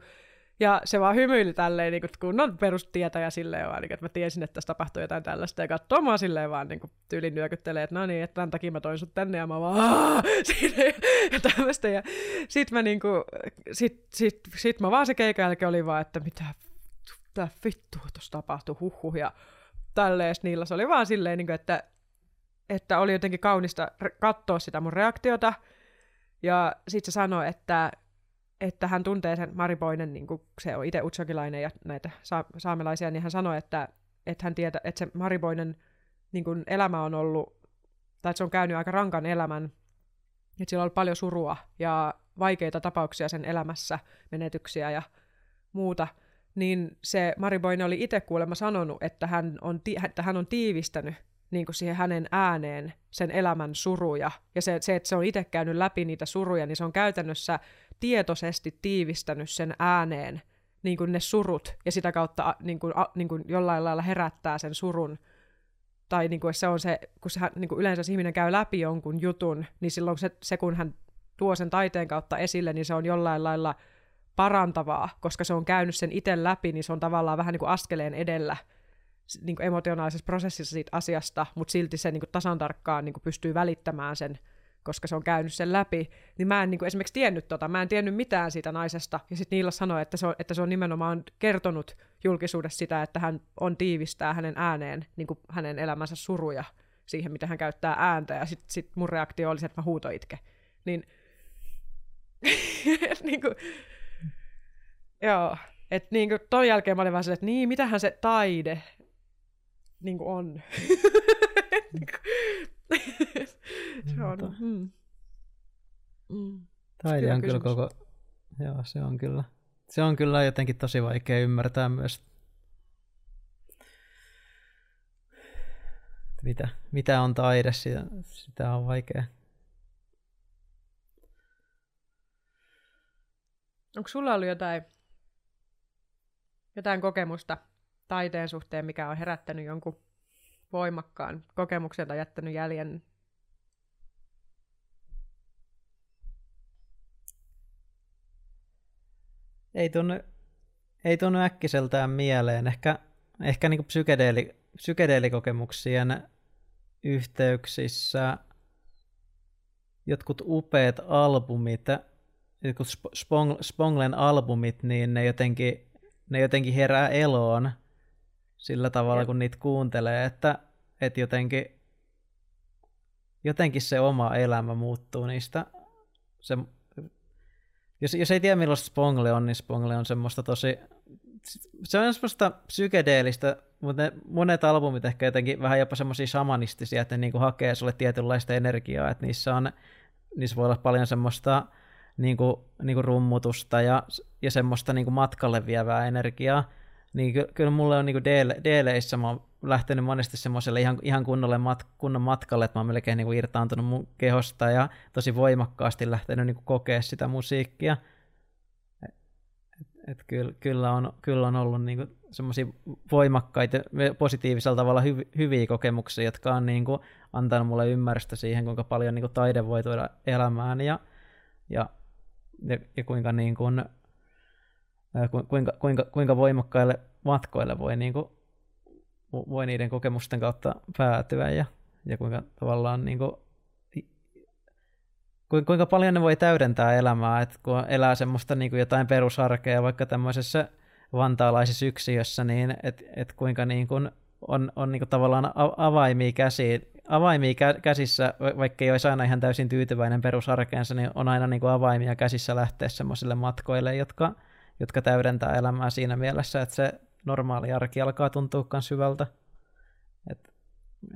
ja se vaan hymyili tälleen niin kunnon perustietäjä silleen vaan, niin että mä tiesin, että tässä tapahtuu jotain tällaista, ja katsoo mua silleen vaan niin tyylin nyökyttelee, että no niin, että tämän takia mä toin sut tänne, ja mä vaan siinä, ja tämmöistä, ja sit mä niinku, sit, sit, sit mä vaan se keikan jälkeen oli vaan, että mitä mitä vittua tuossa tapahtui, huhhuh, ja tälleen, niillä se oli vaan silleen, niin kuin, että, että oli jotenkin kaunista katsoa sitä mun reaktiota, ja sitten se sanoi, että, että hän tuntee sen Maripoinen, niin kuin se on itse utsokilainen ja näitä sa- saamelaisia, niin hän sanoi, että, että hän tietää, että se Maripoinen niin kuin elämä on ollut, tai että se on käynyt aika rankan elämän, että sillä on ollut paljon surua ja vaikeita tapauksia sen elämässä, menetyksiä ja muuta, niin se Mariboine oli itse kuulemma sanonut, että hän on, ti- että hän on tiivistänyt niin kuin siihen hänen ääneen sen elämän suruja. Ja se, se, että se on itse käynyt läpi niitä suruja, niin se on käytännössä tietoisesti tiivistänyt sen ääneen niin kuin ne surut, ja sitä kautta niin kuin, a, niin kuin jollain lailla herättää sen surun. Tai niin kuin se on se, kun se, niin kuin yleensä se ihminen käy läpi jonkun jutun, niin silloin se, se, kun hän tuo sen taiteen kautta esille, niin se on jollain lailla – parantavaa, koska se on käynyt sen itse läpi, niin se on tavallaan vähän niin kuin askeleen edellä niin kuin emotionaalisessa prosessissa siitä asiasta, mutta silti se niin kuin tasan tarkkaan niin kuin pystyy välittämään sen koska se on käynyt sen läpi, niin mä en niin kuin esimerkiksi tiennyt tota, mä en tiennyt mitään siitä naisesta, ja sitten Niilla sanoi, että se, on, että se on nimenomaan kertonut julkisuudessa sitä, että hän on tiivistää hänen ääneen niin kuin hänen elämänsä suruja siihen, mitä hän käyttää ääntä, ja sitten sit mun reaktio oli se, että mä huutoitke. Niin, niin kuin, joo, että niin kuin ton jälkeen mä olin vähän silleen, että niin, mitähän se taide niin kuin on. se on. Mm. Mm. Taide on kyllä koko... Joo, se on kyllä. Se on kyllä jotenkin tosi vaikea ymmärtää myös. Mitä, mitä on taide, sitä, sitä on vaikea. Onko sulla ollut jotain, jotain kokemusta taiteen suhteen, mikä on herättänyt jonkun voimakkaan kokemuksen tai jättänyt jäljen ei tunnu, ei tunnu äkkiseltään mieleen. Ehkä, ehkä niin psykedeeli, psykedeelikokemuksien yhteyksissä jotkut upeat albumit, jotkut Sponglen albumit, niin ne jotenkin, ne jotenkin herää eloon sillä tavalla, kun niitä kuuntelee, että, että jotenkin, jotenkin se oma elämä muuttuu niistä. Se jos, jos ei tiedä millaista Spongle on, niin Spongle on semmoista tosi... Se on semmoista psykedeellistä, mutta ne monet albumit ehkä jotenkin vähän jopa semmoisia shamanistisia, että ne niinku hakee sulle tietynlaista energiaa, että niissä, on, niissä voi olla paljon semmoista niinku, niinku rummutusta ja, ja semmoista niinku matkalle vievää energiaa. Niin ky- kyllä mulle on niinku DL-eissä, mä oon lähtenyt monesti semmoiselle ihan, ihan kunnolle mat, kunnon matkalle, että mä oon melkein niin kuin irtaantunut mun kehosta ja tosi voimakkaasti lähtenyt niin kuin kokea sitä musiikkia. Et, et kyllä, kyllä, on, kyllä on ollut niin semmoisia voimakkaita, positiivisella tavalla hyv, hyviä kokemuksia, jotka on niin kuin antanut mulle ymmärrystä siihen, kuinka paljon niin kuin taide voi tuoda elämään ja, ja, ja, ja kuinka, niin kuin, kuinka, kuinka, kuinka voimakkaille matkoille voi niin kuin voi niiden kokemusten kautta päätyä ja, ja kuinka tavallaan niin kuin, kuinka paljon ne voi täydentää elämää, että kun elää semmoista niin kuin jotain perusarkea vaikka tämmöisessä vantaalaisessa yksiössä, niin että et kuinka niin kuin on, on niin kuin tavallaan avaimia, käsiä, avaimia käsissä, vaikka ei olisi aina ihan täysin tyytyväinen perusarkeensa, niin on aina niin kuin avaimia käsissä lähteä semmoisille matkoille, jotka, jotka täydentää elämää siinä mielessä, että se normaali arki alkaa tuntua myös hyvältä. Et,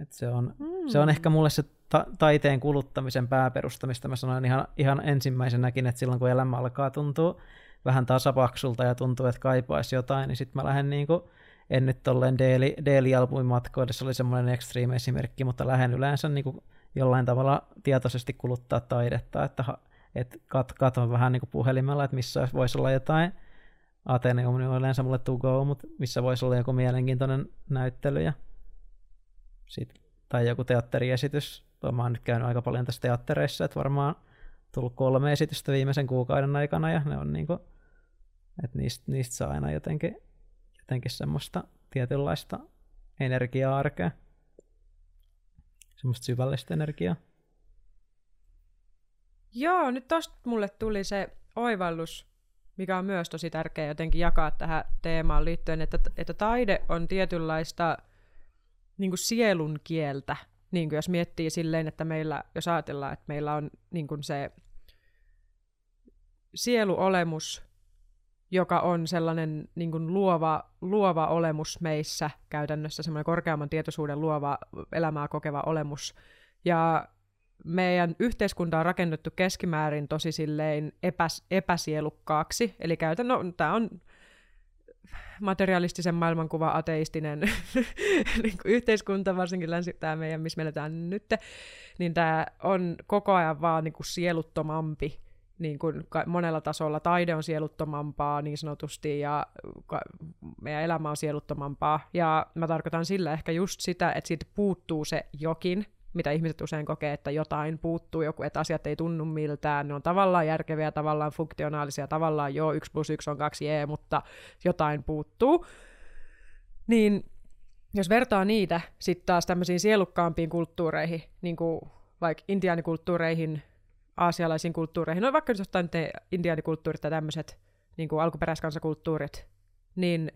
et se, on, mm. se on ehkä mulle se ta- taiteen kuluttamisen pääperusta, mistä mä sanoin ihan, ihan ensimmäisenäkin, että silloin kun elämä alkaa tuntua vähän tasapaksulta ja tuntuu, että kaipaisi jotain, niin sitten mä lähden niin kuin, en nyt tolleen daily, daily albumin matkoille, se oli semmoinen extreme esimerkki, mutta lähden yleensä niin kuin jollain tavalla tietoisesti kuluttaa taidetta, että, että kat, katon vähän niin kuin puhelimella, että missä voisi olla jotain Ateneum on yleensä mulle to go, mutta missä voisi olla joku mielenkiintoinen näyttely ja sit, tai joku teatteriesitys. Mä oon nyt käynyt aika paljon tässä teattereissa, että varmaan tullut kolme esitystä viimeisen kuukauden aikana ja ne on niinku, että niistä, niistä saa aina jotenkin, jotenkin semmoista tietynlaista energiaa arkea. Semmoista syvällistä energiaa. Joo, nyt tosta mulle tuli se oivallus, mikä on myös tosi tärkeää jotenkin jakaa tähän teemaan liittyen, että, että taide on tietynlaista niin kuin sielun kieltä, niin kuin jos miettii silleen, että meillä, jos ajatellaan, että meillä on niin kuin se sieluolemus, joka on sellainen niin kuin luova, luova olemus meissä käytännössä, semmoinen korkeamman tietoisuuden luova elämää kokeva olemus. Ja meidän yhteiskunta on rakennettu keskimäärin tosi silleen epäs, epäsielukkaaksi. Eli käytän, no, tämä on materialistisen maailmankuva ateistinen niin yhteiskunta, varsinkin länsi, tämä meidän, missä me eletään nyt, niin tämä on koko ajan vaan niin kuin sieluttomampi niin kuin monella tasolla. Taide on sieluttomampaa niin sanotusti ja meidän elämä on sieluttomampaa. Ja mä tarkoitan sillä ehkä just sitä, että siitä puuttuu se jokin, mitä ihmiset usein kokee, että jotain puuttuu, joku, että asiat ei tunnu miltään, ne on tavallaan järkeviä, tavallaan funktionaalisia, tavallaan joo, 1 plus 1 on 2 jee, mutta jotain puuttuu. Niin jos vertaa niitä sitten taas tämmöisiin sielukkaampiin kulttuureihin, niin kuin vaikka intiaanikulttuureihin, aasialaisiin kulttuureihin, no vaikka nyt jostain te tai tämmöiset niin alkuperäiskansakulttuurit, niin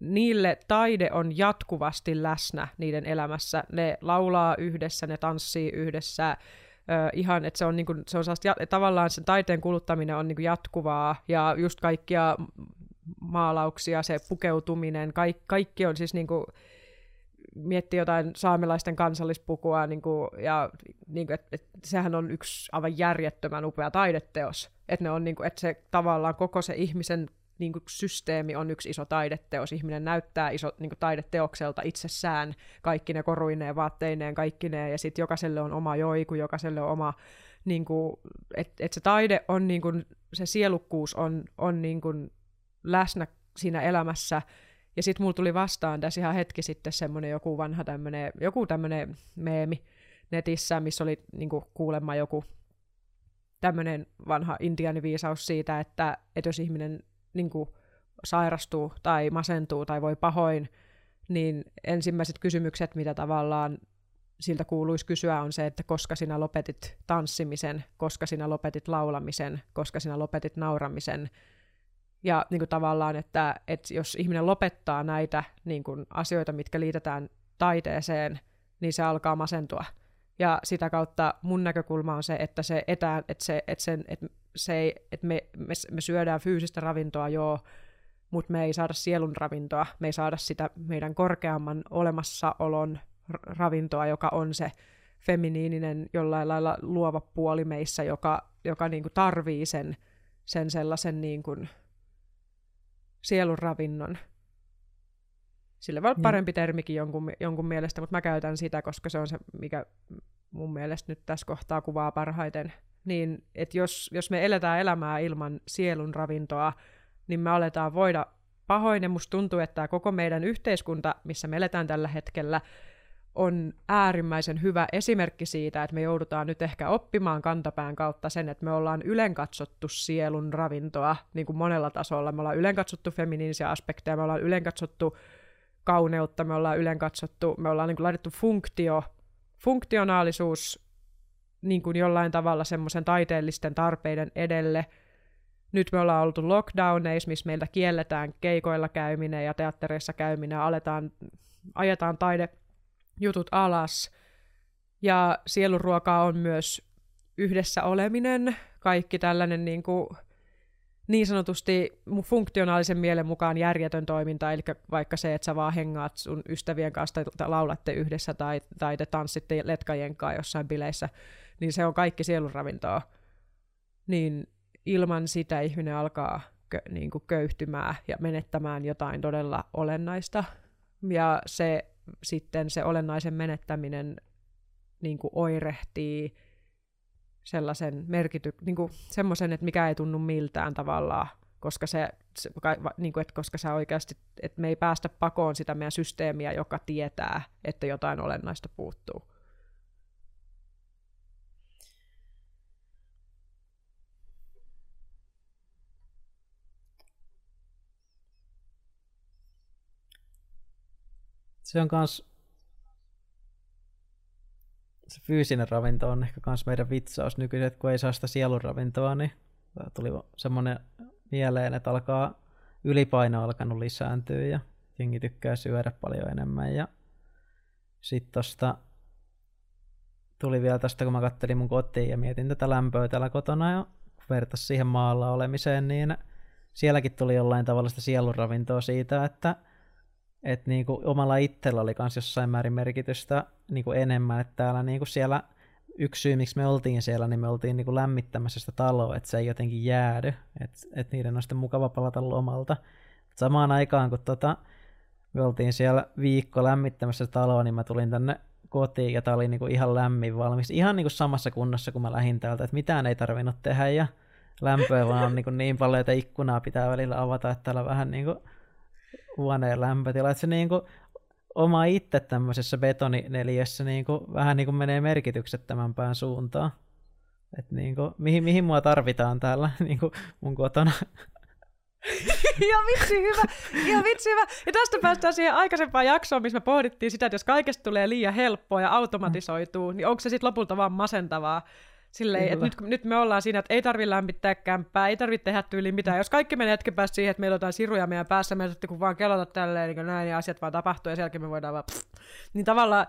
niille taide on jatkuvasti läsnä niiden elämässä. Ne laulaa yhdessä, ne tanssii yhdessä, ö, ihan, että se on, niinku, se on ja, tavallaan sen taiteen kuluttaminen on niinku jatkuvaa, ja just kaikkia maalauksia, se pukeutuminen, kaikki, kaikki on siis niinku, miettii jotain saamelaisten kansallispukua, niin kuin, ja niin kuin, et, et, sehän on yksi aivan järjettömän upea taideteos. Että ne on, niin kuin, että se tavallaan koko se ihmisen niin kuin, systeemi on yksi iso taideteos. Ihminen näyttää iso niin kuin, taideteokselta itsessään, kaikki ne koruineen, vaatteineen, kaikki ne, ja sitten jokaiselle on oma joiku, jokaiselle on oma, niin että et se taide on, niin kuin, se sielukkuus on, on niin kuin, läsnä siinä elämässä, ja sitten mulla tuli vastaan tässä ihan hetki sitten semmoinen joku vanha tämmöinen, joku tämmöinen meemi netissä, missä oli niinku kuulemma joku tämmöinen vanha intiaaniviisaus siitä, että, että jos ihminen niinku sairastuu tai masentuu tai voi pahoin, niin ensimmäiset kysymykset, mitä tavallaan siltä kuuluisi kysyä, on se, että koska sinä lopetit tanssimisen, koska sinä lopetit laulamisen, koska sinä lopetit nauramisen, ja niin kuin tavallaan, että, että jos ihminen lopettaa näitä niin kuin asioita, mitkä liitetään taiteeseen, niin se alkaa masentua. Ja sitä kautta mun näkökulma on se, että se etää, että, se, että, sen, että, se ei, että me, me, me syödään fyysistä ravintoa, joo, mutta me ei saada sielun ravintoa, me ei saada sitä meidän korkeamman olemassaolon ravintoa, joka on se feminiininen jollain lailla luova puoli meissä, joka, joka niin kuin tarvii sen, sen sellaisen niin kuin, sielun ravinnon. Sillä voi olla parempi niin. termikin jonkun, jonkun mielestä, mutta mä käytän sitä, koska se on se, mikä mun mielestä nyt tässä kohtaa kuvaa parhaiten. Niin, että jos, jos me eletään elämää ilman sielun ravintoa, niin me aletaan voida pahoin, ja musta tuntuu, että tämä koko meidän yhteiskunta, missä me eletään tällä hetkellä, on äärimmäisen hyvä esimerkki siitä, että me joudutaan nyt ehkä oppimaan kantapään kautta sen, että me ollaan ylenkatsottu sielun ravintoa niin kuin monella tasolla. Me ollaan ylenkatsottu feminiinisiä aspekteja, me ollaan ylenkatsottu kauneutta, me ollaan ylenkatsottu, me ollaan niin kuin laitettu funktio, funktionaalisuus niin kuin jollain tavalla semmoisen taiteellisten tarpeiden edelle. Nyt me ollaan oltu lockdowneissa, missä meiltä kielletään keikoilla käyminen ja teattereissa käyminen, aletaan, ajetaan taide jutut alas. Ja sieluruokaa on myös yhdessä oleminen, kaikki tällainen niin, kuin, niin sanotusti funktionaalisen mielen mukaan järjetön toiminta, eli vaikka se, että sä vaan hengaat sun ystävien kanssa tai laulatte yhdessä tai, tai te tanssitte letkajen kanssa jossain bileissä, niin se on kaikki sielunravintoa. Niin ilman sitä ihminen alkaa kö, niin kuin köyhtymään ja menettämään jotain todella olennaista. Ja se sitten se olennaisen menettäminen niin kuin oirehtii sellaisen merkity, niin kuin semmoisen, että mikä ei tunnu miltään tavallaan, koska se, se niin kuin, että koska sä oikeasti, että me ei päästä pakoon sitä meidän systeemiä, joka tietää, että jotain olennaista puuttuu. Se on kans se fyysinen ravinto on ehkä kans meidän vitsaus nykyisin, että kun ei saa sitä sielunravintoa, niin tuli semmoinen mieleen, että alkaa ylipaino alkanut lisääntyä ja jengi tykkää syödä paljon enemmän. Ja sitten tosta tuli vielä tästä, kun mä kattelin mun kotiin ja mietin tätä lämpöä täällä kotona ja vertas siihen maalla olemiseen, niin sielläkin tuli jollain tavalla sitä sielunravintoa siitä, että että niinku omalla itsellä oli myös jossain määrin merkitystä niinku enemmän, että täällä niinku siellä yksi syy, miksi me oltiin siellä, niin me oltiin niinku lämmittämässä sitä taloa, että se ei jotenkin jäädy, että et niiden on sitten mukava palata lomalta. Samaan aikaan, kun tota, me oltiin siellä viikko lämmittämässä taloa, niin mä tulin tänne kotiin ja tää oli niinku ihan lämmin valmis. Ihan niinku samassa kunnossa, kun mä lähdin täältä, että mitään ei tarvinnut tehdä ja lämpöä vaan on niinku niin paljon, että ikkunaa pitää välillä avata, että täällä vähän niinku huoneen lämpötila. Että se niin kuin, oma itse tämmöisessä betonineliössä niin kuin, vähän niin kuin menee merkityksettömämpään suuntaan. Et niin kuin, mihin, mihin mua tarvitaan täällä niin kuin mun kotona. ihan vitsi hyvä, ihan vitsi hyvä. Ja tästä päästään siihen aikaisempaan jaksoon, missä me pohdittiin sitä, että jos kaikesta tulee liian helppoa ja automatisoituu, niin onko se sitten lopulta vaan masentavaa. Silleen, että nyt, nyt me ollaan siinä, että ei tarvi lämmittää kämppää, ei tarvitse tehdä tyyliin mitään. Jos kaikki menee hetken päästä siihen, että meillä on jotain siruja meidän päässä, me kun vaan kelota tälleen, niin näin ja asiat vaan tapahtuu ja sen jälkeen me voidaan vaan... Pff. Niin tavallaan,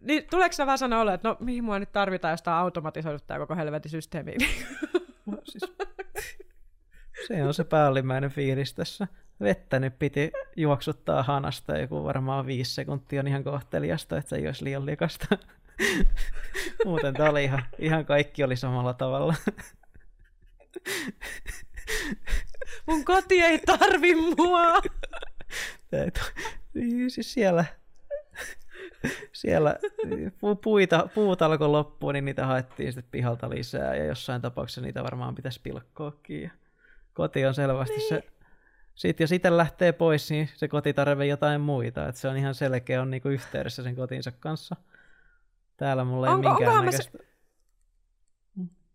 niin tuleeko se vaan sanoa että no mihin mua nyt tarvitaan, jos tämä automatisoidu tämä koko helvetin systeemi? No, siis, se on se päällimmäinen fiilis tässä. Vettä nyt piti juoksuttaa hanasta joku varmaan viisi sekuntia on ihan kohteliasta, että se ei olisi liian likasta. Muuten tämä oli ihan, ihan kaikki oli samalla tavalla. Mun koti ei tarvi mua. Niin, siis siellä, siellä puita, puut alkoi loppuun, niin niitä haettiin sitten pihalta lisää ja jossain tapauksessa niitä varmaan pitäisi pilkkoakin. Ja koti on selvästi niin. se, sitten jos itse lähtee pois, niin se koti tarvitsee jotain muita. että se on ihan selkeä, on niinku yhteydessä sen kotinsa kanssa. Täällä mulla ei onko, minkäännäköistä... Se...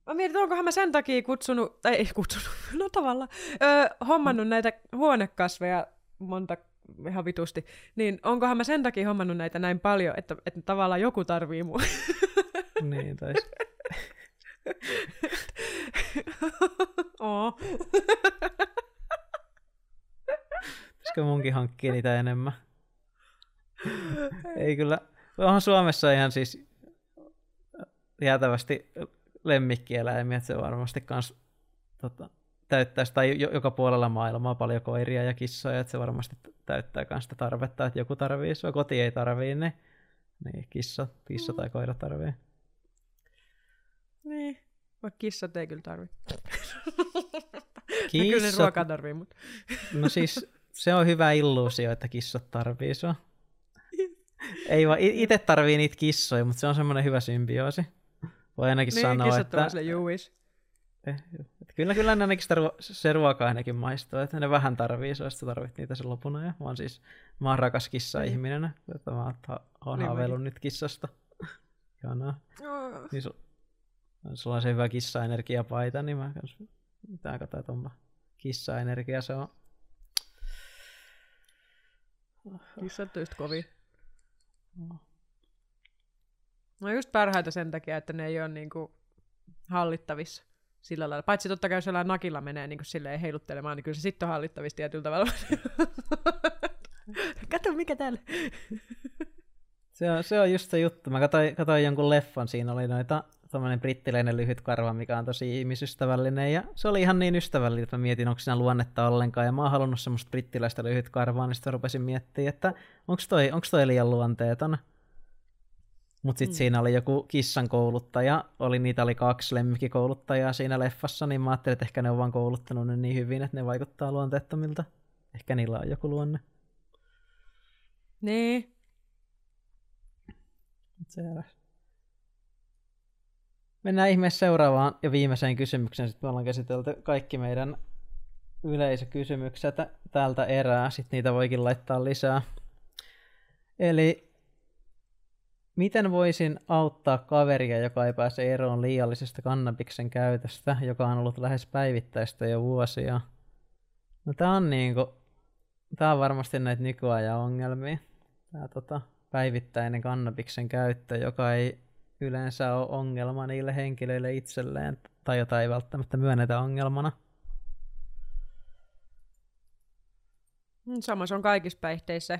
Mä mietin, onkohan mä sen takia kutsunut, tai ei kutsunut, no tavallaan, öö, hommannut näitä huonekasveja monta ihan vitusti, niin onkohan mä sen takia hommannut näitä näin paljon, että, että tavallaan joku tarvii mua. niin, tai Oo. Pitäisikö munkin hankkia niitä enemmän? Ei kyllä. Onhan Suomessa ihan siis jäätävästi lemmikkieläimiä, että se varmasti kans tota, täyttäisi, tai joka puolella maailmaa paljon koiria ja kissoja, että se varmasti täyttää myös sitä tarvetta, että joku tarvii sua, koti ei tarvii, niin, niin kissa, kissa tai koira tarvii. Niin, vaikka kissat ei kyllä tarvii. Kissat... kyllä ne ruokaa tarvii, mutta... no siis se on hyvä illuusio, että kissat tarvii sua. Ei vaan, itse tarvii niitä kissoja, mutta se on semmoinen hyvä symbioosi. Voi ainakin niin, sanoa, että... Niin, Eh, kyllä, kyllä ne ainakin sitä ruo- se ruoka ainakin maistuu, että ne vähän tarvii, se olisi tarvit niitä sen lopun ja Mä siis, mä oon rakas kissa-ihminen, että mä oon niin haaveillut nyt kissasta. Ihanaa. Oh. Niin su- sulla on se hyvä kissa-energiapaita, niin mä kans mitään katsoa, että onpa kissa-energia, se on... Kissat kovin. No just parhaita sen takia, että ne ei ole niinku hallittavissa sillä lailla. Paitsi totta kai jos jollain nakilla menee niin silleen heiluttelemaan, niin kyllä se sitten on hallittavista tietyllä tavalla. Kato, mikä täällä. se, on, se on just se juttu. Mä katsoin, katsoin jonkun leffan, siinä oli noita tämmöinen brittiläinen lyhyt karva, mikä on tosi ihmisystävällinen, ja se oli ihan niin ystävällinen, että mä mietin, onko siinä luonnetta ollenkaan, ja mä oon halunnut semmoista brittiläistä lyhyt karvaa, niin sitten rupesin miettimään, että onko toi, onko toi liian luonteeton. Mutta sitten mm. siinä oli joku kissan kouluttaja, oli, niitä oli kaksi lemmikkikouluttajaa siinä leffassa, niin mä ajattelin, että ehkä ne on vaan kouluttanut ne niin hyvin, että ne vaikuttaa luonteettomilta. Ehkä niillä on joku luonne. Niin. Selvä. Mennään ihmeessä seuraavaan ja viimeiseen kysymykseen. Sitten me ollaan käsitelty kaikki meidän yleisökysymykset tältä erää. Sitten niitä voikin laittaa lisää. Eli Miten voisin auttaa kaveria, joka ei pääse eroon liiallisesta kannabiksen käytöstä, joka on ollut lähes päivittäistä jo vuosia? No tää on niinku, tää on varmasti näitä nykyajan ongelmia. Tää tota, päivittäinen kannabiksen käyttö, joka ei yleensä ole ongelma niille henkilöille itselleen, tai jota ei välttämättä myönnetä ongelmana. Sama se on kaikissa päihteissä.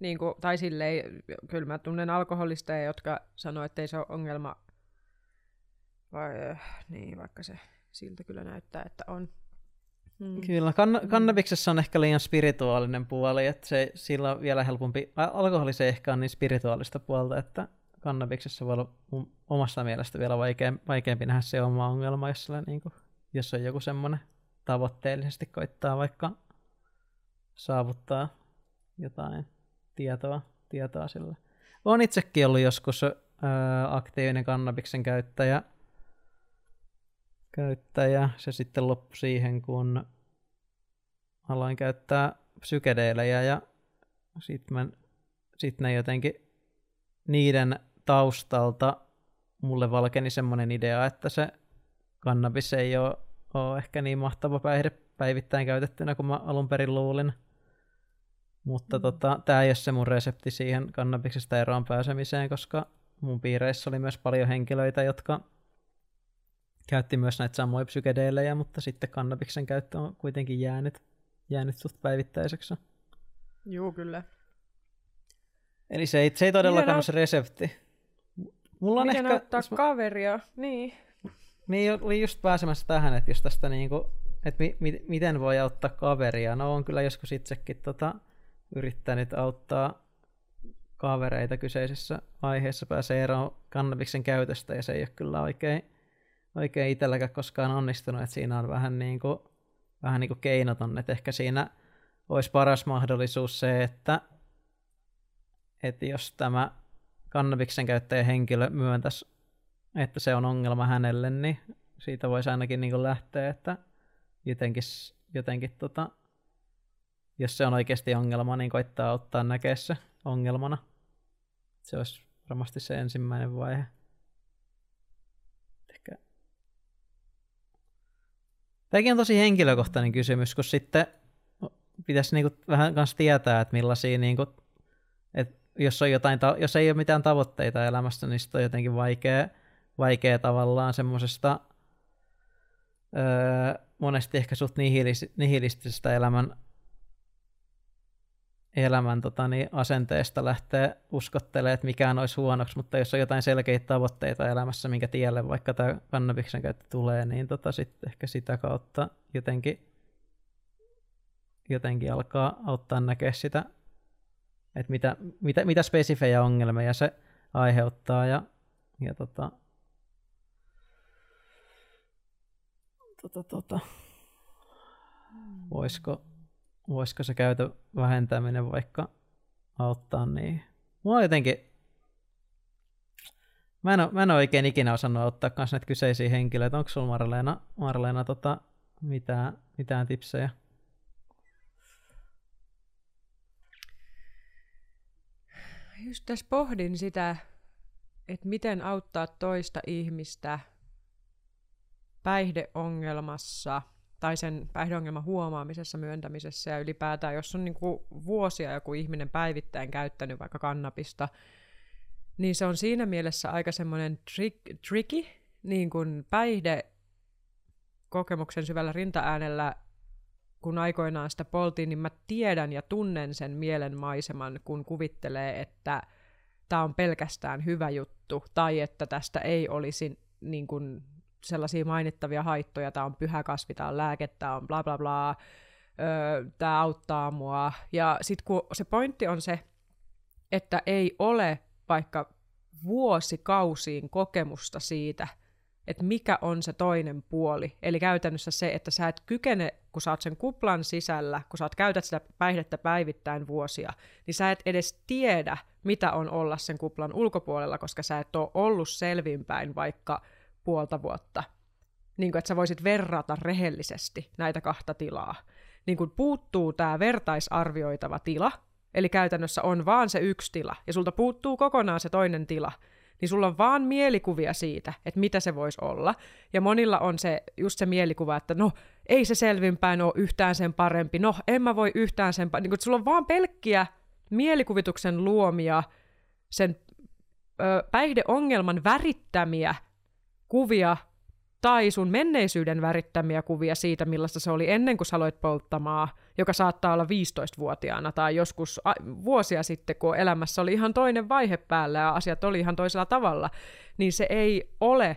Niin kuin, tai silleen, kyllä mä tunnen alkoholisteja, jotka sanoo, että ei se ole ongelma. Vai, äh, niin, vaikka se siltä kyllä näyttää, että on. Hmm. Kyllä, kann- mm. kannabiksessa on ehkä liian spirituaalinen puoli, että se, sillä on vielä helpompi, alkoholi se ehkä on niin spirituaalista puolta, että kannabiksessa voi olla omasta mielestä vielä vaikeampi, vaikeampi nähdä se oma ongelma, jos, sillä, niin kuin, jos on joku semmoinen tavoitteellisesti koittaa vaikka saavuttaa jotain tietoa, tietoa sillä. Olen itsekin ollut joskus ää, aktiivinen kannabiksen käyttäjä, käyttäjä. Se sitten loppui siihen, kun aloin käyttää psykedeelejä ja sitten sit ne jotenkin niiden taustalta mulle valkeni semmoinen idea, että se kannabis ei ole, ole ehkä niin mahtava päihde, päivittäin käytettynä kuin mä alun perin luulin. Mutta mm. tota, tämä ei ole se mun resepti siihen kannabiksesta eroon pääsemiseen, koska mun piireissä oli myös paljon henkilöitä, jotka käytti myös näitä samoja psykedeelejä, mutta sitten kannabiksen käyttö on kuitenkin jäänyt, jäänyt suht päivittäiseksi. Joo, kyllä. Eli se ei, se ei todellakaan ole se resepti. Mulla on Miten ehkä, ottaa mä... kaveria, niin. Niin, oli just pääsemässä tähän, että just tästä niinku, että mi, mi, miten voi auttaa kaveria. No on kyllä joskus itsekin tota, yrittänyt auttaa kavereita kyseisessä aiheessa pääsee eroon kannabiksen käytöstä ja se ei ole kyllä oikein, oikein itselläkään koskaan onnistunut, että siinä on vähän niin kuin, vähän niin kuin keinoton, että ehkä siinä olisi paras mahdollisuus se, että, että jos tämä kannabiksen käyttäjä henkilö myöntäisi, että se on ongelma hänelle, niin siitä voisi ainakin niin kuin lähteä, että jotenkin, jotenkin tota, jos se on oikeasti ongelma, niin koittaa ottaa näkeä se ongelmana. Se olisi varmasti se ensimmäinen vaihe. Ehkä. Tämäkin on tosi henkilökohtainen kysymys, kun sitten pitäisi niinku vähän kanssa tietää, että millaisia, niinku, että jos, on jotain, jos ei ole mitään tavoitteita elämässä, niin sitten on jotenkin vaikea, vaikea tavallaan semmoisesta öö, monesti ehkä suht nihilistisestä elämän elämän tota, niin, asenteesta lähtee uskottelemaan, että mikään olisi huonoksi, mutta jos on jotain selkeitä tavoitteita elämässä, minkä tielle vaikka tämä kannabiksen käyttö tulee, niin tota, sitten ehkä sitä kautta jotenkin, jotenkin alkaa auttaa näkeä sitä, että mitä, mitä, mitä spesifejä ongelmia se aiheuttaa ja, ja tota, tota, tota, voisiko, voisiko se käytön vähentäminen vaikka auttaa niin. Mua jotenkin, mä en, ole, mä en ole oikein ikinä osannut ottaa kanssa näitä kyseisiä henkilöitä. Onko sulla Marleena, Marleena tota, mitään, mitään tipsejä? Just tässä pohdin sitä, että miten auttaa toista ihmistä päihdeongelmassa – tai sen päihdeongelman huomaamisessa, myöntämisessä ja ylipäätään, jos on niin kuin vuosia joku ihminen päivittäin käyttänyt vaikka kannabista, niin se on siinä mielessä aika semmoinen trick, tricky, niin kuin päihde kokemuksen syvällä rintaäänellä, kun aikoinaan sitä poltiin, niin mä tiedän ja tunnen sen mielenmaiseman, kun kuvittelee, että tämä on pelkästään hyvä juttu, tai että tästä ei olisi niin kuin sellaisia mainittavia haittoja, tämä on pyhä kasvi, tämä on lääke, tämä on bla bla bla, tämä auttaa mua. Ja sitten kun se pointti on se, että ei ole vaikka vuosikausiin kokemusta siitä, että mikä on se toinen puoli. Eli käytännössä se, että sä et kykene, kun sä oot sen kuplan sisällä, kun sä oot käytät sitä päihdettä päivittäin vuosia, niin sä et edes tiedä, mitä on olla sen kuplan ulkopuolella, koska sä et ole ollut selvinpäin vaikka puolta vuotta. Niin kuin, että sä voisit verrata rehellisesti näitä kahta tilaa. Niin kuin puuttuu tämä vertaisarvioitava tila, eli käytännössä on vaan se yksi tila, ja sulta puuttuu kokonaan se toinen tila, niin sulla on vaan mielikuvia siitä, että mitä se voisi olla. Ja monilla on se, just se mielikuva, että no, ei se selvinpäin ole yhtään sen parempi, no, en mä voi yhtään sen parempi. Niin sulla on vaan pelkkiä mielikuvituksen luomia, sen ö, päihdeongelman värittämiä kuvia tai sun menneisyyden värittämiä kuvia siitä, millaista se oli ennen kuin sä aloit polttamaan, joka saattaa olla 15-vuotiaana tai joskus a- vuosia sitten, kun elämässä oli ihan toinen vaihe päällä ja asiat oli ihan toisella tavalla, niin se ei ole,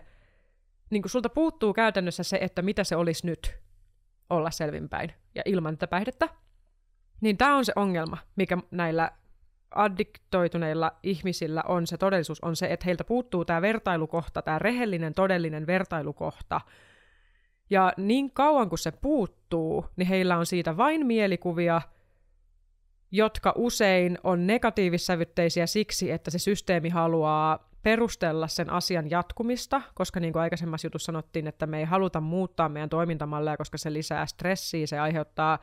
niin kuin sulta puuttuu käytännössä se, että mitä se olisi nyt olla selvinpäin ja ilman tätä päihdettä. Niin tämä on se ongelma, mikä näillä addiktoituneilla ihmisillä on se todellisuus, on se, että heiltä puuttuu tämä vertailukohta, tämä rehellinen, todellinen vertailukohta. Ja niin kauan kuin se puuttuu, niin heillä on siitä vain mielikuvia, jotka usein on negatiivissävytteisiä siksi, että se systeemi haluaa perustella sen asian jatkumista, koska niin kuin aikaisemmassa jutussa sanottiin, että me ei haluta muuttaa meidän toimintamalleja, koska se lisää stressiä, se aiheuttaa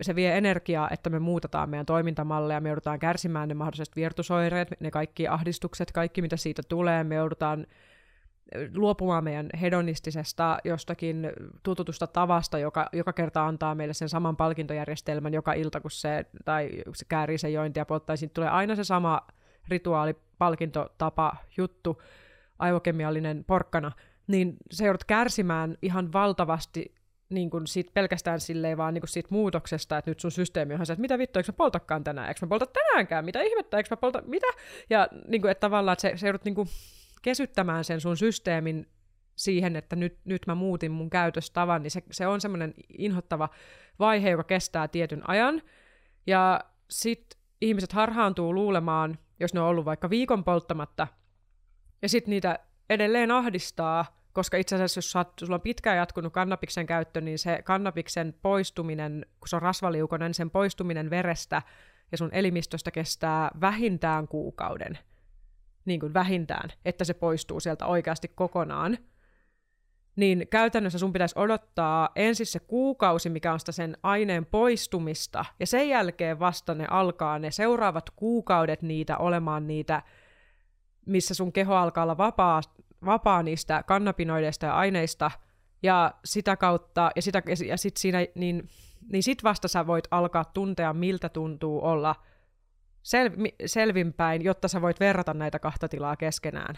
se vie energiaa, että me muutetaan meidän toimintamalleja, me joudutaan kärsimään ne mahdolliset virtusoireet, ne kaikki ahdistukset, kaikki mitä siitä tulee, me joudutaan luopumaan meidän hedonistisesta jostakin tututusta tavasta, joka joka kerta antaa meille sen saman palkintojärjestelmän joka ilta, kun se, tai se käärii sen jointia polttaa, siitä tulee aina se sama rituaali, palkintotapa, juttu, aivokemiallinen porkkana, niin se joudut kärsimään ihan valtavasti niin kuin siitä pelkästään silleen vaan niin kuin siitä muutoksesta, että nyt sun systeemi on se, että mitä vittu, eikö mä poltakaan tänään, eikö mä polta tänäänkään, mitä ihmettä, eikö mä polta, mitä? Ja niin kuin, että tavallaan, että se, se joudut niin kuin kesyttämään sen sun systeemin siihen, että nyt, nyt mä muutin mun käytöstavan, niin se, se on semmoinen inhottava vaihe, joka kestää tietyn ajan. Ja sitten ihmiset harhaantuu luulemaan, jos ne on ollut vaikka viikon polttamatta, ja sitten niitä edelleen ahdistaa, koska itse asiassa jos saat, sulla on pitkään jatkunut kannabiksen käyttö, niin se kannabiksen poistuminen, kun se on rasvaliukonen, sen poistuminen verestä ja sun elimistöstä kestää vähintään kuukauden. Niin kuin vähintään, että se poistuu sieltä oikeasti kokonaan. Niin käytännössä sun pitäisi odottaa ensin se kuukausi, mikä on sitä sen aineen poistumista, ja sen jälkeen vasta ne alkaa ne seuraavat kuukaudet niitä olemaan niitä, missä sun keho alkaa olla vapaa vapaa niistä kannabinoideista ja aineista, ja sitä kautta, ja, sitä, ja sit siinä, niin, niin sit vasta sä voit alkaa tuntea, miltä tuntuu olla sel, selvinpäin, jotta sä voit verrata näitä kahta tilaa keskenään.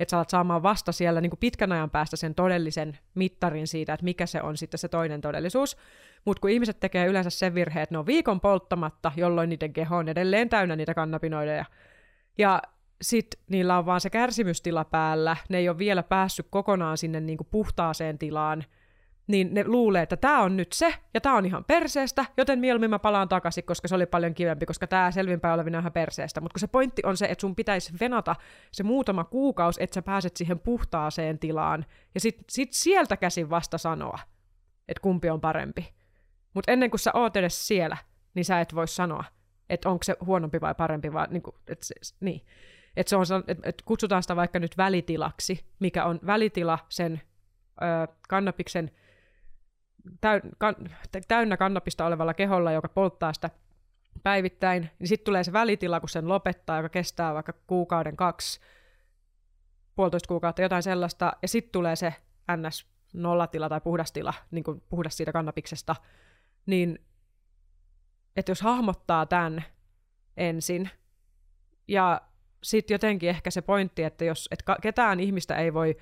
Että sä alat saamaan vasta siellä niin pitkän ajan päästä sen todellisen mittarin siitä, että mikä se on sitten se toinen todellisuus. Mutta kun ihmiset tekee yleensä sen virheen, että ne on viikon polttamatta, jolloin niiden keho on edelleen täynnä niitä kannabinoideja, ja sitten niillä on vaan se kärsimystila päällä, ne ei ole vielä päässyt kokonaan sinne niin kuin puhtaaseen tilaan, niin ne luulee, että tämä on nyt se, ja tämä on ihan perseestä, joten mieluummin mä palaan takaisin, koska se oli paljon kivempi, koska tämä selvinpäin olevina ihan perseestä. Mutta se pointti on se, että sun pitäisi venata se muutama kuukausi, että sä pääset siihen puhtaaseen tilaan, ja sitten sit sieltä käsin vasta sanoa, että kumpi on parempi. Mutta ennen kuin sä oot edes siellä, niin sä et voi sanoa, että onko se huonompi vai parempi, vaan niin kuin, että se, niin. Että se on, että et kutsutaan sitä vaikka nyt välitilaksi, mikä on välitila sen ö, kannabiksen täy, kan, täynnä kannabista olevalla keholla, joka polttaa sitä päivittäin, niin sitten tulee se välitila, kun sen lopettaa, joka kestää vaikka kuukauden, kaksi, puolitoista kuukautta, jotain sellaista, ja sitten tulee se ns. nollatila tai puhdastila, niin kuin puhdas siitä kannabiksesta, niin että jos hahmottaa tämän ensin, ja sitten jotenkin ehkä se pointti, että jos et ketään ihmistä ei voi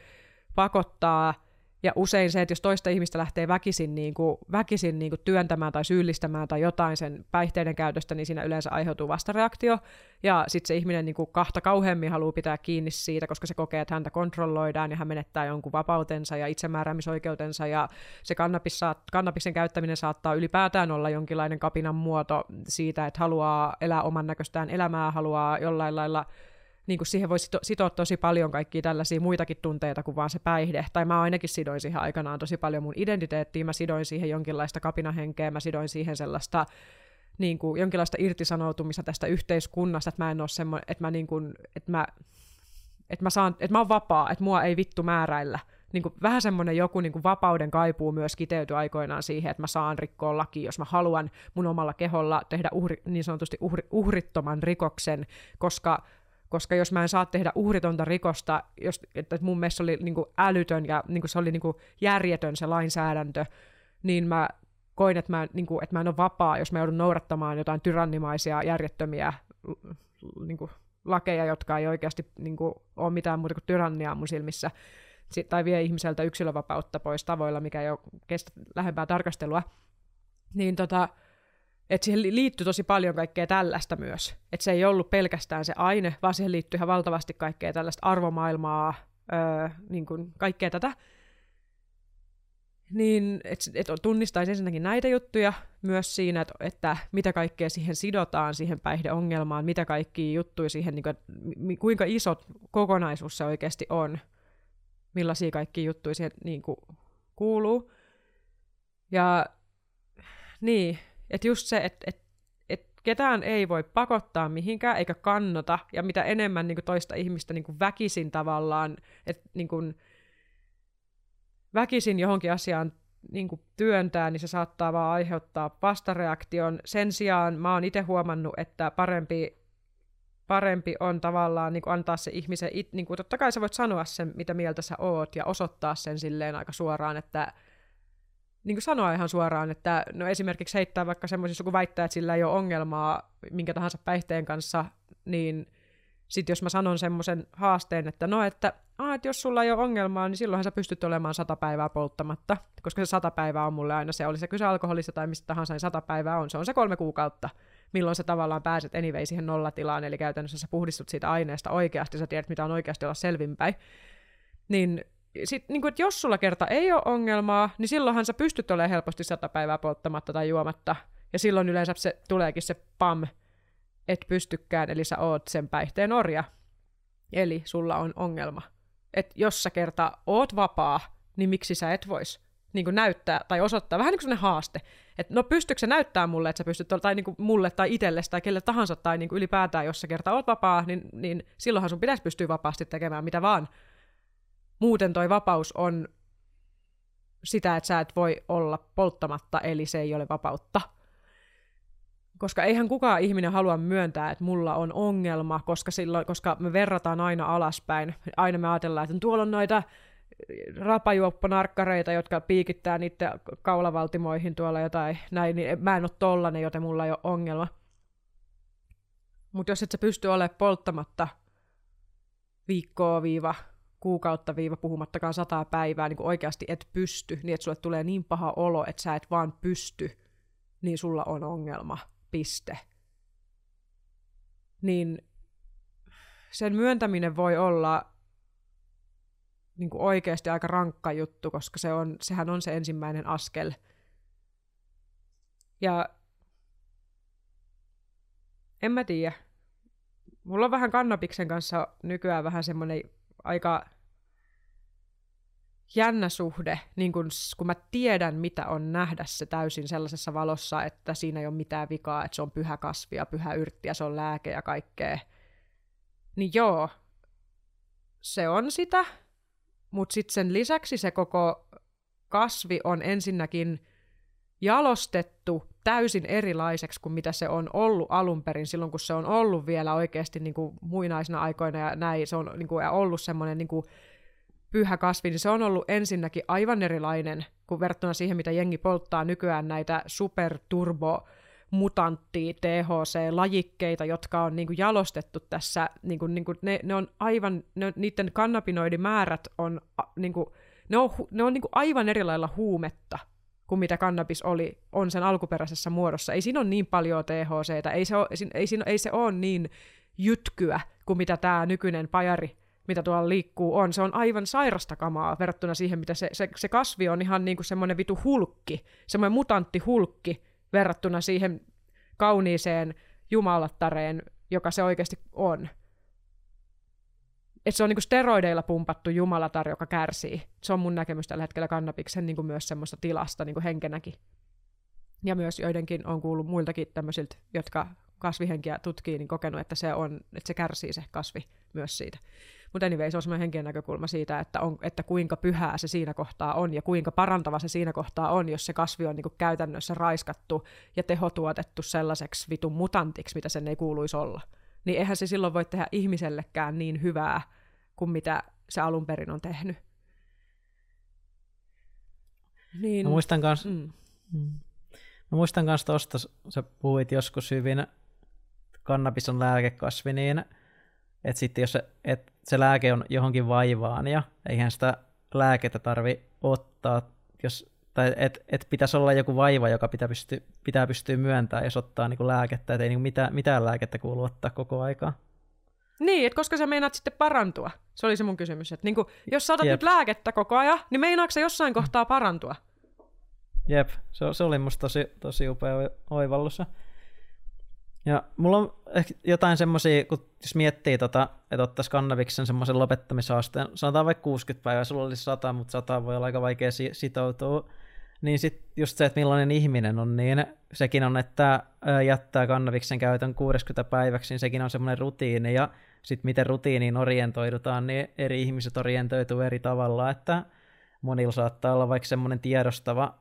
pakottaa ja usein se, että jos toista ihmistä lähtee väkisin, niin kuin, väkisin niin kuin työntämään tai syyllistämään tai jotain sen päihteiden käytöstä, niin siinä yleensä aiheutuu vastareaktio. Ja sitten se ihminen niin kuin kahta kauheammin haluaa pitää kiinni siitä, koska se kokee, että häntä kontrolloidaan ja hän menettää jonkun vapautensa ja itsemääräämisoikeutensa. Ja se kannabis saat, kannabisen käyttäminen saattaa ylipäätään olla jonkinlainen kapinan muoto siitä, että haluaa elää oman näköistään elämää, haluaa jollain lailla niin kuin siihen voi sito- sitoa tosi paljon kaikkia tällaisia muitakin tunteita kuin vaan se päihde. Tai mä ainakin sidoin siihen aikanaan tosi paljon mun identiteettiä, mä sidoin siihen jonkinlaista kapinahenkeä, mä sidoin siihen sellaista niin kuin, jonkinlaista irtisanoutumista tästä yhteiskunnasta, että mä en ole semmoinen, että mä, niin kuin, että mä, että mä, saan, että mä oon vapaa, että mua ei vittu määräillä. Niin kuin, vähän semmoinen joku niin kuin vapauden kaipuu myös kiteytyi aikoinaan siihen, että mä saan rikkoa laki, jos mä haluan mun omalla keholla tehdä uhri, niin sanotusti uhri, uhrittoman rikoksen, koska koska jos mä en saa tehdä uhritonta rikosta, jos, että mun mielestä se oli niin kuin älytön ja niin kuin se oli niin kuin järjetön se lainsäädäntö, niin mä koin, että mä, niin kuin, että mä en ole vapaa, jos mä joudun noudattamaan jotain tyrannimaisia, järjettömiä niin kuin, lakeja, jotka ei oikeasti niin kuin, ole mitään muuta kuin tyranniaa mun silmissä, tai vie ihmiseltä yksilövapautta pois tavoilla, mikä ei ole kestä lähempää tarkastelua, niin tota, että siihen liittyy tosi paljon kaikkea tällaista myös. Että se ei ollut pelkästään se aine, vaan siihen liittyy ihan valtavasti kaikkea tällaista arvomaailmaa, öö, niin kuin kaikkea tätä. Niin, että et tunnistaisi ensinnäkin näitä juttuja myös siinä, että, että mitä kaikkea siihen sidotaan, siihen päihdeongelmaan, mitä kaikki juttuja siihen, niin kuin, kuinka iso kokonaisuus se oikeasti on, millaisia kaikki juttuja siihen niin kuin, kuuluu. Ja niin, että just se, että et, et ketään ei voi pakottaa mihinkään eikä kannata, ja mitä enemmän niin kuin toista ihmistä niin kuin väkisin tavallaan, että niin kuin, väkisin johonkin asiaan niin kuin työntää, niin se saattaa vaan aiheuttaa vastareaktion. Sen sijaan mä oon itse huomannut, että parempi parempi on tavallaan niin kuin antaa se ihmisen, it, niin kuin, totta kai sä voit sanoa sen, mitä mieltä sä oot, ja osoittaa sen silleen aika suoraan, että niin kuin sanoa ihan suoraan, että no esimerkiksi heittää vaikka semmoisissa, kun väittää, että sillä ei ole ongelmaa minkä tahansa päihteen kanssa, niin sitten jos mä sanon semmoisen haasteen, että no, että, ah, että jos sulla ei ole ongelmaa, niin silloinhan sä pystyt olemaan sata päivää polttamatta, koska se sata päivää on mulle aina se, oli se kyse alkoholista tai mistä tahansa, niin sata päivää on, se on se kolme kuukautta, milloin sä tavallaan pääset anyway siihen nollatilaan, eli käytännössä sä puhdistut siitä aineesta oikeasti, sä tiedät, mitä on oikeasti olla selvinpäin, niin sit, niin kuin, että jos sulla kerta ei ole ongelmaa, niin silloinhan sä pystyt olemaan helposti sata päivää polttamatta tai juomatta, ja silloin yleensä se tuleekin se pam, et pystykään, eli sä oot sen päihteen orja. Eli sulla on ongelma. Et jos sä kerta oot vapaa, niin miksi sä et vois niin kuin näyttää tai osoittaa, vähän niin kuin haaste, että no pystyykö se näyttää mulle, että sä pystyt, tai niin kuin mulle tai itsellesi tai kelle tahansa, tai niin kuin ylipäätään, jos sä kerta oot vapaa, niin, niin silloinhan sun pitäisi pystyä vapaasti tekemään mitä vaan. Muuten toi vapaus on sitä, että sä et voi olla polttamatta, eli se ei ole vapautta. Koska eihän kukaan ihminen halua myöntää, että mulla on ongelma, koska, silloin, koska me verrataan aina alaspäin. Aina me ajatellaan, että tuolla on noita rapajuopponarkkareita, jotka piikittää niiden kaulavaltimoihin tuolla jotain näin, niin mä en ole tollanen, joten mulla ei ole ongelma. Mutta jos et sä pysty olemaan polttamatta viikkoa viiva, kuukautta viiva, puhumattakaan sataa päivää, niin oikeasti et pysty, niin että sulle tulee niin paha olo, että sä et vaan pysty, niin sulla on ongelma piste. Niin sen myöntäminen voi olla niin oikeasti aika rankka juttu, koska se on, sehän on se ensimmäinen askel. Ja en mä tiedä. Mulla on vähän kannabiksen kanssa nykyään vähän semmoinen aika jännä suhde, niin kun, kun mä tiedän, mitä on nähdä se täysin sellaisessa valossa, että siinä ei ole mitään vikaa, että se on pyhä kasvi ja pyhä yrtti ja se on lääke ja kaikkea. Niin joo, se on sitä, mutta sitten sen lisäksi se koko kasvi on ensinnäkin jalostettu täysin erilaiseksi kuin mitä se on ollut alun perin silloin, kun se on ollut vielä oikeasti niin kuin muinaisina aikoina ja näin, se on niin kuin, ollut semmoinen niin kuin, pyhä kasvi, niin se on ollut ensinnäkin aivan erilainen kuin verrattuna siihen, mitä jengi polttaa nykyään näitä superturbo mutantti THC-lajikkeita, jotka on niin kuin jalostettu tässä, niin kuin, niin kuin ne, ne on aivan, ne, niiden kannabinoidimäärät on, niin kuin, ne on, ne on niin kuin aivan eri lailla huumetta kuin mitä kannabis oli, on sen alkuperäisessä muodossa. Ei siinä ole niin paljon THCtä, ei ei, ei se ole niin jytkyä kuin mitä tämä nykyinen pajari mitä tuolla liikkuu, on. Se on aivan sairasta kamaa verrattuna siihen, mitä se, se, se kasvi on ihan niin kuin semmoinen vitu hulkki, semmoinen mutantti hulkki verrattuna siihen kauniiseen jumalattareen, joka se oikeasti on. Et se on niinku steroideilla pumpattu jumalatar, joka kärsii. Se on mun näkemys tällä hetkellä kannabiksen niinku myös semmoista tilasta niinku henkenäkin. Ja myös joidenkin on kuullut muiltakin tämmöisiltä, jotka kasvihenkiä tutkii, niin kokenut, että se, on, että se kärsii se kasvi myös siitä. Mutta anyway, se on semmoinen henkinen näkökulma siitä, että, on, että kuinka pyhää se siinä kohtaa on ja kuinka parantava se siinä kohtaa on, jos se kasvi on niin kuin käytännössä raiskattu ja tehotuotettu sellaiseksi vitun mutantiksi, mitä sen ei kuuluisi olla. Niin eihän se silloin voi tehdä ihmisellekään niin hyvää kuin mitä se alun perin on tehnyt. Niin, Mä muistan kans, mm. Mä muistan kans tosta, sä puhuit joskus hyvin, kannabis on lääkekasvi, niin että sitten jos se, et se lääke on johonkin vaivaan ja eihän sitä lääkettä tarvi ottaa, jos, tai että et pitäisi olla joku vaiva, joka pitää, pysty, pitää pystyä myöntämään, jos ottaa niinku lääkettä, että ei niinku mitään, mitään lääkettä kuulu ottaa koko aikaa. Niin, että koska sä meinaat sitten parantua? Se oli se mun kysymys. Että niinku, jos sä otat Jep. nyt lääkettä koko ajan, niin meinaatko se jossain kohtaa parantua? Jep, se, se oli musta tosi, tosi upea oivallus. Ja mulla on ehkä jotain semmoisia, kun jos miettii, tota, että ottaisi kannabiksen semmoisen lopettamishaasteen, sanotaan vaikka 60 päivää, sulla olisi 100, mutta 100 voi olla aika vaikea sitoutua, niin sitten just se, että millainen ihminen on, niin sekin on, että jättää kannabiksen käytön 60 päiväksi, niin sekin on semmoinen rutiini, ja sitten miten rutiiniin orientoidutaan, niin eri ihmiset orientoituu eri tavalla, että monilla saattaa olla vaikka semmoinen tiedostava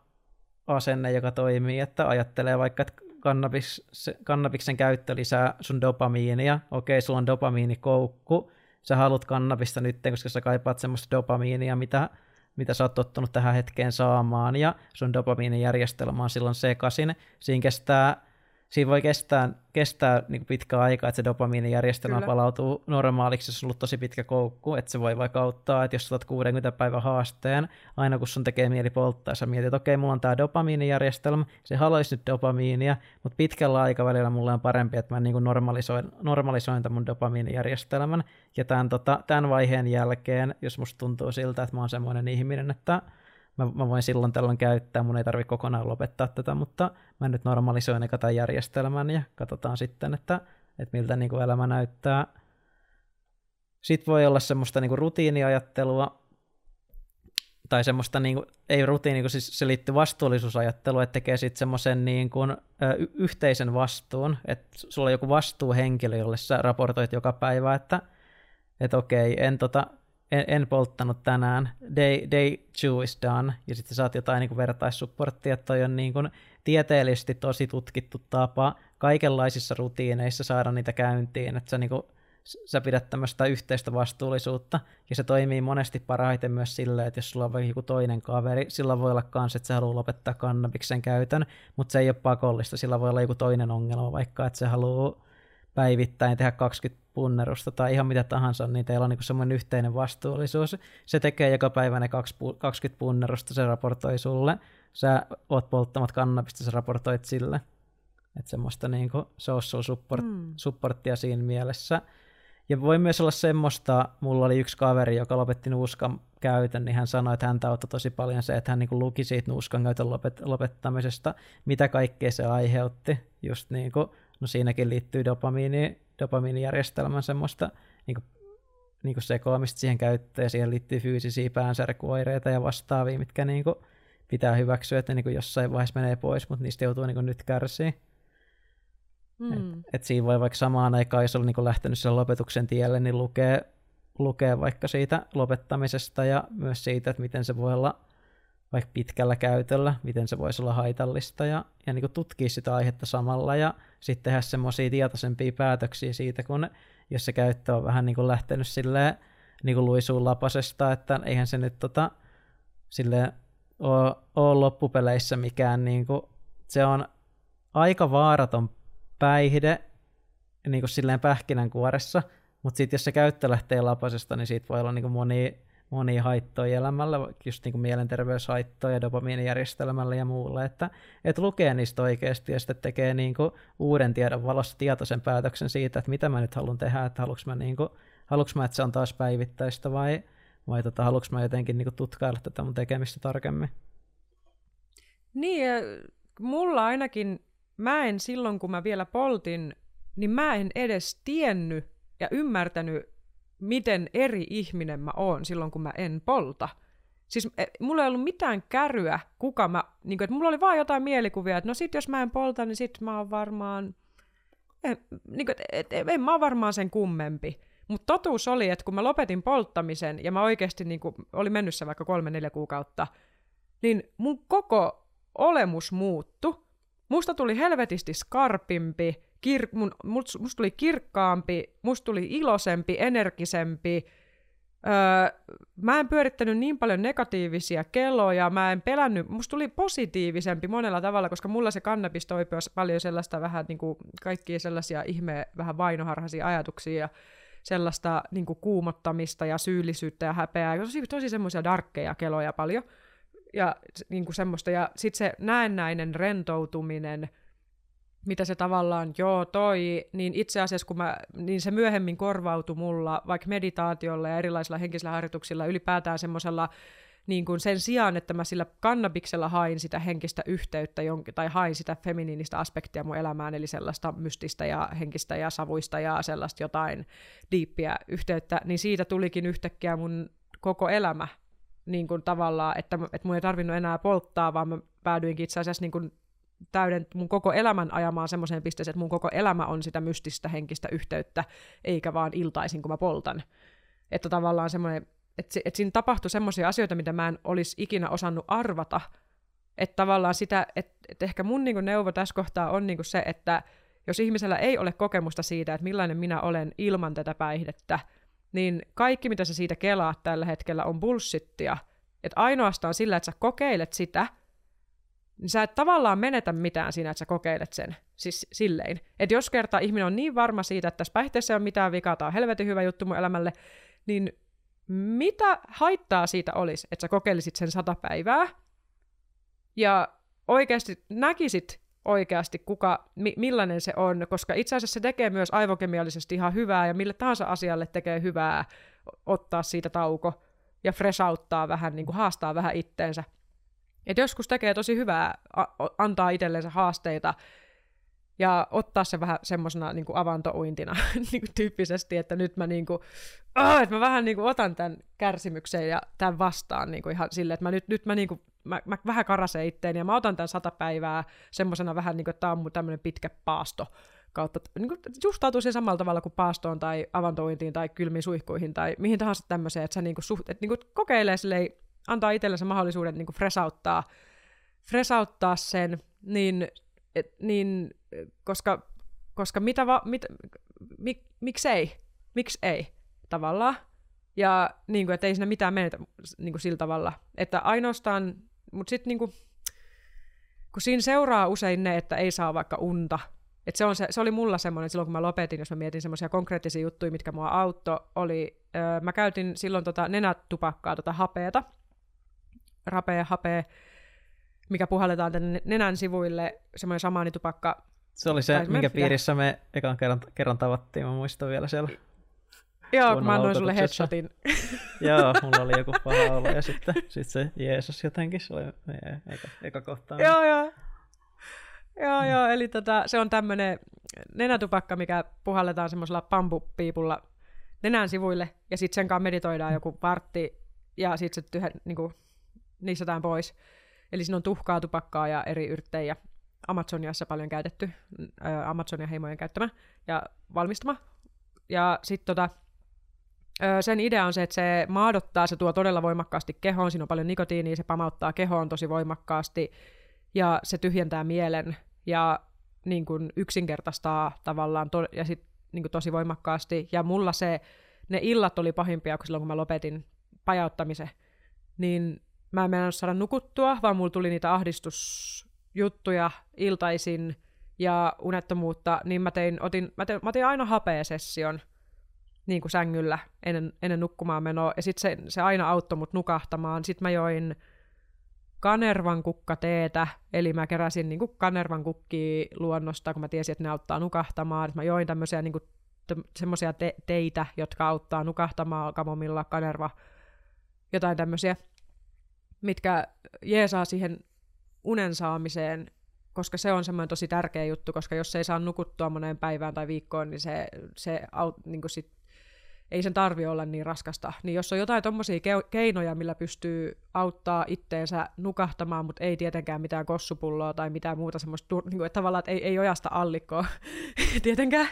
asenne, joka toimii, että ajattelee vaikka, että kannabis, kannabiksen käyttö lisää sun dopamiinia. Okei, sulla on dopamiinikoukku, sä haluat kannabista nyt, koska sä kaipaat semmoista dopamiinia, mitä, mitä sä oot tottunut tähän hetkeen saamaan, ja sun dopamiinijärjestelmä on silloin sekaisin. Siinä kestää siinä voi kestää, kestää niin pitkä aika, että se dopamiinijärjestelmä Kyllä. palautuu normaaliksi, jos on ollut tosi pitkä koukku, että se voi vaikka auttaa, että jos olet 60 päivän haasteen, aina kun sun tekee mieli polttaa, sä mietit, että okei, okay, mulla on tämä dopamiinijärjestelmä, se haluaisi nyt dopamiinia, mutta pitkällä aikavälillä mulla on parempi, että mä niin normalisoin, normalisoin tämän mun dopamiinijärjestelmän, ja tämän, tota, tämän vaiheen jälkeen, jos musta tuntuu siltä, että mä oon semmoinen ihminen, että mä, mä voin silloin tällöin käyttää, mun ei tarvitse kokonaan lopettaa tätä, mutta mä nyt normalisoin eka tämän järjestelmän ja katsotaan sitten, että, että miltä niin kuin elämä näyttää. Sitten voi olla semmoista niin kuin rutiiniajattelua, tai semmoista, niin kuin, ei rutiini, kun siis se liittyy vastuullisuusajatteluun, että tekee sitten semmoisen niin kuin, y- yhteisen vastuun, että sulla on joku vastuuhenkilö, jolle sä raportoit joka päivä, että, että okei, en tota, en, en polttanut tänään, day, day two is done, ja sitten saat jotain niin vertaissupporttia, että toi on niin kuin tieteellisesti tosi tutkittu tapa kaikenlaisissa rutiineissa saada niitä käyntiin, että sä, niin kuin, sä pidät tämmöistä yhteistä vastuullisuutta, ja se toimii monesti parhaiten myös silleen, että jos sulla on joku toinen kaveri, sillä voi olla kans, että se haluaa lopettaa kannabiksen käytön, mutta se ei ole pakollista, sillä voi olla joku toinen ongelma, vaikka että se haluaa päivittäin tehdä 20 punnerusta tai ihan mitä tahansa, niin teillä on niin semmoinen yhteinen vastuullisuus. Se tekee joka päivä ne 20 punnerusta, se raportoi sulle. Sä oot polttamat kannabista, sä raportoit sille. Että semmoista niin kuin social support, mm. supporttia siinä mielessä. Ja voi myös olla semmoista, mulla oli yksi kaveri, joka lopetti nuuskan käytön, niin hän sanoi, että häntä auttoi tosi paljon se, että hän niin kuin luki siitä nuuskan käytön lopet, lopettamisesta, mitä kaikkea se aiheutti. Just niin kuin, no siinäkin liittyy dopamiini, dopamiinijärjestelmän semmoista niin kuin, niin kuin sekoamista siihen käyttöön, ja siihen liittyy fyysisiä päänsärkuoireita ja vastaavia, mitkä niin kuin, pitää hyväksyä, että ne niin kuin jossain vaiheessa menee pois, mutta niistä joutuu niin kuin, nyt kärsiä. Mm. Et, et siinä voi vaikka samaan aikaan, jos on niin kuin lähtenyt sen lopetuksen tielle, niin lukee, lukee vaikka siitä lopettamisesta ja myös siitä, että miten se voi olla vaikka pitkällä käytöllä, miten se voisi olla haitallista ja, ja niin kuin tutkia sitä aihetta samalla ja sitten tehdä semmoisia tietoisempia päätöksiä siitä, kun jos se käyttö on vähän niin kuin lähtenyt silleen niin kuin luisuun lapasesta, että eihän se nyt tota, ole, ole loppupeleissä mikään, niin kuin, se on aika vaaraton päihde niin kuin silleen pähkinänkuoressa, mutta sitten jos se käyttö lähtee lapasesta, niin siitä voi olla niin kuin monia monia haittoja elämällä, just niin kuin mielenterveyshaittoja, dopamiinijärjestelmällä ja muulle, että, että lukee niistä oikeasti ja sitten tekee niin kuin uuden tiedon valossa tietoisen päätöksen siitä, että mitä mä nyt haluan tehdä, että haluanko mä, niin kuin, mä että se on taas päivittäistä vai, vai tota, haluanko mä jotenkin niin kuin tutkailla tätä mun tekemistä tarkemmin. Niin, mulla ainakin, mä en silloin kun mä vielä poltin, niin mä en edes tiennyt ja ymmärtänyt miten eri ihminen mä oon silloin, kun mä en polta. Siis e, mulla ei ollut mitään käryä, kuka mä, niin kuin, että mulla oli vaan jotain mielikuvia, että no sit jos mä en polta, niin sit mä oon varmaan, en, niin kuin, et, et, en mä oon varmaan sen kummempi. Mutta totuus oli, että kun mä lopetin polttamisen, ja mä oikeasti niin kuin, oli mennyt vaikka kolme-neljä kuukautta, niin mun koko olemus muuttu. Musta tuli helvetisti skarpimpi, kir- mun, musta must tuli kirkkaampi, musta tuli iloisempi, energisempi. Öö, mä en pyörittänyt niin paljon negatiivisia kelloja, mä en pelännyt, musta tuli positiivisempi monella tavalla, koska mulla se kannabis toi paljon sellaista vähän niin kuin kaikkia sellaisia ihme, vähän vainoharhaisia ajatuksia ja sellaista niin kuin kuumottamista ja syyllisyyttä ja häpeää, tosi, tosi semmoisia darkkeja keloja paljon. Ja niin kuin semmoista, ja sitten se näennäinen rentoutuminen – mitä se tavallaan joo toi, niin itse asiassa kun mä, niin se myöhemmin korvautui mulla vaikka meditaatiolla ja erilaisilla henkisillä harjoituksilla ylipäätään semmoisella niin kuin sen sijaan, että mä sillä kannabiksella hain sitä henkistä yhteyttä jonkin, tai hain sitä feminiinistä aspektia mun elämään, eli sellaista mystistä ja henkistä ja savuista ja sellaista jotain diippiä yhteyttä, niin siitä tulikin yhtäkkiä mun koko elämä niin kuin tavallaan, että, että mun ei tarvinnut enää polttaa, vaan mä päädyinkin itse asiassa niin kuin täyden mun koko elämän ajamaan semmoiseen pisteeseen, että mun koko elämä on sitä mystistä henkistä yhteyttä, eikä vaan iltaisin, kun mä poltan. Että tavallaan semmoinen, että, että siinä tapahtui semmoisia asioita, mitä mä en olisi ikinä osannut arvata, Että tavallaan sitä, että, että ehkä mun niin neuvo tässä kohtaa on niin se, että jos ihmisellä ei ole kokemusta siitä, että millainen minä olen ilman tätä päihdettä, niin kaikki, mitä sä siitä kelaat tällä hetkellä, on bullshittia. Että ainoastaan sillä, että sä kokeilet sitä, niin sä et tavallaan menetä mitään siinä, että sä kokeilet sen. Siis silleen. Että jos kerta ihminen on niin varma siitä, että tässä päihteessä ei ole mitään vikaa, tämä on helvetin hyvä juttu mun elämälle, niin mitä haittaa siitä olisi, että sä kokeilisit sen sata päivää ja oikeasti näkisit oikeasti, kuka, mi, millainen se on, koska itse asiassa se tekee myös aivokemiallisesti ihan hyvää, ja mille tahansa asialle tekee hyvää ottaa siitä tauko ja fresauttaa vähän, niin kuin haastaa vähän itteensä. Et joskus tekee tosi hyvää a- antaa itsellensä haasteita ja ottaa se vähän semmoisena niin avantouintina niin kuin tyyppisesti, että nyt mä, niin kuin, oh, että mä vähän niin kuin otan tämän kärsimyksen ja tämän vastaan niin kuin ihan silleen, että mä nyt, nyt mä, niin kuin, mä, mä vähän karasen itteeni ja mä otan tämän sata päivää semmoisena vähän niin kuin, että tämä on tämmöinen pitkä paasto kautta, niin kuin, suhtautuu siihen samalla tavalla kuin paastoon tai avantouintiin tai kylmiin suihkuihin tai mihin tahansa tämmöiseen, että sä niin kuin, suht, että, niin kuin kokeilee silleen, antaa itsellensä mahdollisuuden niin kuin fresauttaa, fresauttaa sen, niin, et, niin koska, koska mitä va, mit, mik, miksei, miksi ei tavallaan. Ja niin kuin, että ei siinä mitään menetä niin kuin sillä tavalla. Että ainoastaan, mutta sitten niin kuin, kun siinä seuraa usein ne, että ei saa vaikka unta. Et se, on se, se oli mulla semmoinen, silloin kun mä lopetin, jos mä mietin semmoisia konkreettisia juttuja, mitkä mua auttoi, oli, öö, mä käytin silloin tota nenätupakkaa, tota hapeeta, rapea, hapea, mikä puhalletaan tänne nenän sivuille, semmoinen samaanitupakka. Se oli se, minkä piirissä me ekan kerran, kerran tavattiin, mä muistan vielä siellä. Joo, kun mä annoin sulle headshotin. Joo, mulla oli joku paha olo ja sitten sit se Jeesus jotenkin, se oli meidän eka, eka kohta. Joo, joo. Joo, mm. joo, eli tota, se on tämmöinen nenätupakka, mikä puhalletaan semmoisella pampupiipulla nenän sivuille, ja sitten sen kanssa meditoidaan joku partti, ja sitten se tyhä, niinku, niissätään pois. Eli siinä on tuhkaa, tupakkaa ja eri yrttejä. Amazoniassa paljon käytetty, Amazonia heimojen käyttämä ja valmistama. Ja sitten tota, sen idea on se, että se maadottaa, se tuo todella voimakkaasti kehoon, siinä on paljon nikotiinia, se pamauttaa kehoon tosi voimakkaasti, ja se tyhjentää mielen, ja niin kuin yksinkertaistaa tavallaan, to- ja sit niin kuin tosi voimakkaasti, ja mulla se, ne illat oli pahimpia, kun silloin kun mä lopetin pajauttamisen, niin mä en mennä saada nukuttua, vaan mulla tuli niitä ahdistusjuttuja iltaisin ja unettomuutta, niin mä tein, otin, mä tein, mä tein aina hapea-session niin kuin sängyllä ennen, ennen nukkumaan menoa, ja sitten se, se aina auttoi mut nukahtamaan. Sitten mä join kanervan kukkateetä, eli mä keräsin niin kuin kanervan kukkia luonnosta, kun mä tiesin, että ne auttaa nukahtamaan. Mä join tämmöisiä niin kuin, semmoisia te- teitä, jotka auttaa nukahtamaan, kamomilla, kanerva, jotain tämmöisiä mitkä jeesaa siihen unen saamiseen, koska se on semmoinen tosi tärkeä juttu, koska jos ei saa nukuttua moneen päivään tai viikkoon, niin se, se niin sit, ei sen tarvi olla niin raskasta. Niin jos on jotain tommosia keinoja, millä pystyy auttaa itteensä nukahtamaan, mutta ei tietenkään mitään kossupulloa tai mitään muuta semmoista, niin kuin, että tavallaan että ei, ei ojasta allikkoa tietenkään.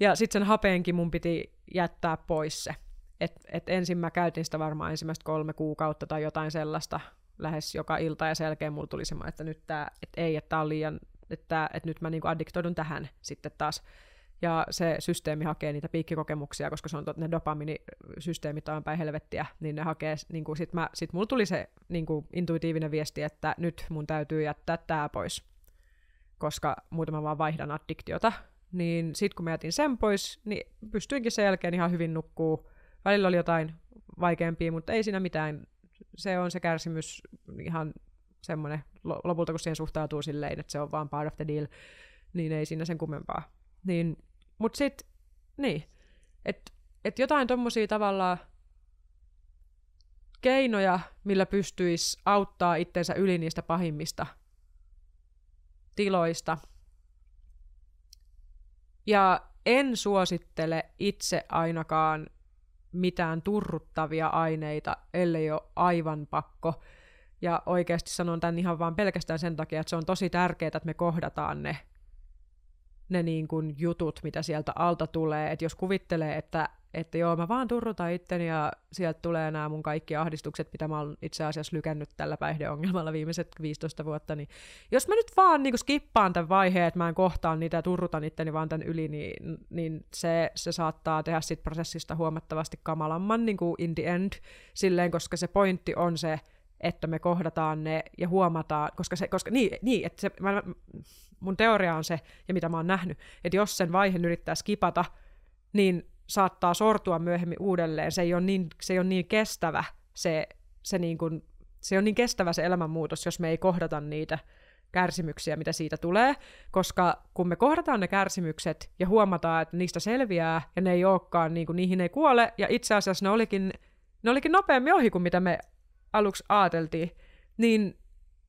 Ja sitten sen hapeenkin mun piti jättää pois se. Et, et ensin mä käytin sitä varmaan ensimmäistä kolme kuukautta tai jotain sellaista lähes joka ilta, ja sen jälkeen mulla tuli semmoinen, että nyt tää, et ei, että on liian, että, että nyt mä niinku addiktoidun tähän sitten taas. Ja se systeemi hakee niitä piikkikokemuksia, koska se on ne dopaminisysteemit on päin helvettiä, niin ne hakee, niin kuin sit, mä, sit mulla tuli se niin kuin intuitiivinen viesti, että nyt mun täytyy jättää tämä pois, koska muuten mä vaan vaihdan addiktiota. Niin sit kun mä jätin sen pois, niin pystyinkin sen jälkeen ihan hyvin nukkuu Välillä oli jotain vaikeampia, mutta ei siinä mitään. Se on se kärsimys ihan semmoinen, lopulta kun siihen suhtautuu silleen, että se on vaan part of the deal, niin ei siinä sen kummempaa. Niin, mutta sitten, niin, että et jotain tommosia tavallaan keinoja, millä pystyisi auttaa itsensä yli niistä pahimmista tiloista. Ja en suosittele itse ainakaan mitään turruttavia aineita, ellei ole aivan pakko. Ja oikeasti sanon tämän ihan vaan pelkästään sen takia, että se on tosi tärkeää, että me kohdataan ne, ne niin kuin jutut, mitä sieltä alta tulee. Että jos kuvittelee, että, että joo, mä vaan turrutan itteni ja sieltä tulee nämä mun kaikki ahdistukset, mitä mä oon itse asiassa lykännyt tällä päihdeongelmalla viimeiset 15 vuotta, niin jos mä nyt vaan niin skippaan tämän vaiheen, että mä en kohtaan niitä ja turrutan itteni vaan tämän yli, niin, niin se, se saattaa tehdä siitä prosessista huomattavasti kamalamman niin kuin in the end, silleen, koska se pointti on se, että me kohdataan ne ja huomataan, koska se, koska niin, niin että se, mä, mun teoria on se, ja mitä mä oon nähnyt, että jos sen vaiheen yrittää skipata, niin saattaa sortua myöhemmin uudelleen. Se ei ole niin, se ei ole niin kestävä se, se, niin kuin, se on niin kestävä se elämänmuutos, jos me ei kohdata niitä kärsimyksiä, mitä siitä tulee, koska kun me kohdataan ne kärsimykset ja huomataan, että niistä selviää ja ne ei olekaan, niin kuin, niihin ei kuole, ja itse asiassa ne olikin, ne olikin nopeammin ohi kuin mitä me aluksi ajateltiin, niin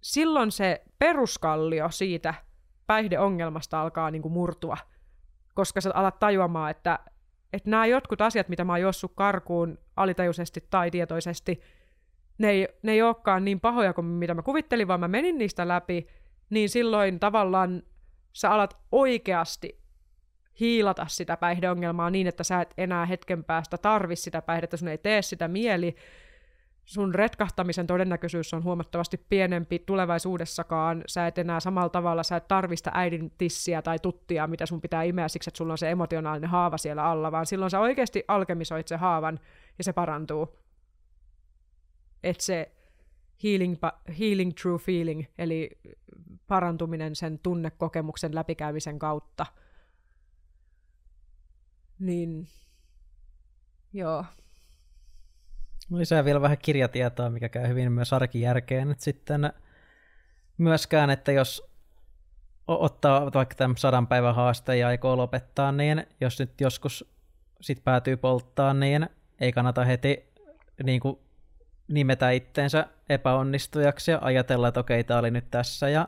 silloin se peruskallio siitä päihdeongelmasta alkaa niin kuin murtua, koska sä alat tajuamaan, että, että nämä jotkut asiat, mitä mä oon jossut karkuun alitajuisesti tai tietoisesti, ne ei, ne ei olekaan niin pahoja kuin mitä mä kuvittelin, vaan mä menin niistä läpi, niin silloin tavallaan sä alat oikeasti hiilata sitä päihdeongelmaa niin, että sä et enää hetken päästä tarvi sitä päihdettä, sun ei tee sitä mieli, sun retkahtamisen todennäköisyys on huomattavasti pienempi tulevaisuudessakaan. Sä et enää samalla tavalla, sä et tarvista äidin tissiä tai tuttia, mitä sun pitää imeä siksi, että sulla on se emotionaalinen haava siellä alla, vaan silloin sä oikeasti alkemisoit se haavan ja se parantuu. Että se healing, healing true feeling, eli parantuminen sen tunnekokemuksen läpikäymisen kautta. Niin, joo, Lisää vielä vähän kirjatietoa, mikä käy hyvin myös arkijärkeen. Et sitten myöskään, että jos ottaa vaikka tämän sadan päivän haasteen ja aikoo lopettaa, niin jos nyt joskus sit päätyy polttaa, niin ei kannata heti niin kuin nimetä itteensä epäonnistujaksi ja ajatella, että okei, tämä oli nyt tässä ja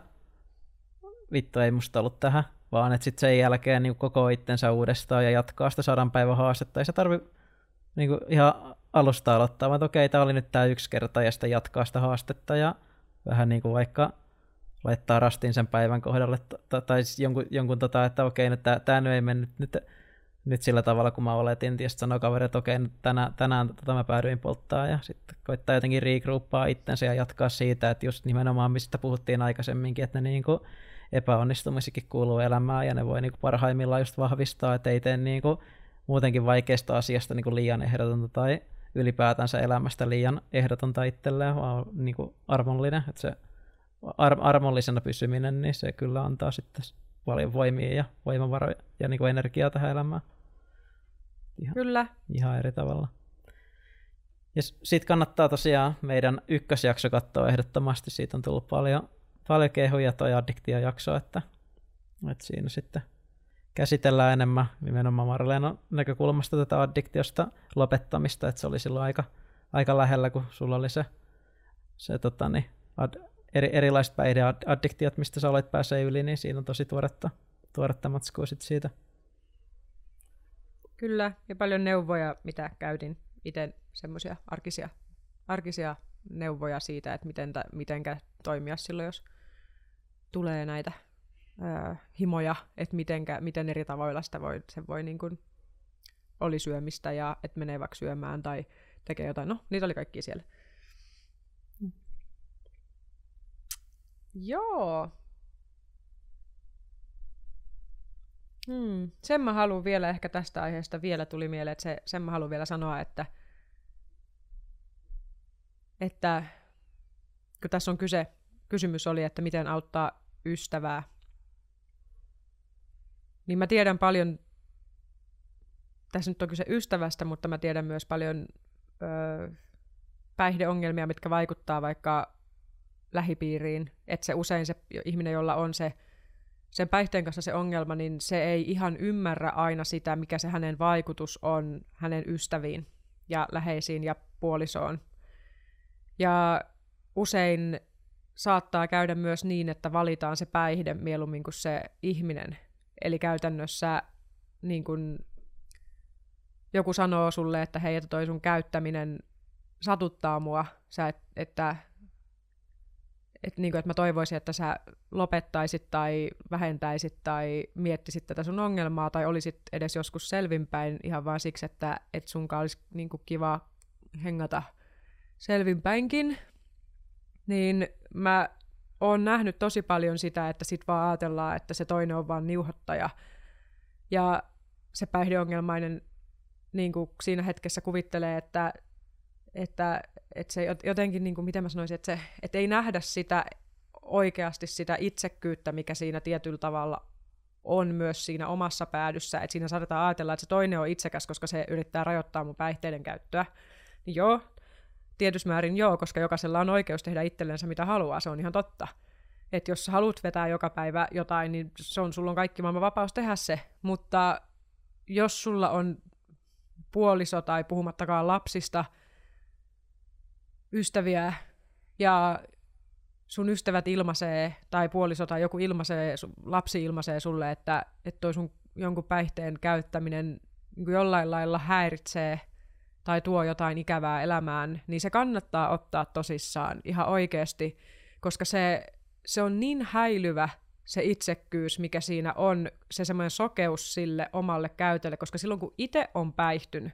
vittu ei musta ollut tähän, vaan että sitten sen jälkeen niin koko itsensä uudestaan ja jatkaa sitä sadan päivän haastetta. Ei se tarvi niin kuin ihan alusta aloittaa, vaan okei, tämä oli nyt tämä yksi kerta ja sitten jatkaa sitä haastetta ja vähän niin kuin vaikka laittaa rastin sen päivän kohdalle tai jonkun, jonkun tota, että okei, nyt tämä, tämä nyt ei mennyt nyt, nyt sillä tavalla, kun mä oletin, ja sitten sanoo kaveri, että okei, nyt tänään, tänään tota mä päädyin polttaa, ja sitten koittaa jotenkin regrouppaa itsensä ja jatkaa siitä, että just nimenomaan mistä puhuttiin aikaisemminkin, että ne niin kuin epäonnistumisikin kuuluu elämään, ja ne voi niin kuin parhaimmillaan just vahvistaa, että ei tee niin kuin muutenkin vaikeasta asiasta niin kuin liian ehdotonta tai ylipäätänsä elämästä liian ehdotonta itselleen, vaan niin kuin armollinen, että se ar- armollisena pysyminen, niin se kyllä antaa sitten paljon voimia ja voimavaroja ja niin kuin energiaa tähän elämään. Ihan, kyllä. Ihan eri tavalla. Ja sitten kannattaa tosiaan meidän ykkösjakso katsoa ehdottomasti. Siitä on tullut paljon, paljon kehuja toi addiktiojakso, että, että siinä sitten käsitellään enemmän nimenomaan Marleenan näkökulmasta tätä addiktiosta lopettamista, että se oli silloin aika, aika lähellä, kun sulla oli se, se tota, niin, ad, eri, erilaiset päihdeaddiktiot, mistä sä olet pääsee yli, niin siinä on tosi tuoretta, tuoretta matskua sit siitä. Kyllä, ja paljon neuvoja, mitä käytin itse semmoisia arkisia, arkisia neuvoja siitä, että miten, mitenkä toimia silloin, jos tulee näitä ää, himoja, että mitenkä, miten eri tavoilla sitä voi, se voi niin kuin, oli syömistä ja että menee vaikka syömään tai tekee jotain. No, niitä oli kaikki siellä. Mm. Joo. Hmm. Sen mä haluan vielä ehkä tästä aiheesta vielä tuli mieleen, että se, sen mä haluan vielä sanoa, että, että kun tässä on kyse, kysymys oli, että miten auttaa ystävää niin mä tiedän paljon, tässä nyt on kyse ystävästä, mutta mä tiedän myös paljon ö, päihdeongelmia, mitkä vaikuttaa vaikka lähipiiriin, että se usein se ihminen, jolla on se sen päihteen kanssa se ongelma, niin se ei ihan ymmärrä aina sitä, mikä se hänen vaikutus on hänen ystäviin ja läheisiin ja puolisoon. Ja usein saattaa käydä myös niin, että valitaan se päihde mieluummin kuin se ihminen. Eli käytännössä niin kun joku sanoo sulle, että hei, että toi sun käyttäminen satuttaa mua, sä et, että että, niin kuin, että mä toivoisin, että sä lopettaisit tai vähentäisit tai miettisit tätä sun ongelmaa tai olisit edes joskus selvinpäin ihan vaan siksi, että, että sunkaan olisi niin kiva hengata selvinpäinkin, niin mä oon nähnyt tosi paljon sitä, että sit vaan ajatellaan, että se toinen on vaan niuhottaja. Ja se päihdeongelmainen niin kuin siinä hetkessä kuvittelee, että, että, että se jotenkin, niin kuin, miten mä sanoisin, että, se, että ei nähdä sitä oikeasti sitä itsekkyyttä, mikä siinä tietyllä tavalla on myös siinä omassa päädyssä, että siinä saatetaan ajatella, että se toinen on itsekäs, koska se yrittää rajoittaa mun päihteiden käyttöä. Niin joo, tietyssä määrin joo, koska jokaisella on oikeus tehdä itsellensä mitä haluaa, se on ihan totta. Että jos haluat vetää joka päivä jotain, niin se on, sulla on kaikki maailman vapaus tehdä se, mutta jos sulla on puoliso tai puhumattakaan lapsista, ystäviä ja sun ystävät ilmaisee, tai puoliso tai joku ilmaisee, lapsi ilmaisee sulle, että, että toi sun jonkun päihteen käyttäminen niin jollain lailla häiritsee tai tuo jotain ikävää elämään, niin se kannattaa ottaa tosissaan ihan oikeasti, koska se, se on niin häilyvä se itsekkyys, mikä siinä on, se semmoinen sokeus sille omalle käytölle, koska silloin kun itse on päihtynyt,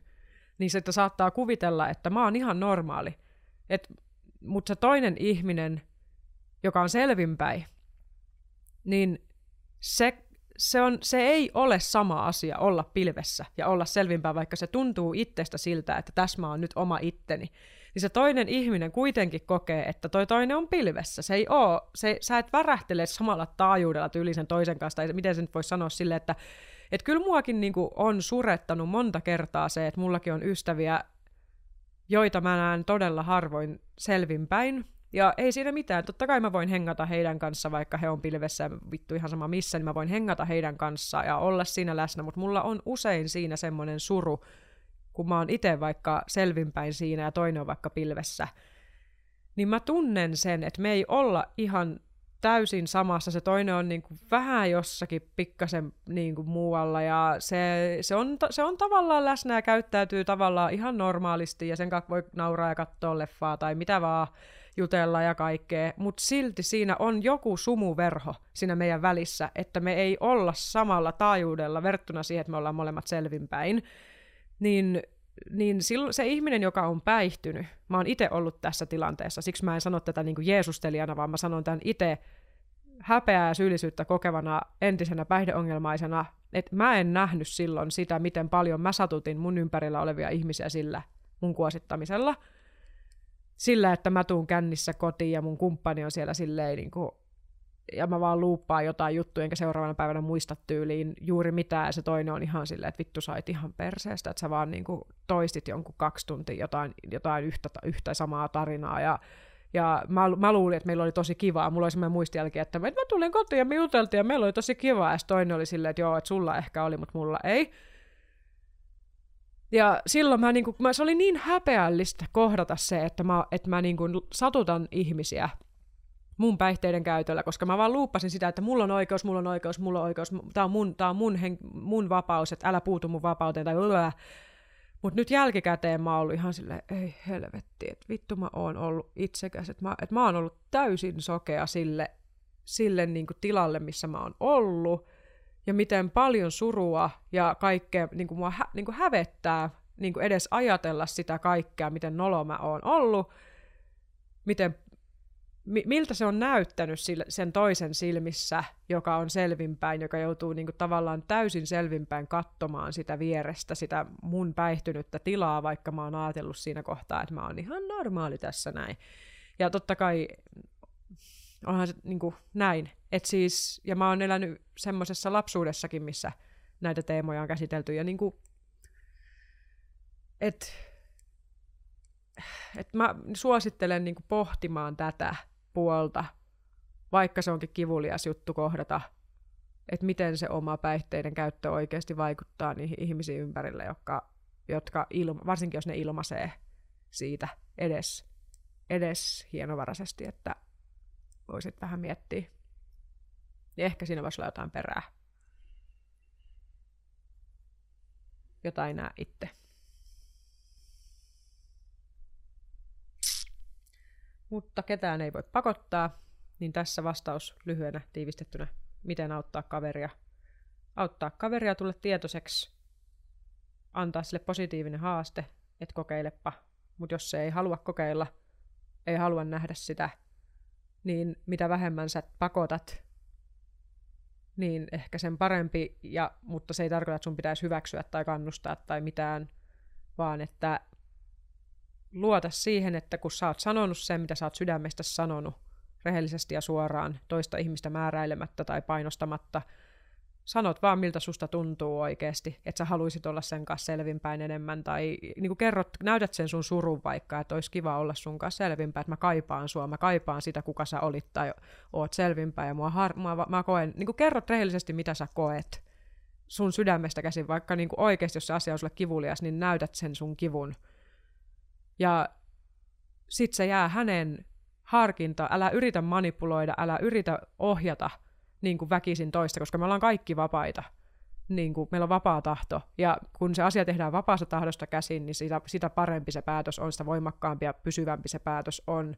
niin se saattaa kuvitella, että mä oon ihan normaali. Mutta se toinen ihminen, joka on selvinpäin, niin se, se, on, se ei ole sama asia olla pilvessä ja olla selvinpäin, vaikka se tuntuu itsestä siltä, että tässä mä oon nyt oma itteni niin se toinen ihminen kuitenkin kokee, että toi toinen on pilvessä. Se ei oo, se, sä et värähtele samalla taajuudella tyyli sen toisen kanssa, tai miten se nyt voisi sanoa silleen, että et kyllä muakin niinku on surettanut monta kertaa se, että mullakin on ystäviä, joita mä näen todella harvoin selvinpäin, ja ei siinä mitään, totta kai mä voin hengata heidän kanssa, vaikka he on pilvessä vittu ihan sama missä, niin mä voin hengata heidän kanssa ja olla siinä läsnä, mutta mulla on usein siinä semmoinen suru, kun mä oon itse vaikka selvinpäin siinä ja toinen on vaikka pilvessä, niin mä tunnen sen, että me ei olla ihan täysin samassa. Se toinen on niin kuin vähän jossakin pikkasen niin kuin muualla ja se, se, on, se on tavallaan läsnä ja käyttäytyy tavallaan ihan normaalisti ja sen kanssa voi nauraa ja katsoa leffaa tai mitä vaan jutella ja kaikkea, mutta silti siinä on joku sumuverho siinä meidän välissä, että me ei olla samalla taajuudella verrattuna siihen, että me ollaan molemmat selvinpäin niin, niin se ihminen, joka on päihtynyt, mä oon itse ollut tässä tilanteessa, siksi mä en sano tätä niin kuin Jeesustelijana, vaan mä sanon tämän itse häpeää ja syyllisyyttä kokevana entisenä päihdeongelmaisena, että mä en nähnyt silloin sitä, miten paljon mä satutin mun ympärillä olevia ihmisiä sillä mun kuosittamisella. Sillä, että mä tuun kännissä kotiin ja mun kumppani on siellä silleen niin kuin ja mä vaan luuppaan jotain juttuja, enkä seuraavana päivänä muista tyyliin juuri mitään, ja se toinen on ihan silleen, että vittu sait ihan perseestä, että sä vaan niinku toistit jonkun kaksi tuntia jotain, jotain yhtä, yhtä samaa tarinaa, ja ja mä, mä luulin, että meillä oli tosi kivaa. Mulla oli semmoinen muistijälki, että mä, mä tulin kotiin ja me juteltiin ja meillä oli tosi kivaa. Ja toinen oli silleen, että joo, että sulla ehkä oli, mutta mulla ei. Ja silloin mä, niin kuin, mä, se oli niin häpeällistä kohdata se, että mä, että mä niin kuin satutan ihmisiä mun päihteiden käytöllä, koska mä vaan luuppasin sitä, että mulla on oikeus, mulla on oikeus, mulla on oikeus, tää on mun, tää on mun, hen, mun vapaus, että älä puutu mun vapauteen, tai mutta nyt jälkikäteen mä oon ollut ihan silleen, ei helvetti, että vittu mä oon ollut itsekäs, että mä, että mä oon ollut täysin sokea sille, sille niin kuin tilalle, missä mä oon ollut, ja miten paljon surua ja kaikkea niin kuin mua hä, niin kuin hävettää niin kuin edes ajatella sitä kaikkea, miten nolo mä oon ollut, miten miltä se on näyttänyt sen toisen silmissä, joka on selvinpäin, joka joutuu niin kuin tavallaan täysin selvinpäin katsomaan sitä vierestä, sitä mun päihtynyttä tilaa, vaikka mä oon ajatellut siinä kohtaa, että mä oon ihan normaali tässä näin. Ja totta kai onhan se niin kuin näin. Et siis, ja mä oon elänyt semmoisessa lapsuudessakin, missä näitä teemoja on käsitelty. Ja niin kuin, et, et mä suosittelen niin kuin pohtimaan tätä, puolta, vaikka se onkin kivulias juttu kohdata, että miten se oma päihteiden käyttö oikeasti vaikuttaa niihin ihmisiin ympärille, jotka, jotka ilma, varsinkin jos ne ilmaisee siitä edes, edes hienovaraisesti, että voisit vähän miettiä. Ja ehkä siinä voisi olla jotain perää. Jotain näe itse. mutta ketään ei voi pakottaa. niin tässä vastaus lyhyenä tiivistettynä, miten auttaa kaveria. Auttaa kaveria tulla tietoiseksi, antaa sille positiivinen haaste, että kokeilepa, mutta jos se ei halua kokeilla, ei halua nähdä sitä, niin mitä vähemmän sä pakotat, niin ehkä sen parempi, ja, mutta se ei tarkoita, että sun pitäisi hyväksyä tai kannustaa tai mitään, vaan että luota siihen, että kun sä oot sanonut sen, mitä sä oot sydämestä sanonut, rehellisesti ja suoraan, toista ihmistä määräilemättä tai painostamatta, sanot vaan, miltä susta tuntuu oikeasti, että sä haluaisit olla sen kanssa selvinpäin enemmän, tai niin kuin kerrot, näytät sen sun surun vaikka, että olisi kiva olla sun kanssa selvinpäin, että mä kaipaan sua, mä kaipaan sitä, kuka sä olit, tai oot selvinpäin, ja mua har- mä, mä koen, niin kuin kerrot rehellisesti, mitä sä koet sun sydämestä käsin, vaikka niin kuin oikeasti, jos se asia on sulle kivulias, niin näytät sen sun kivun. Ja sit se jää hänen harkinta, älä yritä manipuloida, älä yritä ohjata – niin kuin väkisin toista, koska me ollaan kaikki vapaita. Niin kuin meillä on vapaa tahto. Ja kun se asia tehdään vapaasta tahdosta käsin, niin sitä, sitä parempi se päätös on, sitä voimakkaampi ja pysyvämpi se päätös on.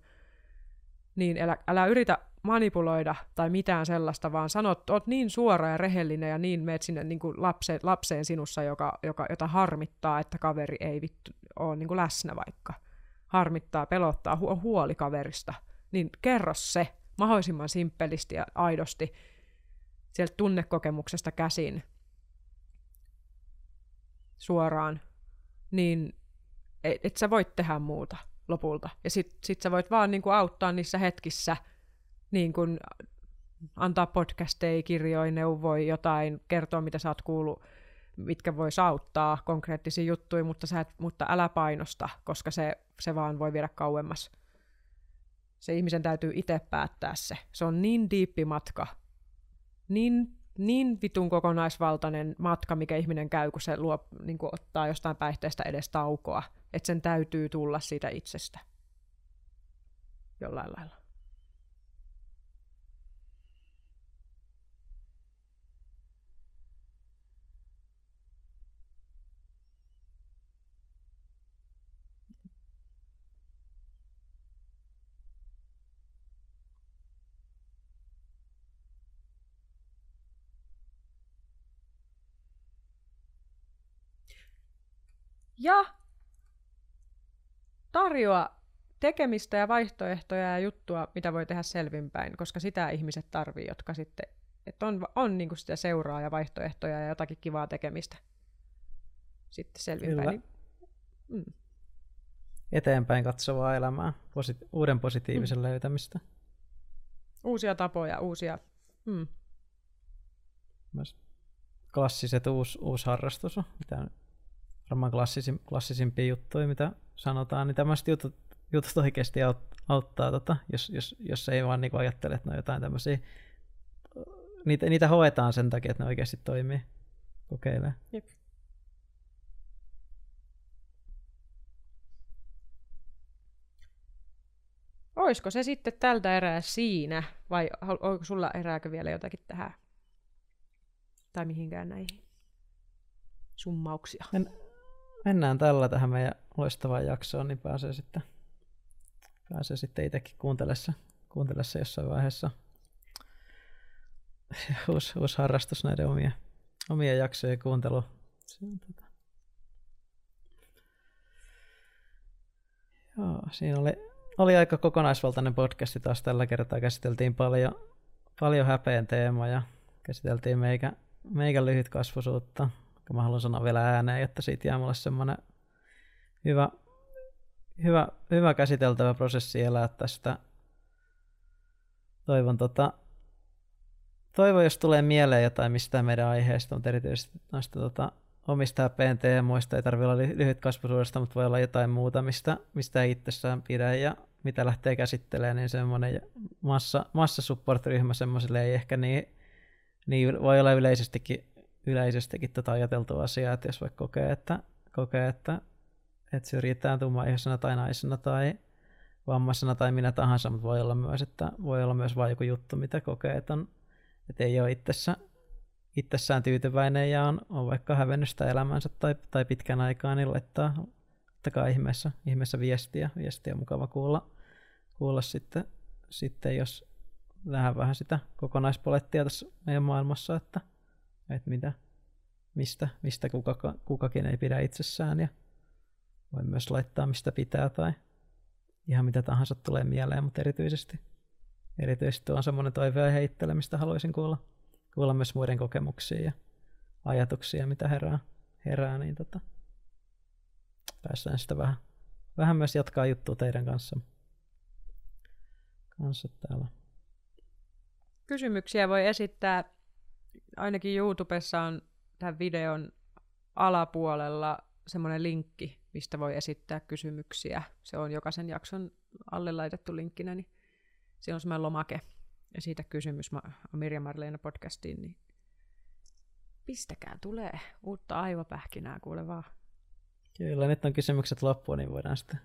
Niin älä, älä yritä manipuloida tai mitään sellaista, vaan sanot, oot niin suora ja rehellinen ja niin meet sinne niin kuin lapse, lapseen sinussa, joka, joka, jota harmittaa, että kaveri ei vittu ole niin kuin läsnä vaikka. Harmittaa, pelottaa, hu- huoli kaverista. Niin kerro se mahdollisimman simppelisti ja aidosti sieltä tunnekokemuksesta käsin suoraan, niin et, et sä voit tehdä muuta lopulta. Ja sit, sit sä voit vaan niin kuin auttaa niissä hetkissä, niin kuin antaa podcasteja, kirjoja, neuvoja, jotain, kertoa mitä sä oot kuullut, mitkä vois auttaa, konkreettisia juttuja, mutta, sä et, mutta älä painosta, koska se, se vaan voi viedä kauemmas. Se ihmisen täytyy itse päättää se. Se on niin diippi matka, niin, niin vitun kokonaisvaltainen matka, mikä ihminen käy, kun se luo, niin kuin ottaa jostain päihteestä edes taukoa, että sen täytyy tulla siitä itsestä jollain lailla. Ja tarjoa tekemistä ja vaihtoehtoja ja juttua, mitä voi tehdä selvinpäin, koska sitä ihmiset tarvii, jotka sitten, että on, on niin kuin sitä seuraa ja vaihtoehtoja ja jotakin kivaa tekemistä sitten selvinpäin. Niin, mm. Eteenpäin katsovaa elämää, posit- uuden positiivisen mm. löytämistä. Uusia tapoja, uusia... Mm. Klassiset uusi, uusi harrastus, mitä varmaan klassisim, klassisimpia juttuja, mitä sanotaan, niin tämmöiset jutut, jutut oikeasti aut, auttaa, tota, jos, jos, jos ei vaan niinku ajattele, että ne on jotain tämmöisiä, niitä, niitä hoetaan sen takia, että ne oikeasti toimii, kokeilee. Jep. Olisiko se sitten tältä erää siinä, vai onko sulla erääkö vielä jotakin tähän? Tai mihinkään näihin summauksia? En, mennään tällä tähän meidän loistavaan jaksoon, niin pääsee sitten, pääsee sitten itsekin kuuntelessa, kuuntelessa jossain vaiheessa. uusi, uusi harrastus näiden omia, omia jaksojen kuuntelu. Tota. Joo, siinä oli, oli aika kokonaisvaltainen podcasti taas tällä kertaa. Käsiteltiin paljon, paljon häpeen teemoja. Käsiteltiin meikä, meikä lyhyt kasvusuutta mä haluan sanoa vielä ääneen, että siitä jää mulle semmoinen hyvä, hyvä, hyvä käsiteltävä prosessi elää tästä. Toivon, tota, toivon, jos tulee mieleen jotain mistä meidän aiheesta, mutta erityisesti noista tota, omista PNT-teemoista ei tarvitse olla lyhyt kasvusuudesta, mutta voi olla jotain muuta, mistä, mistä ei itsessään pidä ja mitä lähtee käsittelemään, niin semmoinen massa, massa support-ryhmä semmoiselle ei ehkä niin, niin voi olla yleisestikin yleisestikin tätä ajateltua asiaa, että jos vaikka kokee, että, kokee, että, että syrjitään tummaihoisena tai naisena tai vammaisena tai minä tahansa, mutta voi olla myös, että voi olla myös vain joku juttu, mitä kokee, että, on, että ei ole itsessä, itsessään tyytyväinen ja on, on vaikka hävennyt sitä elämänsä tai, tai pitkän aikaa, niin laittaa kai ihmeessä, ihmeessä viestiä. Viestiä on mukava kuulla, kuulla sitten, sitten jos, nähdä vähän sitä kokonaispolettia tässä meidän maailmassa, että, että mitä, mistä, mistä kuka, kukakin ei pidä itsessään ja voi myös laittaa mistä pitää tai ihan mitä tahansa tulee mieleen, mutta erityisesti, erityisesti on semmoinen toiveen heittele, mistä haluaisin kuulla, kuulla myös muiden kokemuksia ja ajatuksia, mitä herää, herää niin tota, päästään sitä vähän, vähän myös jatkaa juttua teidän kanssa, kanssa täällä. Kysymyksiä voi esittää, ainakin YouTubessa on tämän videon alapuolella semmoinen linkki, mistä voi esittää kysymyksiä. Se on jokaisen jakson alle laitettu linkkinä, niin se on semmoinen lomake. Ja siitä kysymys Mirja Marleena podcastiin, niin pistäkää tulee uutta aivopähkinää kuule vaan. Kyllä, nyt on kysymykset loppuun, niin voidaan sitten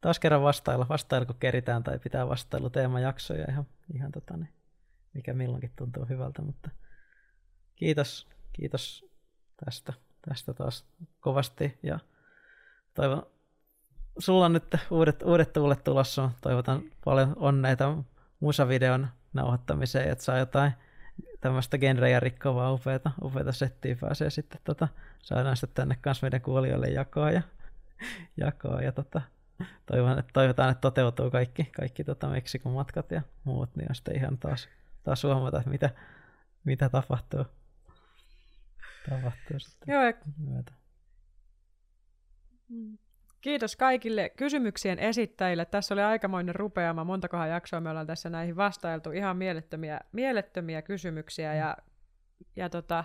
taas kerran vastailla, vastailla kun keritään tai pitää vastailu teemajaksoja ihan, ihan tota, niin, mikä milloinkin tuntuu hyvältä, mutta kiitos, kiitos tästä, tästä taas kovasti ja toivon, sulla on nyt uudet, uudet tuulet tulossa, toivotan paljon onneita musavideon nauhoittamiseen, että saa jotain tämmöistä genrejä rikkovaa upeata, upeata settiä pääsee sitten tota, saadaan sitten tänne kanssa meidän kuulijoille jakaa ja, jakaa ja tota, toivon, että, toivotaan, että toteutuu kaikki, kaikki tota Meksikon matkat ja muut, niin on sitten ihan taas, taas huomata, että mitä, mitä tapahtuu. Tapahtuu sitten Joo, myötä. Kiitos kaikille kysymyksien esittäjille. Tässä oli aikamoinen rupeama. Montakohan jaksoa me ollaan tässä näihin vastailtu. Ihan mielettömiä, mielettömiä kysymyksiä. Ja, ja tota,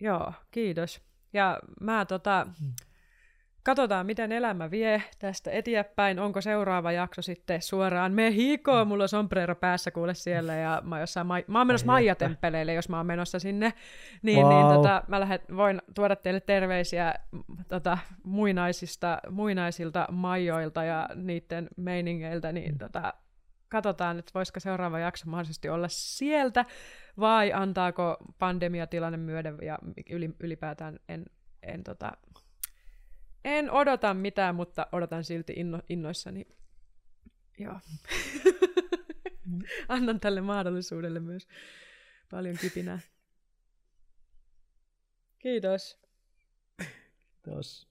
joo, kiitos. Ja mä tota, mm katsotaan, miten elämä vie tästä eteenpäin. Onko seuraava jakso sitten suoraan Mexicoon? Mulla on sombrero päässä kuule siellä ja mä, jossain ma- mä oon menossa Maija-temppeleille, jos mä oon menossa sinne. Niin, wow. niin tota, mä lähet, voin tuoda teille terveisiä tota, muinaisista, muinaisilta majoilta ja niiden meiningeiltä. Niin mm. tota, katsotaan, että voisiko seuraava jakso mahdollisesti olla sieltä vai antaako pandemiatilanne myöden ja ylipäätään en, en tota, en odota mitään, mutta odotan silti inno, innoissani. Joo. Annan tälle mahdollisuudelle myös paljon kipinää. Kiitos. Kiitos.